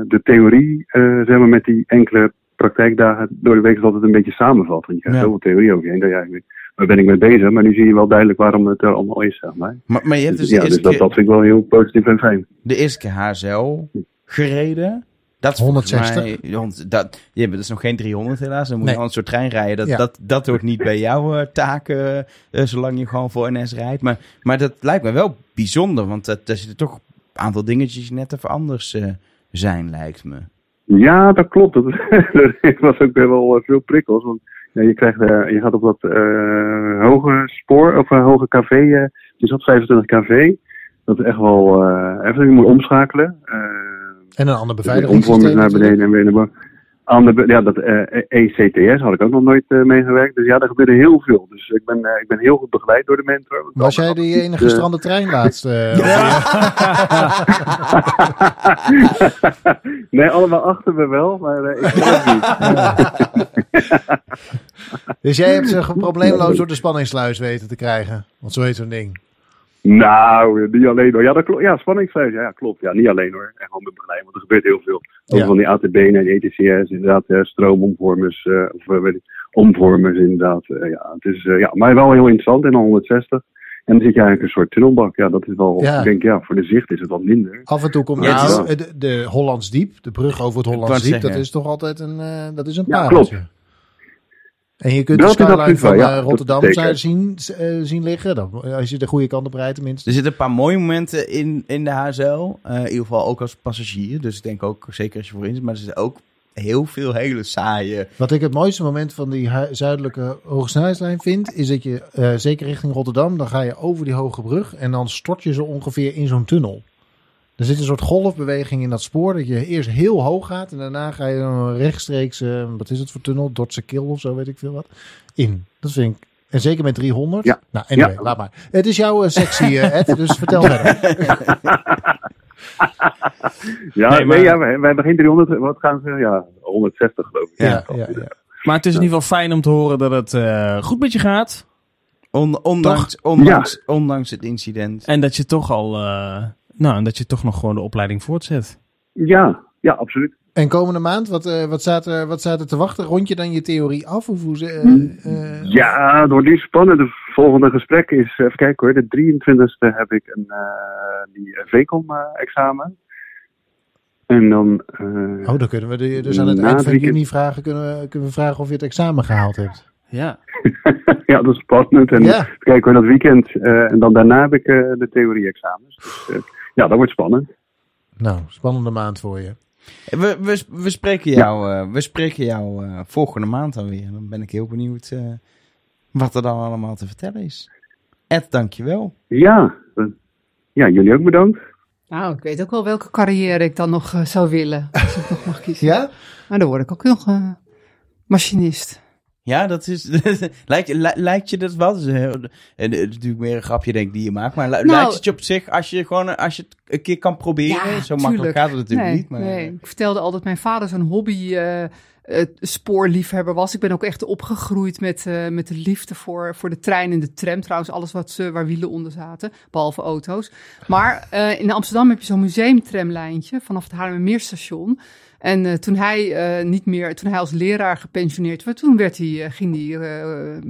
de theorie, zeg maar, met die enkele praktijkdagen door de week is altijd een beetje samenvat. Want je krijgt Ja. zoveel theorie over je heen. Dat je eigenlijk, waar ben ik mee bezig? Maar nu zie je wel duidelijk waarom het er allemaal is, zeg maar. maar, maar je hebt dus, Dus, ja, dus dat, dat vind ik wel heel positief en fijn. de eerste keer HSL gereden. Dat is volgens 160. Mij, want dat, je hebt dus nog geen 300 helaas. Dan moet Nee. je al een soort trein rijden. Dat, Ja. dat, dat hoort niet bij jouw eh, taken, eh, zolang je gewoon voor NS rijdt. Maar, maar dat lijkt me wel bijzonder, want dat, daar zitten toch een aantal dingetjes die net even anders eh, zijn, lijkt me. Ja, dat klopt. Dat, was ook wel eh, veel prikkels. Want ja, je, krijgt, eh, je gaat op dat eh, hoge spoor, of uh, hoge eh je zat 25 kV. Dat is echt wel even. Je moet omschakelen. En een ander omvormers beveiligingssysteem. naar beneden en weer naar boven. Aan de, ja, dat eh, ECTS had ik ook nog nooit eh, meegewerkt. Dus ja, daar gebeurde heel veel. Dus ik ben, eh, ik ben heel goed begeleid door de mentor. Was jij die enige gestrande trein laatst? nee, allemaal achter me wel, maar ik zelf niet. Dus jij hebt ze probleemloos door de spanningssluis weten te krijgen. Want zo heet zo'n ding. Nou, niet alleen hoor. Ja, dat klopt. Ja, spanningsvlees. Ja, klopt. Ja, niet alleen hoor. En gewoon met begeleiding, want er gebeurt heel veel. Ook Ja. van die ATB naar die ETCS, inderdaad, eh, stroomomvormers, eh, of eh, weet ik, omvormers inderdaad. Eh, ja, het is, eh, ja, maar wel heel interessant. En dan 160. En dan zit je eigenlijk een soort tunnelbak. Ja, dat is wel, Ja. ik denk ja, voor de zicht is het wat minder. Af en toe komt Ja, nou, het de, de Hollands Diep, de brug over het Hollands Diep, zeggen. dat is toch altijd een, eh, dat is een Ja, pareltje. En je kunt Dat de skyline van ja, eh, Rotterdam zien, eh, zien liggen. Dan, als je de goede kant op rijdt tenminste. Er zitten een paar mooie momenten in, in de HSL. eh, in ieder geval ook als passagier. Dus ik denk ook, zeker als je voorin zit. Maar er zitten ook heel veel hele saaie... Wat ik het mooiste moment van die zuidelijke hogesnelheidslijn vind, is dat je, eh, zeker richting Rotterdam, dan ga je over die hoge brug en dan stort je zo ongeveer in zo'n tunnel. Er zit een soort golfbeweging in dat spoor, dat je eerst heel hoog gaat en daarna ga je dan rechtstreeks, eh, wat is het voor tunnel, Dordtse Kil of zo, weet ik veel wat, in. Dat vind ik, en zeker met 300. Ja. Nou, anyway, Ja. laat maar. Het is jouw eh, sectie, eh, Ed, dus vertel verder. Ja, Nee, ja, wij, wij hebben geen 300, wat gaan ze? Ja, 160 geloof ik. Ja, ja, ja. Maar het is in ieder geval fijn om te horen dat het eh, goed met je gaat. On, ondanks, ondanks, ondanks het incident. En dat je toch al, eh, nou, en dat je toch nog gewoon de opleiding voortzet. Ja, ja, absoluut. En komende maand, wat, eh, wat, staat er, wat staat er te wachten? Rond je dan je theorie af? Of hoe ze, eh, eh, Hm. Ja, door die spannende volgende gesprek is, even kijken hoor, de 23e heb ik een, eh die VCOM-examen. en dan, eh, Oh, dan kunnen we de, dus aan het eind het van juni vragen, kunnen we, kunnen we vragen of je het examen gehaald hebt. Ja. ja, dat is spannend. En Ja. even kijken hoor, dat weekend. eh, en dan daarna heb ik eh, de theorie-examens. Dus, eh, ja, dat wordt spannend. Nou, spannende maand voor je. We, we, we spreken jou, eh, we spreken jou eh, volgende maand dan weer. Dan ben ik heel benieuwd eh, wat er dan allemaal te vertellen is. Ed, dankjewel. Ja, eh, ja, jullie ook bedankt. Nou, ik weet ook wel welke carrière ik dan nog eh, zou willen. Als ik nog mag kiezen. Ja? Nou, dan word ik ook nog eh, machinist. Ja, dat is. lijkt, li- lijkt je dat wel? En het is natuurlijk meer een grapje, denk ik, die je maakt. Maar Nou- lijkt het je op zich, als je, gewoon, als je het een keer kan proberen. zo makkelijk tuurlijk. gaat het natuurlijk nee, niet. Maar, nee. Ik vertelde al dat mijn vader zo'n hobby eh, eh, spoorliefhebber was. Ik ben ook echt opgegroeid met, eh, met de liefde voor, voor de trein en de tram. Trouwens, alles wat, ze waar wielen onder zaten, behalve auto's. Maar eh, in Amsterdam heb je zo'n museumtramlijntje vanaf het Haarlemmermeerstation. En eh, toen hij eh, niet meer, toen hij als leraar gepensioneerd werd, toen werd hij, eh, ging hij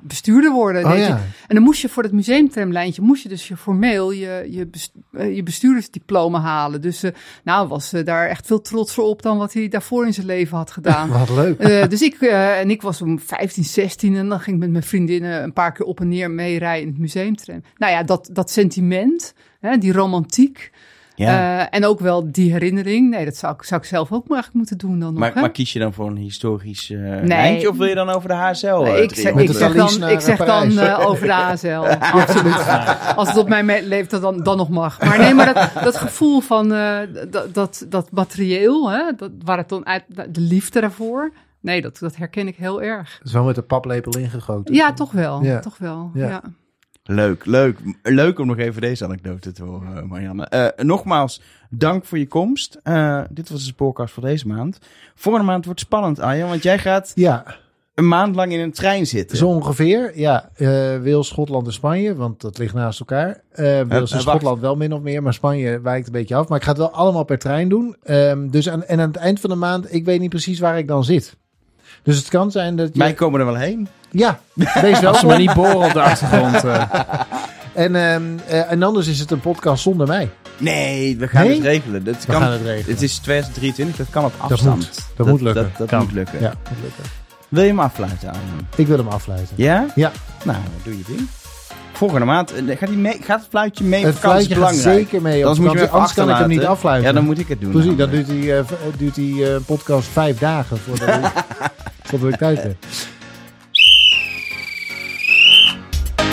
bestuurder worden. Oh ja. en dan moest je voor dat museumtramlijntje, moest je dus je formeel je, je, bes- je bestuurdersdiploma halen. Dus nou was daar echt veel trotser op dan wat hij daarvoor in zijn leven had gedaan. Wat leuk. Dus ik, en ik was om 15, 16 en dan ging ik met mijn vriendinnen een paar keer op en neer meerijden in het museumtram. Nou ja, dat, dat sentiment, hè, die romantiek ja. eh, en ook wel die herinnering. Nee, dat zou ik, zou ik zelf ook maar eigenlijk moeten doen dan nog. maar, hè? maar kies je dan voor een historisch eh lijntje of wil je dan over de HSL? eh, Nee, ik zeg, ik zeg dan, ik zeg dan eh, over de ASL. Absoluut. Als het op mijn leeftijd dan, dan nog mag. Maar nee, maar dat, dat gevoel van eh, dat, dat, dat materieel, hè, dat, waar het dan uit, de liefde daarvoor. Nee, dat, dat herken ik heel erg. Wel met de paplepel ingegoten. Ja, toch wel. Ja. Toch wel. Ja. Leuk, leuk. Leuk om nog even deze anekdote te horen, eh, Marianne. Eh, nogmaals, dank voor je komst. Eh, dit was de spoorkast voor deze maand. Volgende maand wordt spannend, Arjen, want jij gaat Ja, een maand lang in een trein zitten. zo ongeveer. Ja, eh Wales, Schotland en Spanje, want dat ligt naast elkaar. Wales en. Schotland wel min of meer, maar Spanje wijkt een beetje af. Maar ik ga het wel allemaal per trein doen. Ehm, dus aan, en aan het eind van de maand, ik weet niet precies waar ik dan zit. Dus het kan zijn dat je... Wij komen er wel heen. Ja, wees Als wel. ze maar niet boren op de achtergrond. eh. En, ehm, eh, en anders is het een podcast zonder mij. Nee, we gaan Nee? het regelen. Dat We kan, gaan het regelen. Het is 2023, dat kan op afstand. moet. Dat moet lukken. Dat, dat Kan. moet lukken. Ja, moet lukken. Wil je hem afluiten, Arjen? Ik wil hem afsluiten. Ja? Ja. Nou, doe je ding. Volgende maand eh, gaat, die mee, gaat het fluitje mee? Het op vakantie? fluitje gaat belangrijk. zeker mee op Anders moet je anders kan ik hem niet afluiten. Ja, dan moet ik het doen. Precies, dan duurt die, eh, v- duurt die eh, podcast vijf dagen voordat ik, voordat ik thuis ben.